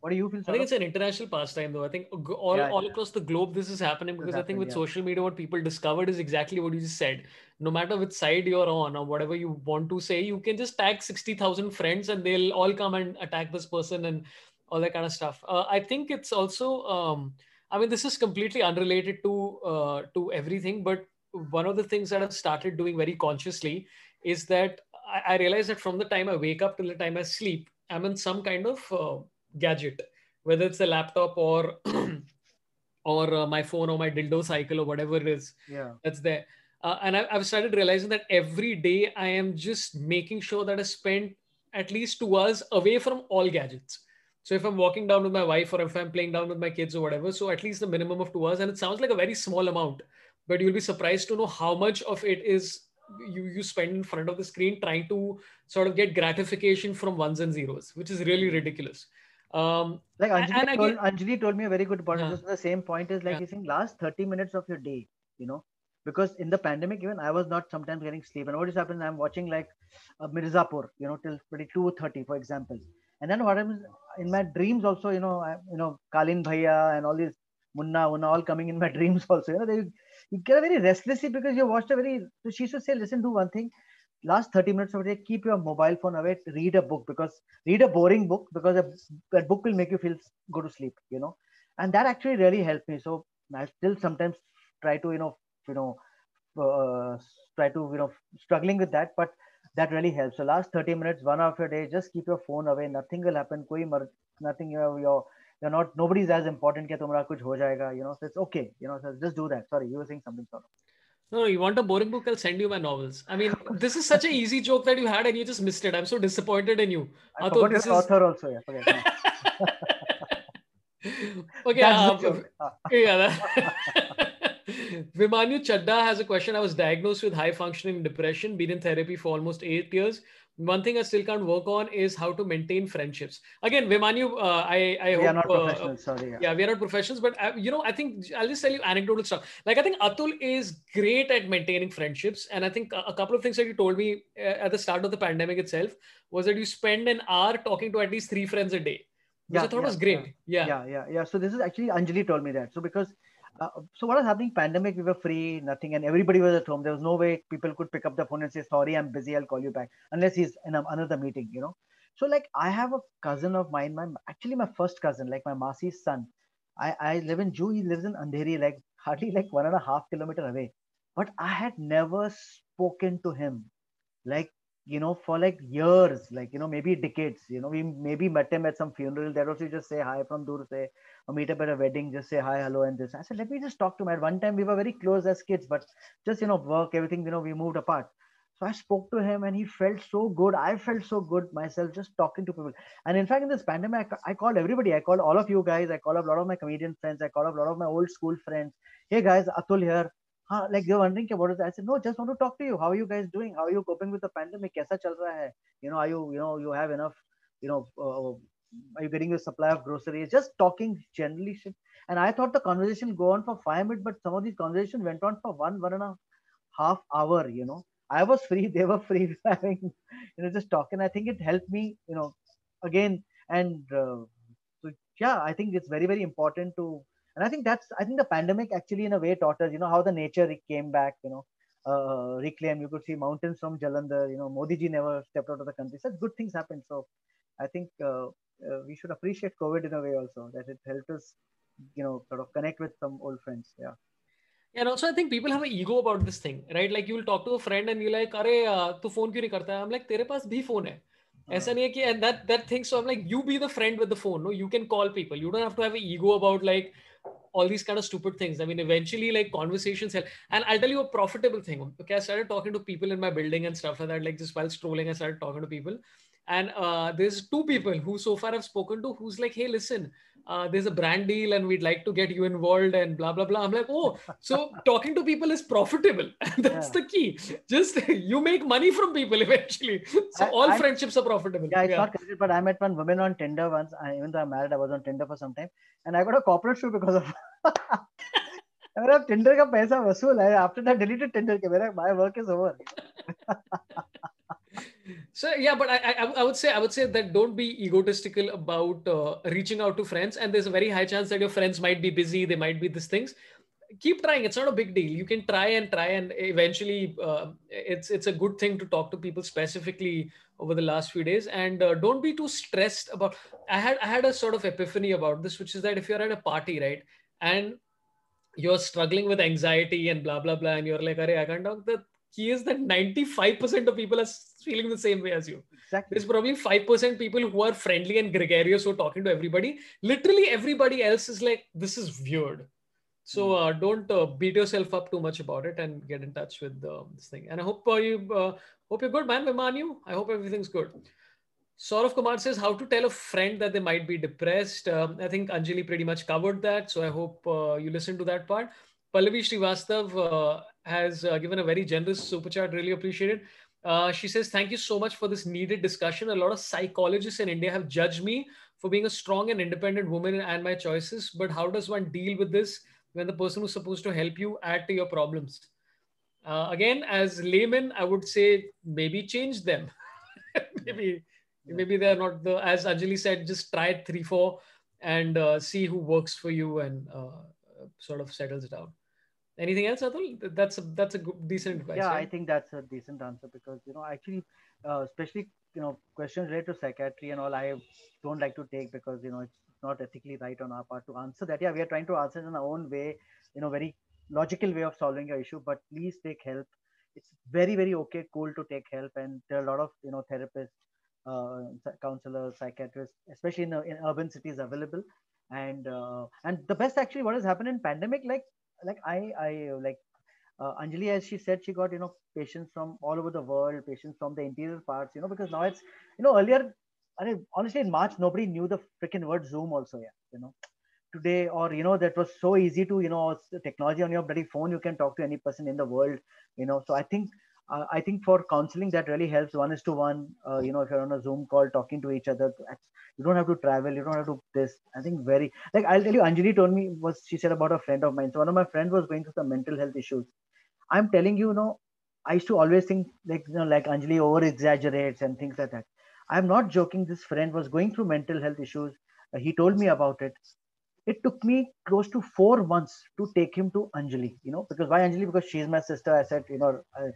What do you feel? I think it's an international pastime, though. I think all, yeah, all yeah. across the globe this is happening because I think with yeah. social media, what people discovered is exactly what you just said. No matter which side you're on or whatever you want to say, you can just tag sixty thousand friends and they'll all come and attack this person and all that kind of stuff. Uh, I think it's also. Um, I mean, this is completely unrelated to uh, to everything, but one of the things that I've started doing very consciously is that I, I realize that from the time I wake up till the time I sleep, I'm in some kind of uh, gadget, whether it's a laptop or or uh, my phone or my dildo cycle or whatever it is yeah. that's there. Uh, and I, I've started realizing that every day I am just making sure that I spend at least two hours away from all gadgets. So if I'm walking down with my wife or if I'm playing down with my kids or whatever, so at least the minimum of two hours. And it sounds like a very small amount, but you'll be surprised to know how much of it is you you spend in front of the screen trying to sort of get gratification from ones and zeros, which is really ridiculous. Um, like Anjali, and told, Anjali told me a very good point. Yeah. the same point is like yeah. he's saying last 30 minutes of your day, you know, because in the pandemic, even I was not sometimes getting sleep. And what is happening? I'm watching like uh, Mirzapur, you know, till 22:30, for example. And then what happens in my dreams also, you know, I, you know, Kaleen Bhaiya and all these Munna, Munna all coming in my dreams also. You know, they you get a very restlessly because you watched a very. So she should say, listen, do one thing last 30 minutes of the day keep your mobile phone away read a book because read a boring book because a, that book will make you feel go to sleep you know? And that actually really helped me. So i still sometimes try to you know you know uh, try to you know struggling with that but that really helps. So last 30 minutes one hour of your day just keep your phone away. Nothing will happen. Koi nothing you know, you're you're not nobody's as important ke tumhara kuch ho jayega you know? So it's okay you know? So just do that. Sorry you were saying something sorry no, you want a boring book? I'll send you my novels. I mean, this is such an easy joke that you had and you just missed it. I'm so disappointed in you. I, I forgot your is... author also. Yeah, okay. Um, yeah. That... Vimanyu Chadda has a question. I was diagnosed with high functioning depression, been in therapy for almost eight years. One thing I still can't work on is how to maintain friendships. Again, Vimanyu, uh, I, I we hope, are not uh, professionals. sorry. Yeah. yeah. we are not professionals, but uh, you know, I think I'll just tell you anecdotal stuff. Like I think Atul is great at maintaining friendships, and I think a, a couple of things that you told me uh, at the start of the pandemic itself was that you spend an hour talking to at least three friends a day, which Yeah, I thought yeah, was great. yeah, yeah, yeah, yeah. So this is actually Anjali told me that. So because uh, so what was happening? Pandemic, we were free, nothing, and everybody was at home. There was no way people could pick up the phone and say, "Sorry, I'm busy. I'll call you back," unless he's in another meeting, you know. So like, I have a cousin of mine, my actually my first cousin, like my Masi's son. I I live in Juhu. He lives in Andheri, like hardly like one and a half kilometer away. But I had never spoken to him, like you know, for like years, like you know, maybe decades. You know, we maybe met him at some funeral. There also just say hi from dur say or meet up at a wedding, just say hi, hello, and this. I said, let me just talk to him. At one time, we were very close as kids, but just you know, work, everything, you know, we moved apart. So I spoke to him, and he felt so good. I felt so good myself just talking to people. And in fact, in this pandemic, I, I called everybody. I called all of you guys. I called up a lot of my comedian friends. I called up a lot of my old school friends. Hey guys, Atul here. Like they're wondering what is? I said, no, just want to talk to you. How are you guys doing? How are you coping with the pandemic? Kaisa chal raha hai? You know, are you, you know, you have enough, you know, uh, are you getting a supply of groceries? Just talking generally. And I thought the conversation go on for five minutes, but some of these conversations went on for one, one and a half hour, you know. I was free, they were free, having, you know, just talking. I think it helped me, you know, again. And uh, so, yeah, I think it's very, very important to, and I think that's, I think the pandemic actually, in a way, taught us, you know, how the nature came back, you know, uh, reclaim. You could see mountains from Jalandhar, you know, Modi ji never stepped out of the country. Such good things happened. So I think uh, uh, we should appreciate COVID in a way also that it helped us, you know, sort of connect with some old friends. Yeah. And also, I think people have an ego about this thing, right? Like you will talk to a friend and you're like, "अरे तू phone क्यों नहीं करता है?" I'm like, "तेरे पास भी phone है." ऐसा नहीं है कि and that that thing. So I'm like, you be the friend with the phone. No, you can call people. You don't have to have an ego about like all these kind of stupid things. I mean, eventually, like conversations help. And I'll tell you a profitable thing. Okay, I started talking to people in my building and stuff like that. Like just while strolling, I started talking to people. And uh, there's two people who so far I've spoken to who's like, hey, listen, uh, there's a brand deal and we'd like to get you involved and blah, blah, blah. I'm like, oh, so talking to people is profitable. That's Yeah. the key. Just you make money from people eventually. So I- all I- friendships are profitable. Yeah, it's not connected, but I met one woman on Tinder once. I, even though I'm married, I was on Tinder for some time, and I got a corporate shoe because of. मेरा Tinder का पैसा वसूल है. After that, deleted Tinder के मेरा my work is over. so yeah, but I, I I would say I would say that don't be egotistical about uh, reaching out to friends, and there's a very high chance that your friends might be busy, they might be these things. Keep trying; it's not a big deal. You can try and try, and eventually, uh, it's it's a good thing to talk to people specifically over the last few days. And uh, don't be too stressed about. I had I had a sort of epiphany about this, which is that if you're at a party, right, and you're struggling with anxiety and blah blah blah, and you're like, "Arey, I can't talk." The key is that 95% of people are feeling the same way as you. Exactly. There's probably 5% people who are friendly and gregarious who are talking to everybody. Literally everybody else is like, this is weird. So uh, don't uh, beat yourself up too much about it and get in touch with uh, this thing. And I hope uh, you uh, hope you're good, man. Vimanyu, I hope everything's good. Saurav Kumar says how to tell a friend that they might be depressed. Um, I think Anjali pretty much covered that. So I hope uh, you listen to that part. Pallavi Srivastav uh, has uh, given a very generous super chat. Really appreciate it. Uh, she says, Thank you so much for this needed discussion. A lot of psychologists in India have judged me for being a strong and independent woman and my choices. But how does one deal with this when the person who's supposed to help you add to your problems? Uh, again, as layman, I would say maybe change them. maybe maybe they're not the as Anjali said, just try three, four and uh, see who works for you and uh, sort of settles down. Anything else, Atul? That's a that's a good, decent advice. yeah, right? I think that's a decent answer because you know actually, uh, especially you know questions related to psychiatry and all, I don't like to take because you know it's not ethically right on our part to answer that. Yeah, we are trying to answer it in our own way, you know, very logical way of solving your issue. But please take help. It's very very okay, cool to take help, and there are a lot of you know therapists, uh, counselors, psychiatrists, especially in, uh, in urban cities available. And uh, and the best actually, what has happened in pandemic, like like I I like uh, Anjali, as she said, she got you know patients from all over the world, patients from the interior parts, you know, because now it's you know earlier, I mean, honestly in March nobody knew the freaking word Zoom also, yeah, you know. Today or you know that was so easy to you know technology on your bloody phone you can talk to any person in the world, you know. So I think uh, I think for counseling that really helps. One is to one. Uh, you know, if you're on a Zoom call talking to each other, you don't have to travel. You don't have to this. I think very like I'll tell you. Anjali told me was she said about a friend of mine. So one of my friends was going through some mental health issues. I'm telling you, you know, I used to always think like you know like Anjali over exaggerates and things like that. I'm not joking. This friend was going through mental health issues. Uh, he told me about it. It took me close to four months to take him to Anjali. You know because why Anjali? Because she's my sister. I said you know. I,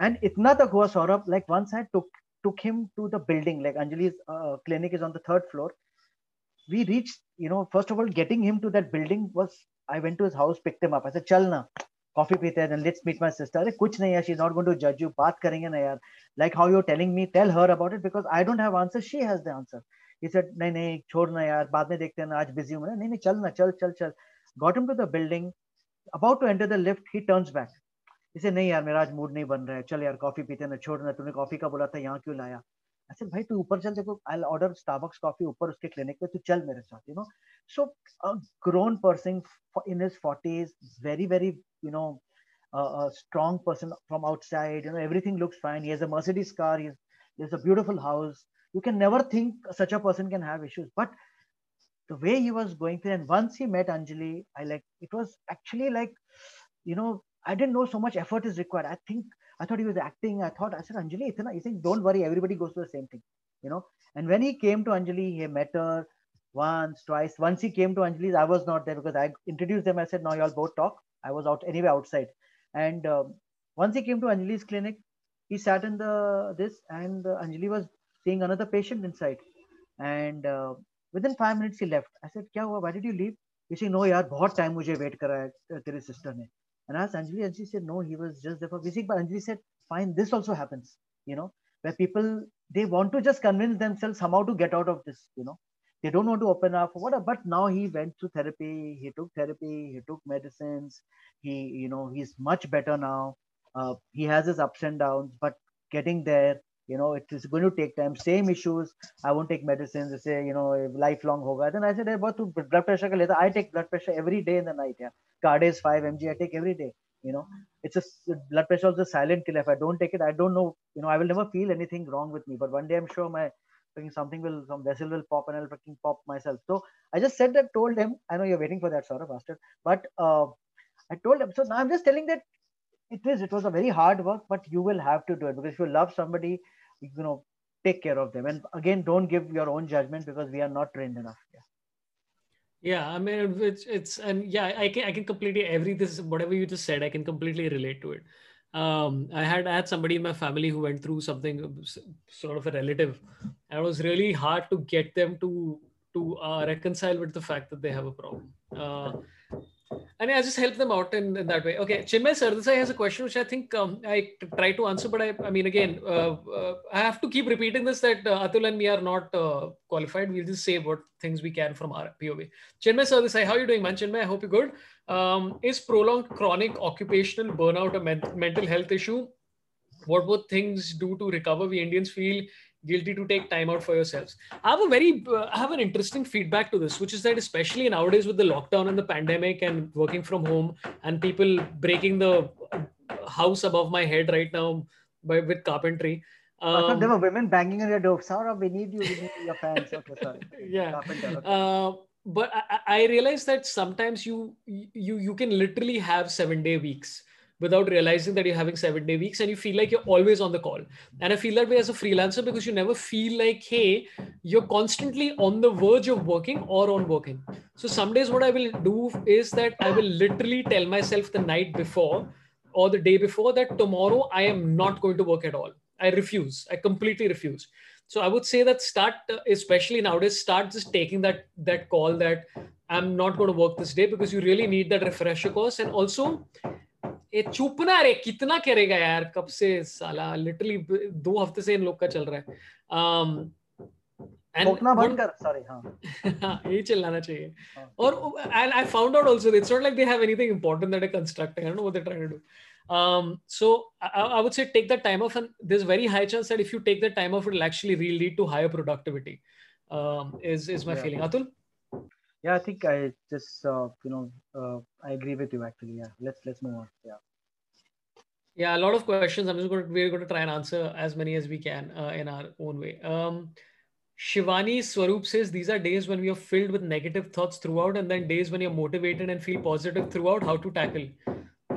and itna tak hua Sorabh, like once I took took him to the building, like Anjali's uh, clinic is on the third floor. We reached, you know, first of all, getting him to that building was, I went to his house, picked him up. I said, chal na, coffee pite and let's meet my sister. Arre, kuch nahi hai, she's not going to judge you. Baat karenge na yaar. Like how you're telling me, tell her about it because I don't have answer. She has the answer. He said, nahi, nahi, chhod na yaar, baad mein dekhte na, aaj busy hu. Nahi, nahi, chal na, chal, chal, chal. Got him to the building. About to enter the lift, he turns back. इसे, नहीं यार, मेरा आज mood नहीं बन रहा है। चल यार कॉफ़ी पीते ना छोड़ ना तुमने कॉफ़ी का बोला था? यहाँ क्यों लाया? अच्छा भाई, तू ऊपर चल, देखो आई ऑर्डर स्टाबक्स कॉफ़ी ऊपर उसके क्लिनिक पे, तू चल मेरे साथ you know so grown person in his forties very very you know strong person from outside you know everything looks fine he Mercedes car he a beautiful house you can never think such a person can have issues but the way he was going through and once he met Anjali I like it was actually like you know I didn't know so much effort is required. I think I thought he was acting. I thought I said Anjali, itna, you think don't worry, everybody goes through the same thing, you know. And when he came to Anjali, he met her once, twice. Once he came to Anjali's, I was not there because I introduced them. I said, "No, y'all both talk." I was out anyway outside. And um, once he came to Anjali's clinic, he sat in the this, and uh, Anjali was seeing another patient inside. And uh, within five minutes, he left. I said, "Kya hua? Why did you leave?" He said, "No, yaar, बहुत time मुझे wait करा है तेरी sister ने." And asked Anjali, and she said, no, he was just there for visiting. But Anjali said, fine, this also happens, you know, where people, they want to just convince themselves somehow to get out of this, you know. They don't want to open up or whatever. But now he went to therapy, he took therapy, he took medicines. He, you know, he's much better now. Uh, he has his ups and downs, but getting there, you know, it is going to take time. Same issues. I won't take medicines. They say, you know, lifelong hoga. Then I said, hey, blood pressure? I take blood pressure every day in the night. Yeah. Cardace 5 mg I take every day. You know, it's a blood pressure is a silent killer. If I don't take it, I don't know. You know, I will never feel anything wrong with me. But one day I'm sure my something will some vessel will pop and I'll fucking pop myself. So I just said that, told him. I know you're waiting for that sort of bastard, but uh, I told him. So now I'm just telling that it is. It was a very hard work, but you will have to do it because if you love somebody, you know, take care of them. And again, don't give your own judgment because we are not trained enough. Yeah. I mean it's it's and yeah, I can I can completely every this whatever you just said, I can completely relate to it. Um, I had I had somebody in my family who went through something sort of a relative, and it was really hard to get them to to uh, reconcile with the fact that they have a problem. Uh, I mean, I just help them out in, in that way. Okay, Chinmay Sardesai has a question which I think um, I try to answer, but I, I mean, again, uh, uh, I have to keep repeating this that uh, Atul and me are not uh, qualified. We'll just say what things we can from our POV. Chinmay Sardesai, how are you doing, man? Chinmay, I hope you're good. Um, is prolonged chronic occupational burnout a men- mental health issue? What would things do to recover? We Indians feel guilty to take time out for yourselves. I have a very, uh, I have an interesting feedback to this, which is that especially nowadays with the lockdown and the pandemic and working from home and people breaking the house above my head right now by with carpentry. Um, there were women banging on your door. Sarah, we need you. We need your fans. Okay, sorry. Yeah. Okay. Uh, but I, I realized that sometimes you you you can literally have seven day weeks without realizing that you're having seven day weeks and you feel like you're always on the call. And I feel that way as a freelancer because you never feel like, hey, you're constantly on the verge of working or on working. So some days what I will do is that I will literally tell myself the night before or the day before that tomorrow I am not going to work at all. I refuse. I completely refuse. So I would say that start, especially nowadays, start just taking that that call that I'm not going to work this day because you really need that refresher course. And also ये चुप ना रे कितना करेगा यार कब से साला लिटरली दो हफ़्ते से इन लोग का चल रहा है। Um, उंडउंडक्टिविटी yeah i think i just uh, you know uh, i agree with you actually yeah let's let's move on yeah Yeah, a lot of questions. I'm just going to we're going to try and answer as many as we can uh, in our own way. Um, Shivani Swarup says these are days when we are filled with negative thoughts throughout, and then days when you're motivated and feel positive throughout. How to tackle?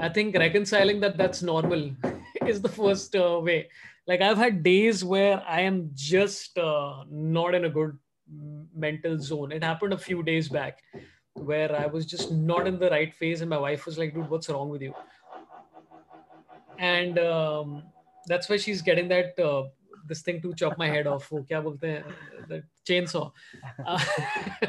I think reconciling that that's normal is the first uh, way. Like I've had days where I am just uh, not in a good mental zone. It happened a few days back where I was just not in the right phase, and my wife was like, "Dude, what's wrong with you?" And um, that's why she's getting that uh, this thing to chop my head off. वो क्या बोलते हैं? The chainsaw. Uh,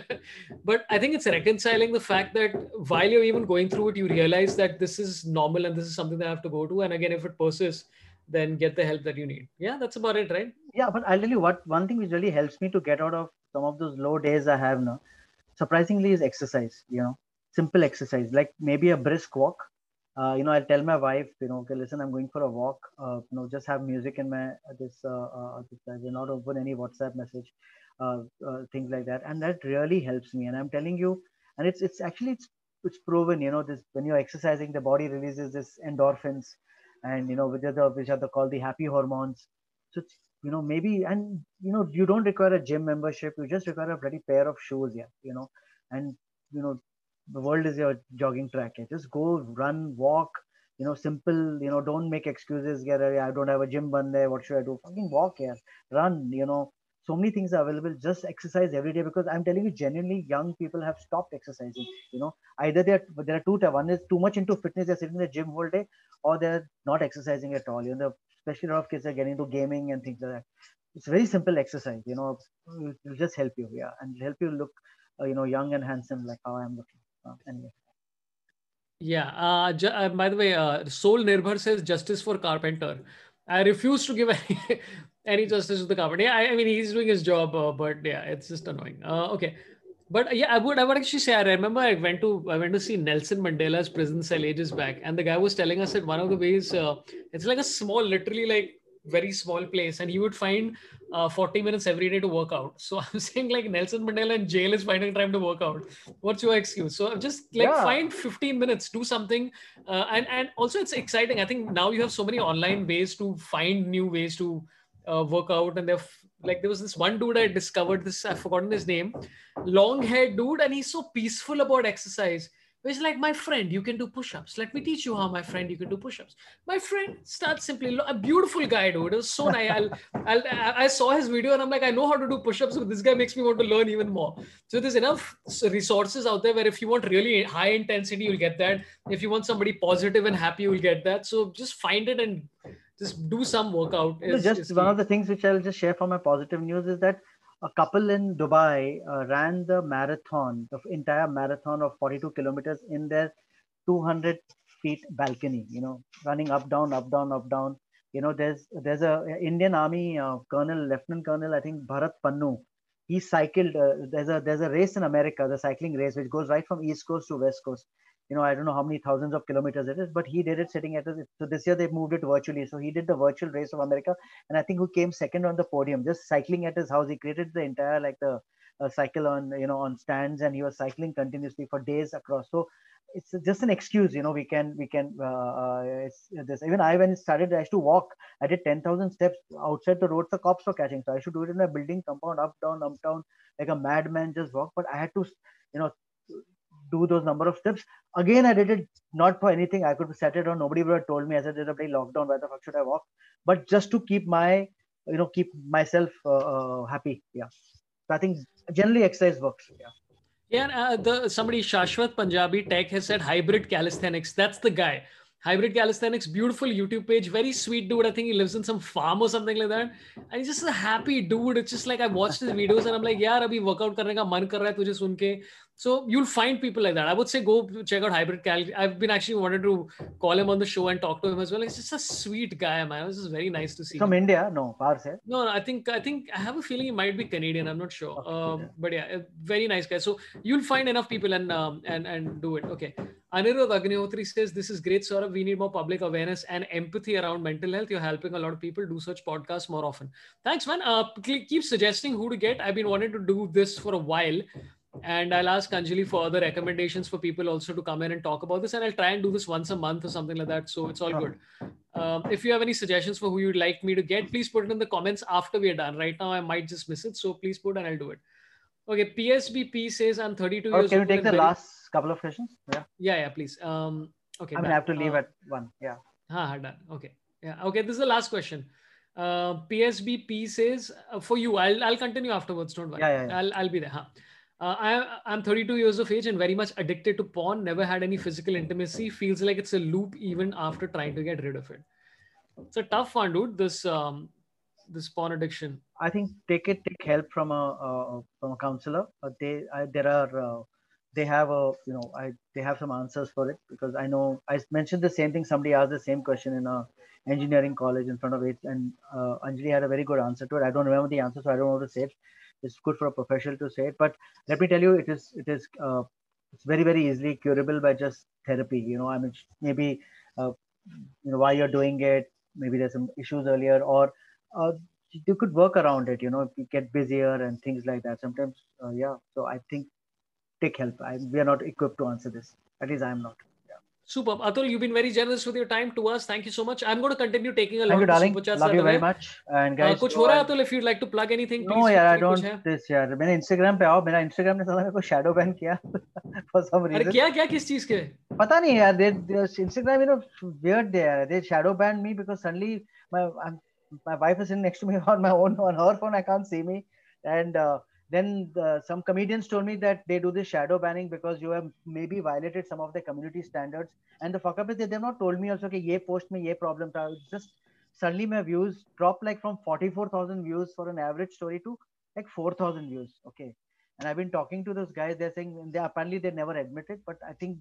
but I think it's reconciling the fact that while you're even going through it, you realize that this is normal and this is something that I have to go to. And again, if it persists, then get the help that you need. Yeah, that's about it, right? Yeah, but I'll tell you what. One thing which really helps me to get out of some of those low days I have now, surprisingly, is exercise. You know, simple exercise like maybe a brisk walk. Uh, you know, I'll tell my wife, you know, okay, listen, I'm going for a walk. Uh, you know, just have music in my uh, this. Uh, uh, this I will not open any WhatsApp message, uh, uh, things like that, and that really helps me. And I'm telling you, and it's it's actually it's it's proven. You know, this when you're exercising, the body releases this endorphins, and you know, which are the which are the called the happy hormones. So it's, you know maybe and you know you don't require a gym membership you just require a bloody pair of shoes yeah you know and you know the world is your jogging track yeah. just go run walk you know simple you know don't make excuses get i don't have a gym band there what should i do? Fucking walk here run you know. So many things are available just exercise every day because i'm telling you genuinely young people have stopped exercising you know. Either they're there are two one is too much into fitness they're sitting in the gym whole day or they're not exercising at all you know especially a lot of kids are getting into gaming and things like that. It's very simple exercise, you know, it will just help you, yeah, and help you look, uh, you know, young and handsome like how I'm looking. Uh, anyway. Yeah. Uh, uh, by the way, uh, Soul Nirbhar says justice for Carpenter. I refuse to give any, any justice to the Carpenter. Yeah, I, I mean he's doing his job, uh, but yeah, it's just annoying. Uh, okay, but yeah, I would I would actually say I remember I went to I went to see Nelson Mandela's prison cell ages back, and the guy was telling us that one of the ways uh, it's like a small, literally like very small place, and he would find uh, 40 minutes every day to work out. So I'm saying like Nelson Mandela in jail is finding time to work out. What's your excuse? So I'm just like Yeah. find 15 minutes, do something, uh, and and also it's exciting. I think now you have so many online ways to find new ways to uh, and they've like there was this one dude I discovered this I've forgotten his name, long haired dude, and he's so peaceful about exercise. He's like, my friend, you can do push-ups. Let me teach you how, my friend, you can do push-ups. My friend, start simply. A beautiful guy, dude. It was so nice. I'll, I'll, I saw his video and I'm like, I know how to do push-ups. So this guy makes me want to learn even more. So there's enough resources out there where if you want really high intensity, you'll get that. If you want somebody positive and happy, you'll get that. So just find it and just do some workout. Is- just is one key. of the things which I'll just share for my positive news is that a couple in Dubai uh, ran the marathon, the entire marathon of 42 kilometers in their 200 feet balcony. You know, running up, down, up, down, up, down. You know, there's there's a Indian Army uh, Colonel, Lieutenant Colonel, I think Bharat Pannu. He cycled. Uh, there's a there's a race in America, the cycling race, which goes right from East Coast to West Coast you know, I don't know how many thousands of kilometers it is, but he did it sitting at a, so this year they moved it virtually. So he did the virtual race of America, and I think who came second on the podium, just cycling at his house. He created the entire like the uh, cycle on you know on stands, and he was cycling continuously for days across. So it's just an excuse, you know. We can we can uh, uh, it's this. Even I when it started, I used to walk. I did ten thousand steps outside the roads. The cops were catching, so I should do it in a building compound, up down, up down, like a madman, just walk. But I had to, you know do those number of steps. Again, I did it not for anything. I could have sat it on. Nobody would have told me as said, "There's a play lockdown. Why the fuck should I walk? But just to keep my, you know, keep myself uh, uh happy. Yeah. So I think generally exercise works. Yeah. Yeah, uh, the somebody Shashwat Punjabi Tech has said hybrid calisthenics. That's the guy. Hybrid calisthenics, beautiful YouTube page, very sweet dude. I think he lives in some farm or something like that. And he's just a happy dude. It's just like I watched his videos and I'm like, yeah, abhi workout karne ka man kar raha hai tujhe sunke. So you'll find people like that. I would say go check out Hybrid Cal. I've been actually wanted to call him on the show and talk to him as well. He's just a sweet guy, man. Was just very nice to see. From. India, no, hai. No, no, I think I think I have a feeling he might be Canadian. I'm not sure. Okay, Um, but yeah, very nice guy. So you'll find enough people and um, and and do it. Okay. Anirudh Agnihotri says this is great, Sorabh. We need more public awareness and empathy around mental health. You're helping a lot of people do such podcasts more often. Thanks, man. Uh, keep suggesting who to get. I've been wanting to do this for a while. And I'll ask Anjali for other recommendations for people also to come in and talk about this. And I'll try and do this once a month or something like that. So it's all good. Um, if you have any suggestions for who you'd like me to get, please put it in the comments after we're done. Right now, I might just miss it, so please put and I'll do it. Okay, PSBP says I'm 32 Or years can you take the very- last couple of questions? Yeah. Yeah, yeah, please. Um, okay. I mean, done. I have to leave Uh, at one. Yeah. Ha, ha, done. Okay. Yeah. Okay. This is the last question. Uh, PSBP says uh, for you. I'll I'll continue afterwards. Don't worry. Yeah, yeah, yeah. I'll I'll be there. Huh? Uh, I I'm 32 years of age and very much addicted to porn. Never had any physical intimacy. Feels like it's a loop even after trying to get rid of it. It's a tough one, dude. This um this porn addiction. I think take it, take help from a, uh, from a counselor. Uh, they, I, there are, uh, they have a, you know, I, they have some answers for it because I know I mentioned the same thing. Somebody asked the same question in a engineering college in front of it, and uh, Anjali had a very good answer to it. I don't remember the answer, so I don't want to say it. It's good for a professional to say it, but let me tell you, it is, it is, uh, it's very, very easily curable by just therapy. You know, I mean, maybe, uh, you know, why you're doing it. Maybe there's some issues earlier, or uh, you could work around it you know you get busier and things like that sometimes uh, yeah so i think take help I, we are not equipped to answer this at least i'm not Superb. Atul, you've been very generous with your time to us. Thank you so much. I'm going to continue taking a lot you of darling super chats love you very much and Uh, guys कुछ so हो रहा है Atul if you'd like to plug anything no please यार I don't है? this यार मैंने Instagram पे आओ मेरा Instagram ने साला मेरे को shadow ban किया for some अरे reason क्या क्या किस चीज़ के पता नहीं यार they, they Instagram you know weird they are they shadow banned me because suddenly my I'm, my wife is sitting next to me on my own on her phone I can't see me and uh, then the, some comedians told me that they do this shadow banning because you have maybe violated some of the community standards. And the fuck up is that they've not told me also okay yeah post me yeah problem tha just suddenly my views dropped like from 44000 views for an average story to like 4000 views okay? And i've been talking to those guys they're saying they apparently they never admit it but i think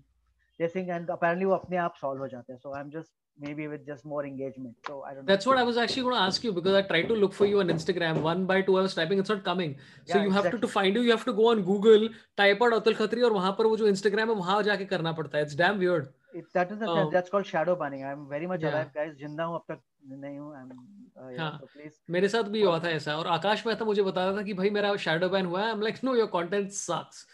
they're saying and apparently you solve ho so i'm just maybe with just more engagement so I don't know That's what I was actually going to ask you because I tried to look for you on Instagram. One by two, I was typing, it's not coming. So Yeah, you have to exactly. to find you. You have to go on Google, type out Atul Khatri, और वहाँ पर वो जो Instagram है वहाँ जाके करना पड़ता है. It's damn weird. it, that is the Oh. that's called shadow banning I'm very much Yeah. alive guys ज़िंदा हूँ अब तक नहीं हूँ I'm uh, yeah, हाँ. so please मेरे साथ भी हुआ था ऐसा और आकाश मेहता मुझे बता रहा था कि भाई मेरा शैडो बैन हुआ है. I'm like, no, your content sucks.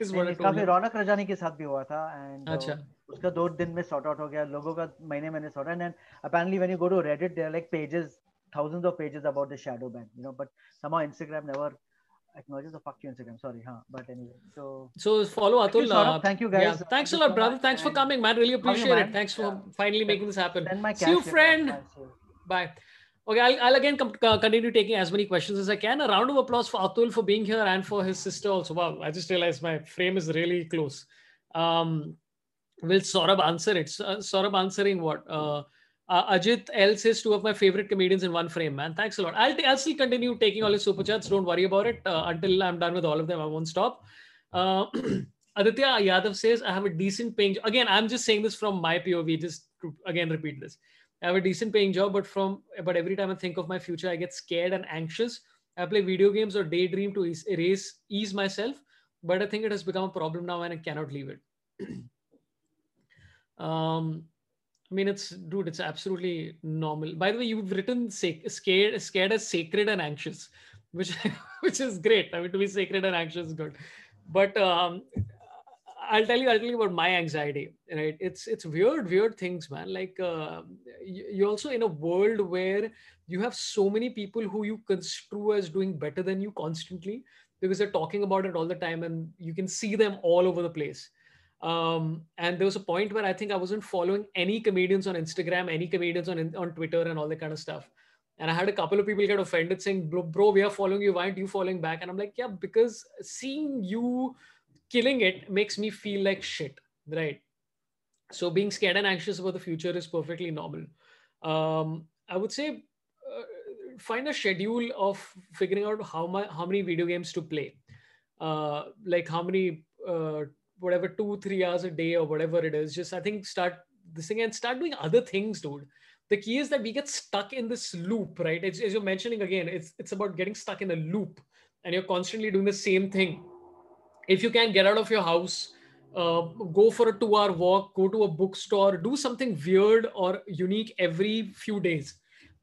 is what I नहीं, told काफ़ी रौनक रजानी के साथ भी हुआ था एंड अच्छा. उसका दो दिन में सॉर्ट आउट हो गया लोगों का महीने महीने sort out and apparently when you go to reddit there are like pages thousands of pages about the shadow ban you know but somehow instagram never acknowledges the fuck you instagram sorry huh but anyway so So follow Thank you, Atul. Saurabh. uh, Thank you, guys. Yeah, thanks a Thank you lot, so brother. much, Thanks for and coming, man. Really how are you, appreciate it. man? Thanks for Yeah. finally making this happen. send my See you, cash later. friend. I'll see you. Bye. Okay, I'll, I'll again com- uh, continue taking as many questions as I can. A round of applause for Atul for being here and for his sister also. Wow, I just realized my frame is really close. Um, will Sorabh answer it? Uh, Sorabh answering what? Uh, Ajit L says two of my favorite comedians in one frame, man. Thanks a lot. I'll, t- I'll still continue taking all your super chats. Don't worry about it. Uh, until I'm done with all of them, I won't stop. Uh, Aditya Yadav says, I have a decent paying. Again, I'm just saying this from my POV. Just to again repeat this. I have a decent paying job, but from but every time I think of my future, I get scared and anxious. I play video games or daydream to erase ease myself, but I think it has become a problem now and I cannot leave it. um, I mean, it's dude, it's absolutely normal. By the way, you've written sac- scared, scared as sacred and anxious, which which is great. I mean, to be sacred and anxious is good. But um, I'll tell you, I'll tell you about my anxiety. Right? It's it's weird, weird things, man. Like uh, you, you're also in a world where you have so many people who you construe as doing better than you constantly because they're talking about it all the time, and you can see them all over the place. Um, and there was a point where I think I wasn't following any comedians on Instagram, any comedians on on Twitter, and all that kind of stuff. And I had a couple of people get offended saying, bro, bro, we are following you. Why aren't you following back? And I'm like, yeah, because seeing you killing it makes me feel like shit. Right. So being scared and anxious about the future is perfectly normal. Um, I would say uh, find a schedule of figuring out how, my, how many video games to play. Uh, like how many, uh, whatever, two, three hours a day or whatever it is. Just, I think, start this thing and start doing other things, dude. The key is that we get stuck in this loop right? It's, as you're mentioning again it's it's about getting stuck in a loop and you're constantly doing the same thing. If you can get out of your house uh, go for a two hour walk go to a bookstore do something weird or unique every few days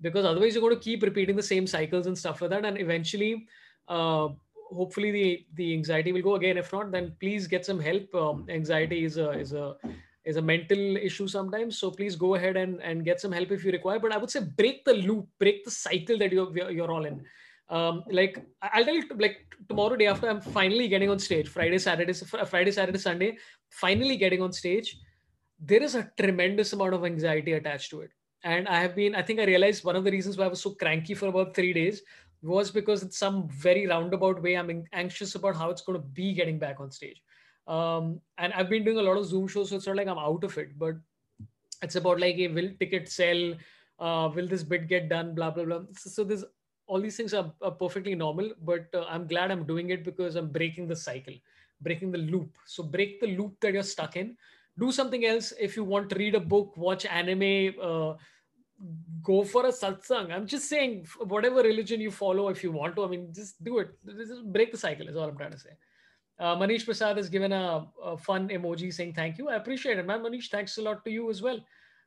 because otherwise you're going to keep repeating the same cycles and stuff like that. And eventually uh, hopefully the the anxiety will go again if not then please get some help um, anxiety is a is a is a mental issue sometimes. So please go ahead and, and get some help if you require. But I would say break the loop, break the cycle that you're, you're all in. Um, like I'll tell you, like tomorrow, day after, I'm finally getting on stage. Friday, Saturday, Friday, Saturday, Sunday, finally getting on stage. There is a tremendous amount of anxiety attached to it. And I have been, I think I realized one of the reasons why I was so cranky for about three days was because in some very roundabout way, I'm anxious about how it's going to be getting back on stage. Um, and I've been doing a lot of Zoom shows, so it's not like I'm out of it, but it's about like, hey, will ticket sell? Uh, will this bit get done? Blah blah blah. So, so there's all these things are, are perfectly normal, but uh, I'm glad I'm doing it because I'm breaking the cycle, breaking the loop. So break the loop that you're stuck in. Do something else. If you want to read a book, watch anime. Uh, go for a satsang. I'm just saying, whatever religion you follow, if you want to, I mean, just do it. Just break the cycle, is all I'm trying to say. Uh, Manish Prasad has given a, a, fun emoji saying thank you. I appreciate it, man. Manish, thanks a lot to you as well.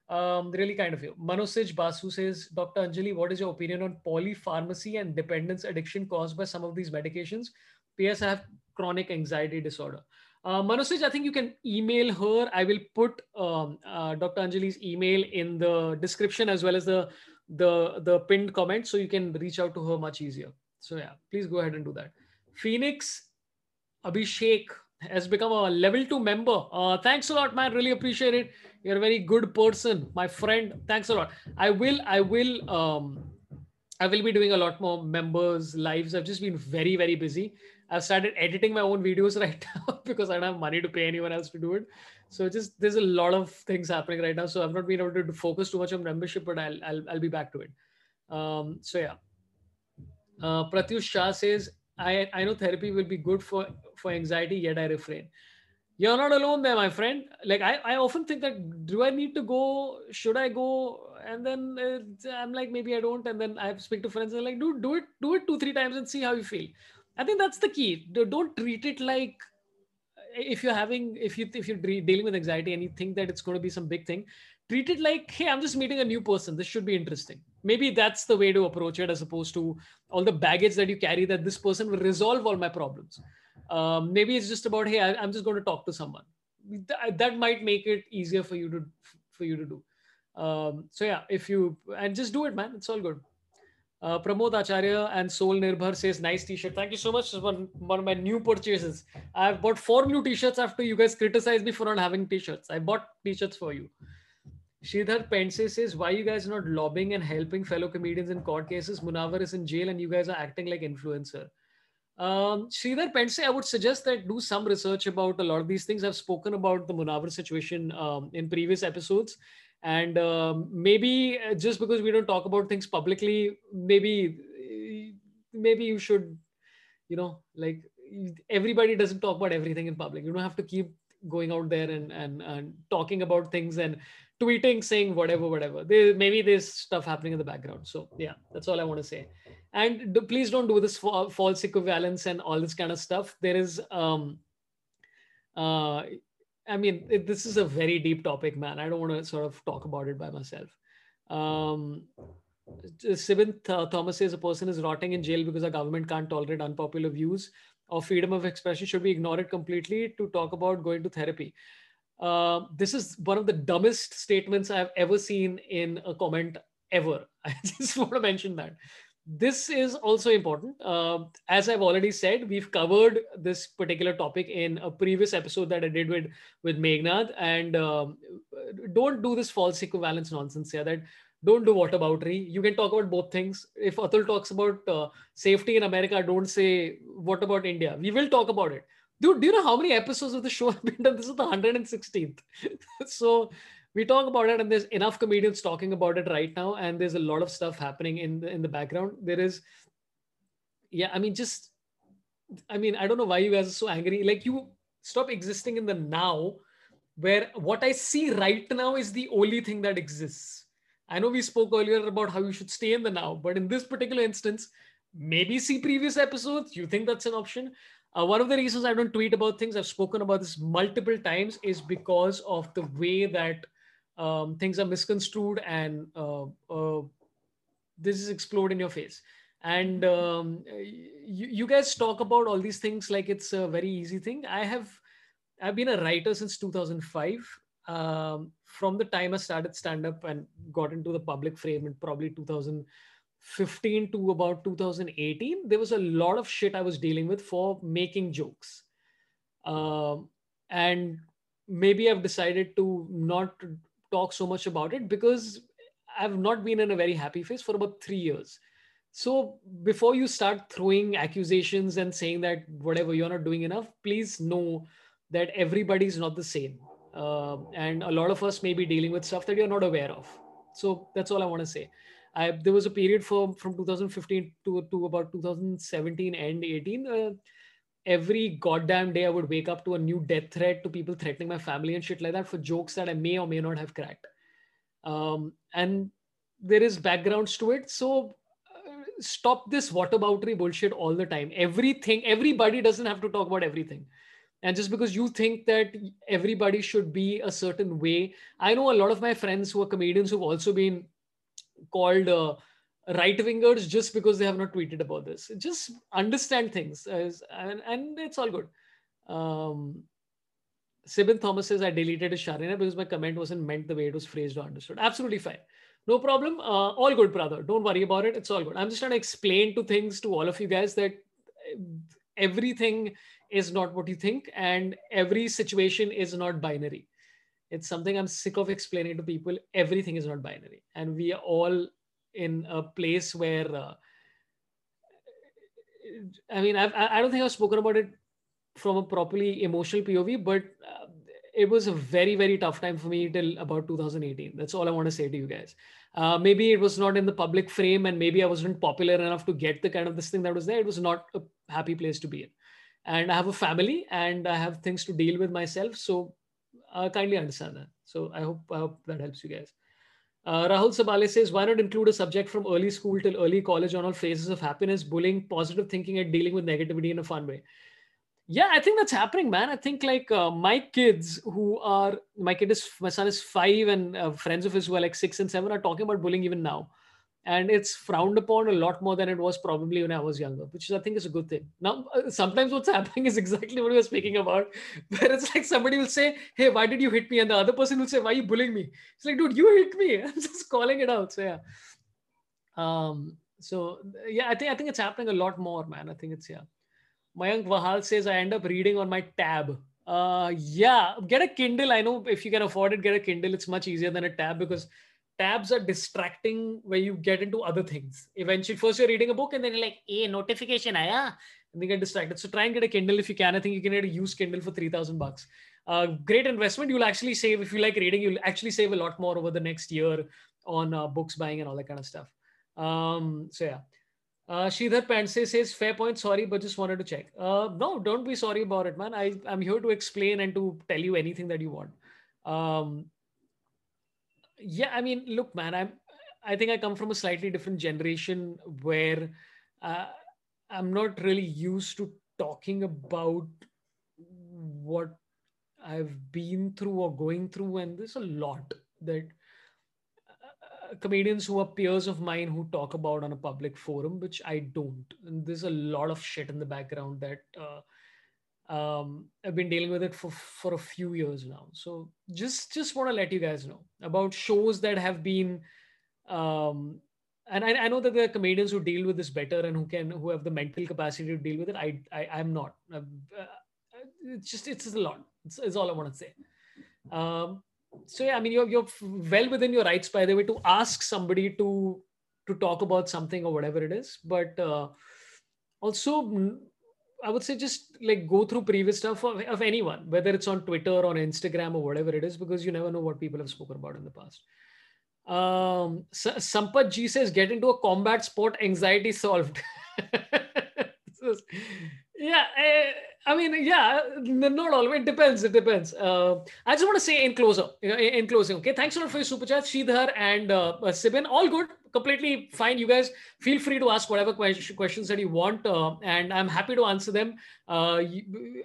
Um, really kind of you. Manosij Basu says, Dr. Anjali, what is your opinion on polypharmacy and dependence addiction caused by some of these medications? P.S. I have chronic anxiety disorder. Uh, Manosij, I think you can email her. I will put um, uh, Dr. Anjali's email in the description as well as the the the pinned comment, so you can reach out to her much easier. So yeah, please go ahead and do that. Phoenix Abhishek has become a level two member. Uh, thanks a lot, man. Really appreciate it. You're a very good person, my friend. Thanks a lot. I will, I will, um, I will be doing a lot more members lives. I've just been very, very busy. I've started editing my own videos right now because I don't have money to pay anyone else to do it. So just there's a lot of things happening right now. So I've not been able to focus too much on membership, but I'll I'll, I'll be back to it. Um, so yeah. Uh, Pratyush Shah says I, I know therapy will be good for, for anxiety, yet I refrain. You're not alone there, my friend. Like I, I often think that do I need to go? Should I go? And then uh, I'm like, maybe I don't. And then I speak to friends and like, do do it, do it two, three times and see how you feel. I think that's the key. Don't treat it like if you're having if you if you're dealing with anxiety and you think that it's going to be some big thing, treat it like, hey, I'm just meeting a new person. This should be interesting. Maybe that's the way to approach it as opposed to all the baggage that you carry that this person will resolve all my problems. Um, maybe it's just about hey I, am just going to talk to someone. Th- that might make it easier for you to for you to do. Um, so yeah if you and just do it man. It's all good uh, Pramod Acharya and Soul Nirbhar says, nice t-shirt. Thank you so much. It's one, one of my new purchases. I've bought four new t-shirts after you guys criticized me for not having t-shirts. I bought t-shirts for you. Sridhar Panse says, why you guys not lobbying and helping fellow comedians in court cases? Munawar is in jail and you guys are acting like influencer. Um, Sridhar Panse, I would suggest that do some research about a lot of these things. I've spoken about the Munawar situation um, in previous episodes. And um, maybe uh, just because we don't talk about things publicly, maybe maybe you should, you know, like everybody doesn't talk about everything in public. You don't have to keep going out there and, and, and talking about things and tweeting saying whatever whatever. There maybe there's stuff happening in the background. So yeah that's all i want to say. And please don't do this false equivalence and all this kind of stuff. There is um uh i mean it, this is a very deep topic man i don't want to sort of talk about it by myself um Sibin uh, Thomas says a person is rotting in jail because the government can't tolerate unpopular views or freedom of expression. Should we ignore it completely to talk about going to therapy? Uh, this is one of the dumbest statements I've ever seen in a comment ever. I just want to mention that. This is also important. Uh, as I've already said, we've covered this particular topic in a previous episode that I did with with Meghnad. And um, don't do this false equivalence nonsense here. That don't do what whataboutery. You can talk about both things. If Atul talks about uh, safety in America, don't say what about India. We will talk about it Dude, do you know how many episodes of the show have been done? This is the 116th. so we talk about it, and there's enough comedians talking about it right now, and there's a lot of stuff happening in the, in the background. There is, yeah, I mean, just, I mean, I don't know why you guys are so angry. Like, you stop existing in the now, where what I see right now is the only thing that exists. I know we spoke earlier about how you should stay in the now, but in this particular instance, maybe see previous episodes. You think that's an option? Uh, one of the reasons I don't tweet about things, I've spoken about this multiple times, is because of the way that um, things are misconstrued and uh, uh, this is explode in your face. And um, you, you guys talk about all these things like it's a very easy thing. I have, I've been a writer since 2005. um, from the time I started stand up and got into the public frame in probably 2015 to about 2018, there was a lot of shit I was dealing with for making jokes. Um, and maybe I've decided to not talk so much about it because I've not been in a very happy phase for about three years. So before you start throwing accusations and saying that whatever you're not doing enough, please know that everybody's not the same. Uh, and a lot of us may be dealing with stuff that you're not aware of. So that's all I want to say. I, there was a period for from 2015 to, to about 2017 and 18. Uh, every goddamn day I would wake up to a new death threat to people threatening my family and shit like that for jokes that I may or may not have cracked. Um, and there is backgrounds to it. So uh, stop this whataboutery bullshit all the time. Everything, everybody doesn't have to talk about everything. And just because you think that everybody should be a certain way, I know a lot of my friends who are comedians who've also been called uh, right wingers just because they have not tweeted about this. Just understand things, as, and, and it's all good. Um, Sibin Thomas says, I deleted a Sharina because my comment wasn't meant the way it was phrased or understood. Absolutely fine. No problem. Uh, all good, brother. Don't worry about it. It's all good. I'm just trying to explain to things to all of you guys that everything is not what you think and every situation is not binary. It's something I'm sick of explaining to people. Everything is not binary. And we are all in a place where, uh, I mean, I've, I don't think I've spoken about it from a properly emotional POV, but uh, it was a very, very tough time for me till about 2018. That's all I want to say to you guys. Uh, maybe it was not in the public frame and maybe I wasn't popular enough to get the kind of this thing that was there. It was not a happy place to be in. And I have a family and I have things to deal with myself. So I kindly understand that. So I hope, I hope that helps you guys. Uh, Rahul Sabale says, why not include a subject from early school till early college on all phases of happiness, bullying, positive thinking, and dealing with negativity in a fun way? yeah i think that's happening man i think like uh, my kids who are my kid is my son is five and uh, friends of his who are like six and seven are talking about bullying even now and it's frowned upon a lot more than it was probably when i was younger which i think is a good thing. Now uh, sometimes what's happening is exactly what we were speaking about where it's like somebody will say hey why did you hit me? And the other person will say why are you bullying me? It's like dude you hit me. I'm just calling it out. So yeah. Um so yeah i think i think it's happening a lot more man. I think it's yeah. Mayank Vahal says, I end up reading on my tab. Uh, yeah, get a Kindle. I know if you can afford it, get a Kindle. It's much easier than a tab because tabs are distracting where you get into other things. Eventually, first you're reading a book and then you're like, a notification, aya. And then get distracted. So try and get a Kindle if you can. I think you can get a used Kindle for 3000 bucks. Uh, great investment. You'll actually save, if you like reading, you'll actually save a lot more over the next year on uh, books buying and all that kind of stuff. Um, so yeah. Uh, Sridhar Panse says, fair point, sorry, but just wanted to check. Uh, no, don't be sorry about it, man. I, I'm here to explain and to tell you anything that you want. Um, yeah, I mean, look, man, I'm, I think I come from a slightly different generation where uh, I'm not really used to talking about what I've been through or going through. And there's a lot that comedians who are peers of mine who talk about on a public forum, which I don't. And there's a lot of shit in the background that uh, um, I've been dealing with it for for a few years now. So just just want to let you guys know about shows that have been. Um, and I, I know that there are comedians who deal with this better and who can who have the mental capacity to deal with it. I, I I'm not. Uh, it's just it's just a lot. It's, it's all I want to say. Um, so yeah, I mean, you're you're well within your rights, by the way, to ask somebody to to talk about something or whatever it is. But uh, also, mm, I would say just like go through previous stuff of, of anyone, whether it's on Twitter or Instagram or whatever it is, because you never know what people have spoken about in the past. Um, Sampath G says, get into a combat sport, anxiety solved. yeah. Uh, I mean, yeah, not always. It depends. It depends. Uh, I just want to say in closer, in closing, okay. Thanks a lot for your super chat, Sridhar and uh, Sibin. All good, completely fine. You guys feel free to ask whatever questions that you want, uh, and I'm happy to answer them. Uh,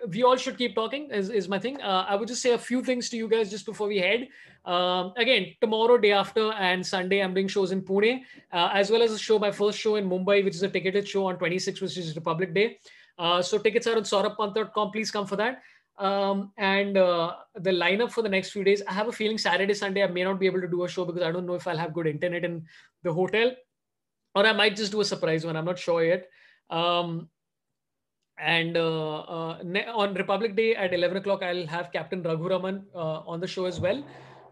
we all should keep talking. Is, is my thing. Uh, I would just say a few things to you guys just before we head. Um, again, tomorrow, day after, and Sunday, I'm doing shows in Pune, uh, as well as a show, my first show in Mumbai, which is a ticketed show on 26, which is Republic Day. Uh, so tickets are on sorabhpant.com. Please come for that. Um, and uh, the lineup for the next few days, I have a feeling Saturday, Sunday, I may not be able to do a show because I don't know if I'll have good internet in the hotel, or I might just do a surprise one. I'm not sure yet. Um, and uh, uh, on Republic Day at 11 o'clock, I'll have Captain Raghuraman uh, on the show as well.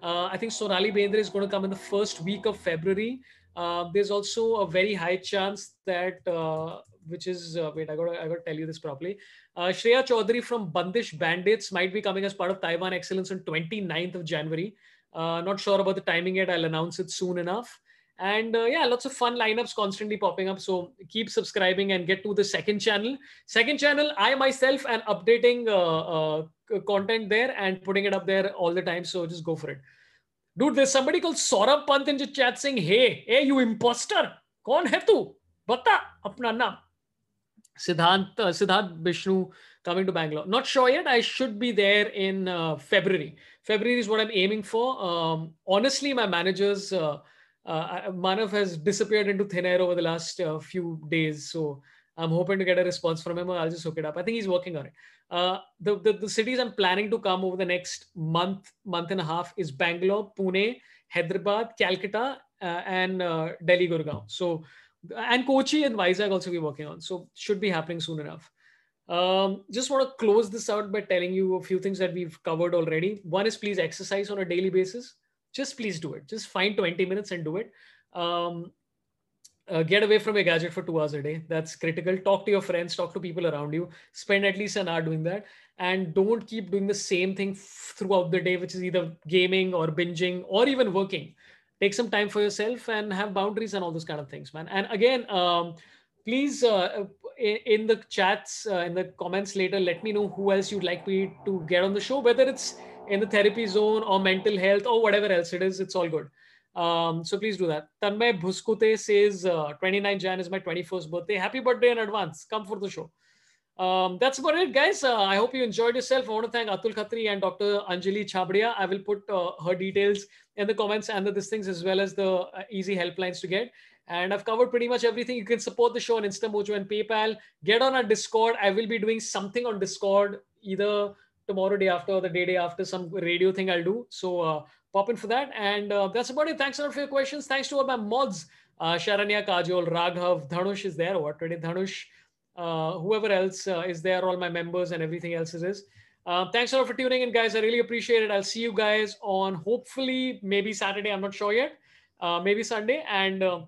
Uh, I think Sonali Bendre is going to come in the first week of February. Uh, there's also a very high chance that, which is uh, wait, I gotta I gotta tell you this properly. Uh, Shreya Chaudhary from Bandish Bandits might be coming as part of Taiwan Excellence on 29th of January. Uh, not sure about the timing yet. I'll announce it soon enough. And uh, yeah, lots of fun lineups constantly popping up. So keep subscribing and get to the second channel. Second channel, I myself am updating uh, uh content there and putting it up there all the time. So just go for it. Dude, there's somebody called Sorabh Pant in the chat saying, Hey, hey, you imposter. Kaun hai tu? Bata apna naam. Siddhant, uh, Siddhant Vishnu coming to Bangalore. Not sure yet. I should be there in uh, February. February is what I'm aiming for. Um, honestly, my managers, uh, uh, Manav has disappeared into thin air over the last uh, few days. So I'm hoping to get a response from him. I'll just hook it up. I think he's working on it. Uh, the, the, the cities I'm planning to come over the next month, month and a half is Bangalore, Pune, Hyderabad, Calcutta, and Delhi, Gurgaon. So, and Kochi and Vizag also be working on. So should be happening soon enough. Um, just want to close this out by telling you a few things that we've covered already. One is please exercise on a daily basis just please do it. Just find 20 minutes and do it. Um, uh, get away from your gadget for two hours a day. That's critical. Talk to your friends, talk to people around you. Spend at least an hour doing that. And don't keep doing the same thing throughout the day, which is either gaming or binging or even working. Take some time for yourself and have boundaries and all those kind of things, man. And again, um, please, uh, in, the chats, uh, in the comments later, let me know who else you'd like me to get on the show, whether it's in the therapy zone or mental health or whatever else it is, it's all good. Um, so please do that. Tanmay Bhuskute says uh, 29 Jan is my 21st birthday. Happy birthday in advance. Come for the show. Um, that's about it, guys. Uh, I hope you enjoyed yourself. I want to thank Atul Khatri and Dr. Anjali Chhabria. I will put uh, her details in the comments and the this things as well as the uh, easy helplines to get. And I've covered pretty much everything. You can support the show on InstaMojo and PayPal. Get on our Discord. I will be doing something on Discord either tomorrow, day after, or the day day after, some radio thing I'll do. So uh, pop in for that. And uh, that's about it. Thanks a lot for your questions. Thanks to all my mods. Uh, Sharanya, Kajol, Raghav, Dhanush is there. What today? Dhanush, uh, whoever else uh, is there, all my members and everything else is. Uh, thanks a lot for tuning in, guys. I really appreciate it. I'll see you guys on hopefully maybe Saturday. I'm not sure yet. Uh, maybe Sunday. And uh,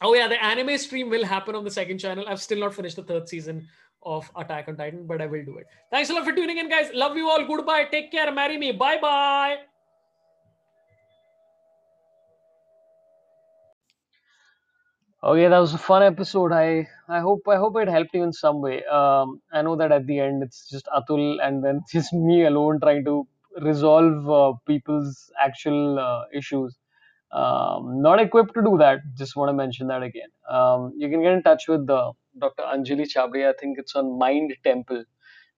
oh yeah, the anime stream will happen on the second channel. I've still not finished the third season of Attack on Titan, but I will do it. Thanks a lot for tuning in, guys. Love you all. Goodbye. Take care. Marry me. Bye bye. Yeah, that was a fun episode. I I hope I hope it helped you in some way. Um, I know that at the end it's just Atul and then just me alone trying to resolve uh, people's actual uh, issues. Um, not equipped to do that. Just want to mention that again. Um, you can get in touch with the Dr. Anjali Chhabria. I think it's on Mind Temple.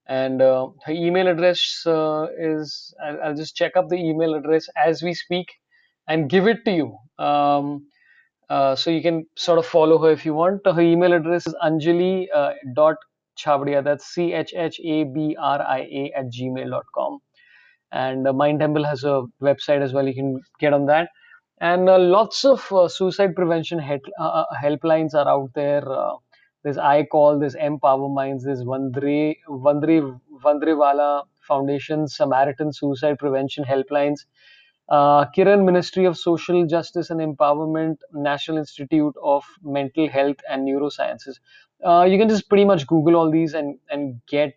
And uh, her email address uh, is, I'll, I'll, just check up the email address as we speak and give it to you. Um, uh, so you can sort of follow her if you want. Her email address is anjali uh, dot chhabria. That's C H H A B R I A at gmail.com. And uh, Mind Temple has a website as well. You can get on that. And uh, lots of suicide prevention helplines are out there there's iCall, there's Empower Minds, there's Vandre, Vandre, Vandrevala Foundation, Samaritan Suicide Prevention Helplines, uh, Kiran Ministry of Social Justice and Empowerment, National Institute of Mental Health and Neurosciences. Uh, you can just pretty much Google all these and, and get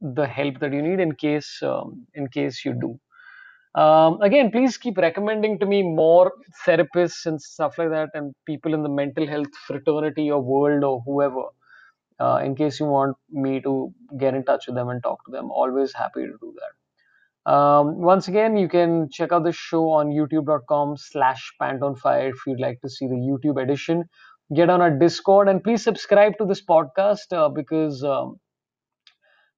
the help that you need in case um, in case you do. Um, again, please keep recommending to me more therapists and stuff like that, and people in the mental health fraternity or world or whoever. Uh, in case you want me to get in touch with them and talk to them, always happy to do that. Um, once again, you can check out the show on youtube.com slash pantonfire if you'd like to see the YouTube edition. Get on our Discord and please subscribe to this podcast uh, because um,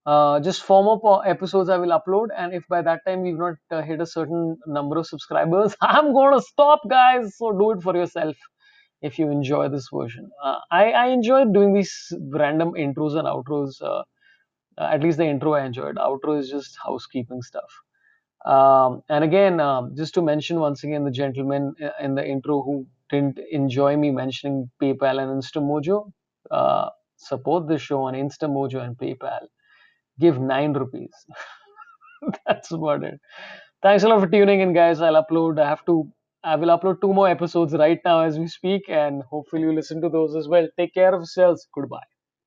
uh, just four more episodes I will upload, and if by that time we've not uh, hit a certain number of subscribers, I'm gonna stop, guys. So do it for yourself if you enjoy this version. Uh, I, I enjoy doing these random intros and outros. Uh, at least the intro I enjoyed. Outro is just housekeeping stuff. Um, and again, um, just to mention once again, the gentleman uh, in the intro who didn't enjoy me mentioning PayPal and InstaMojo, uh, support the show on InstaMojo and PayPal. Give nine rupees. That's about it. Thanks a lot for tuning in, guys. I'll upload. I have to. I will upload two more episodes right now as we speak, and hopefully you listen to those as well. Take care of yourselves. Goodbye.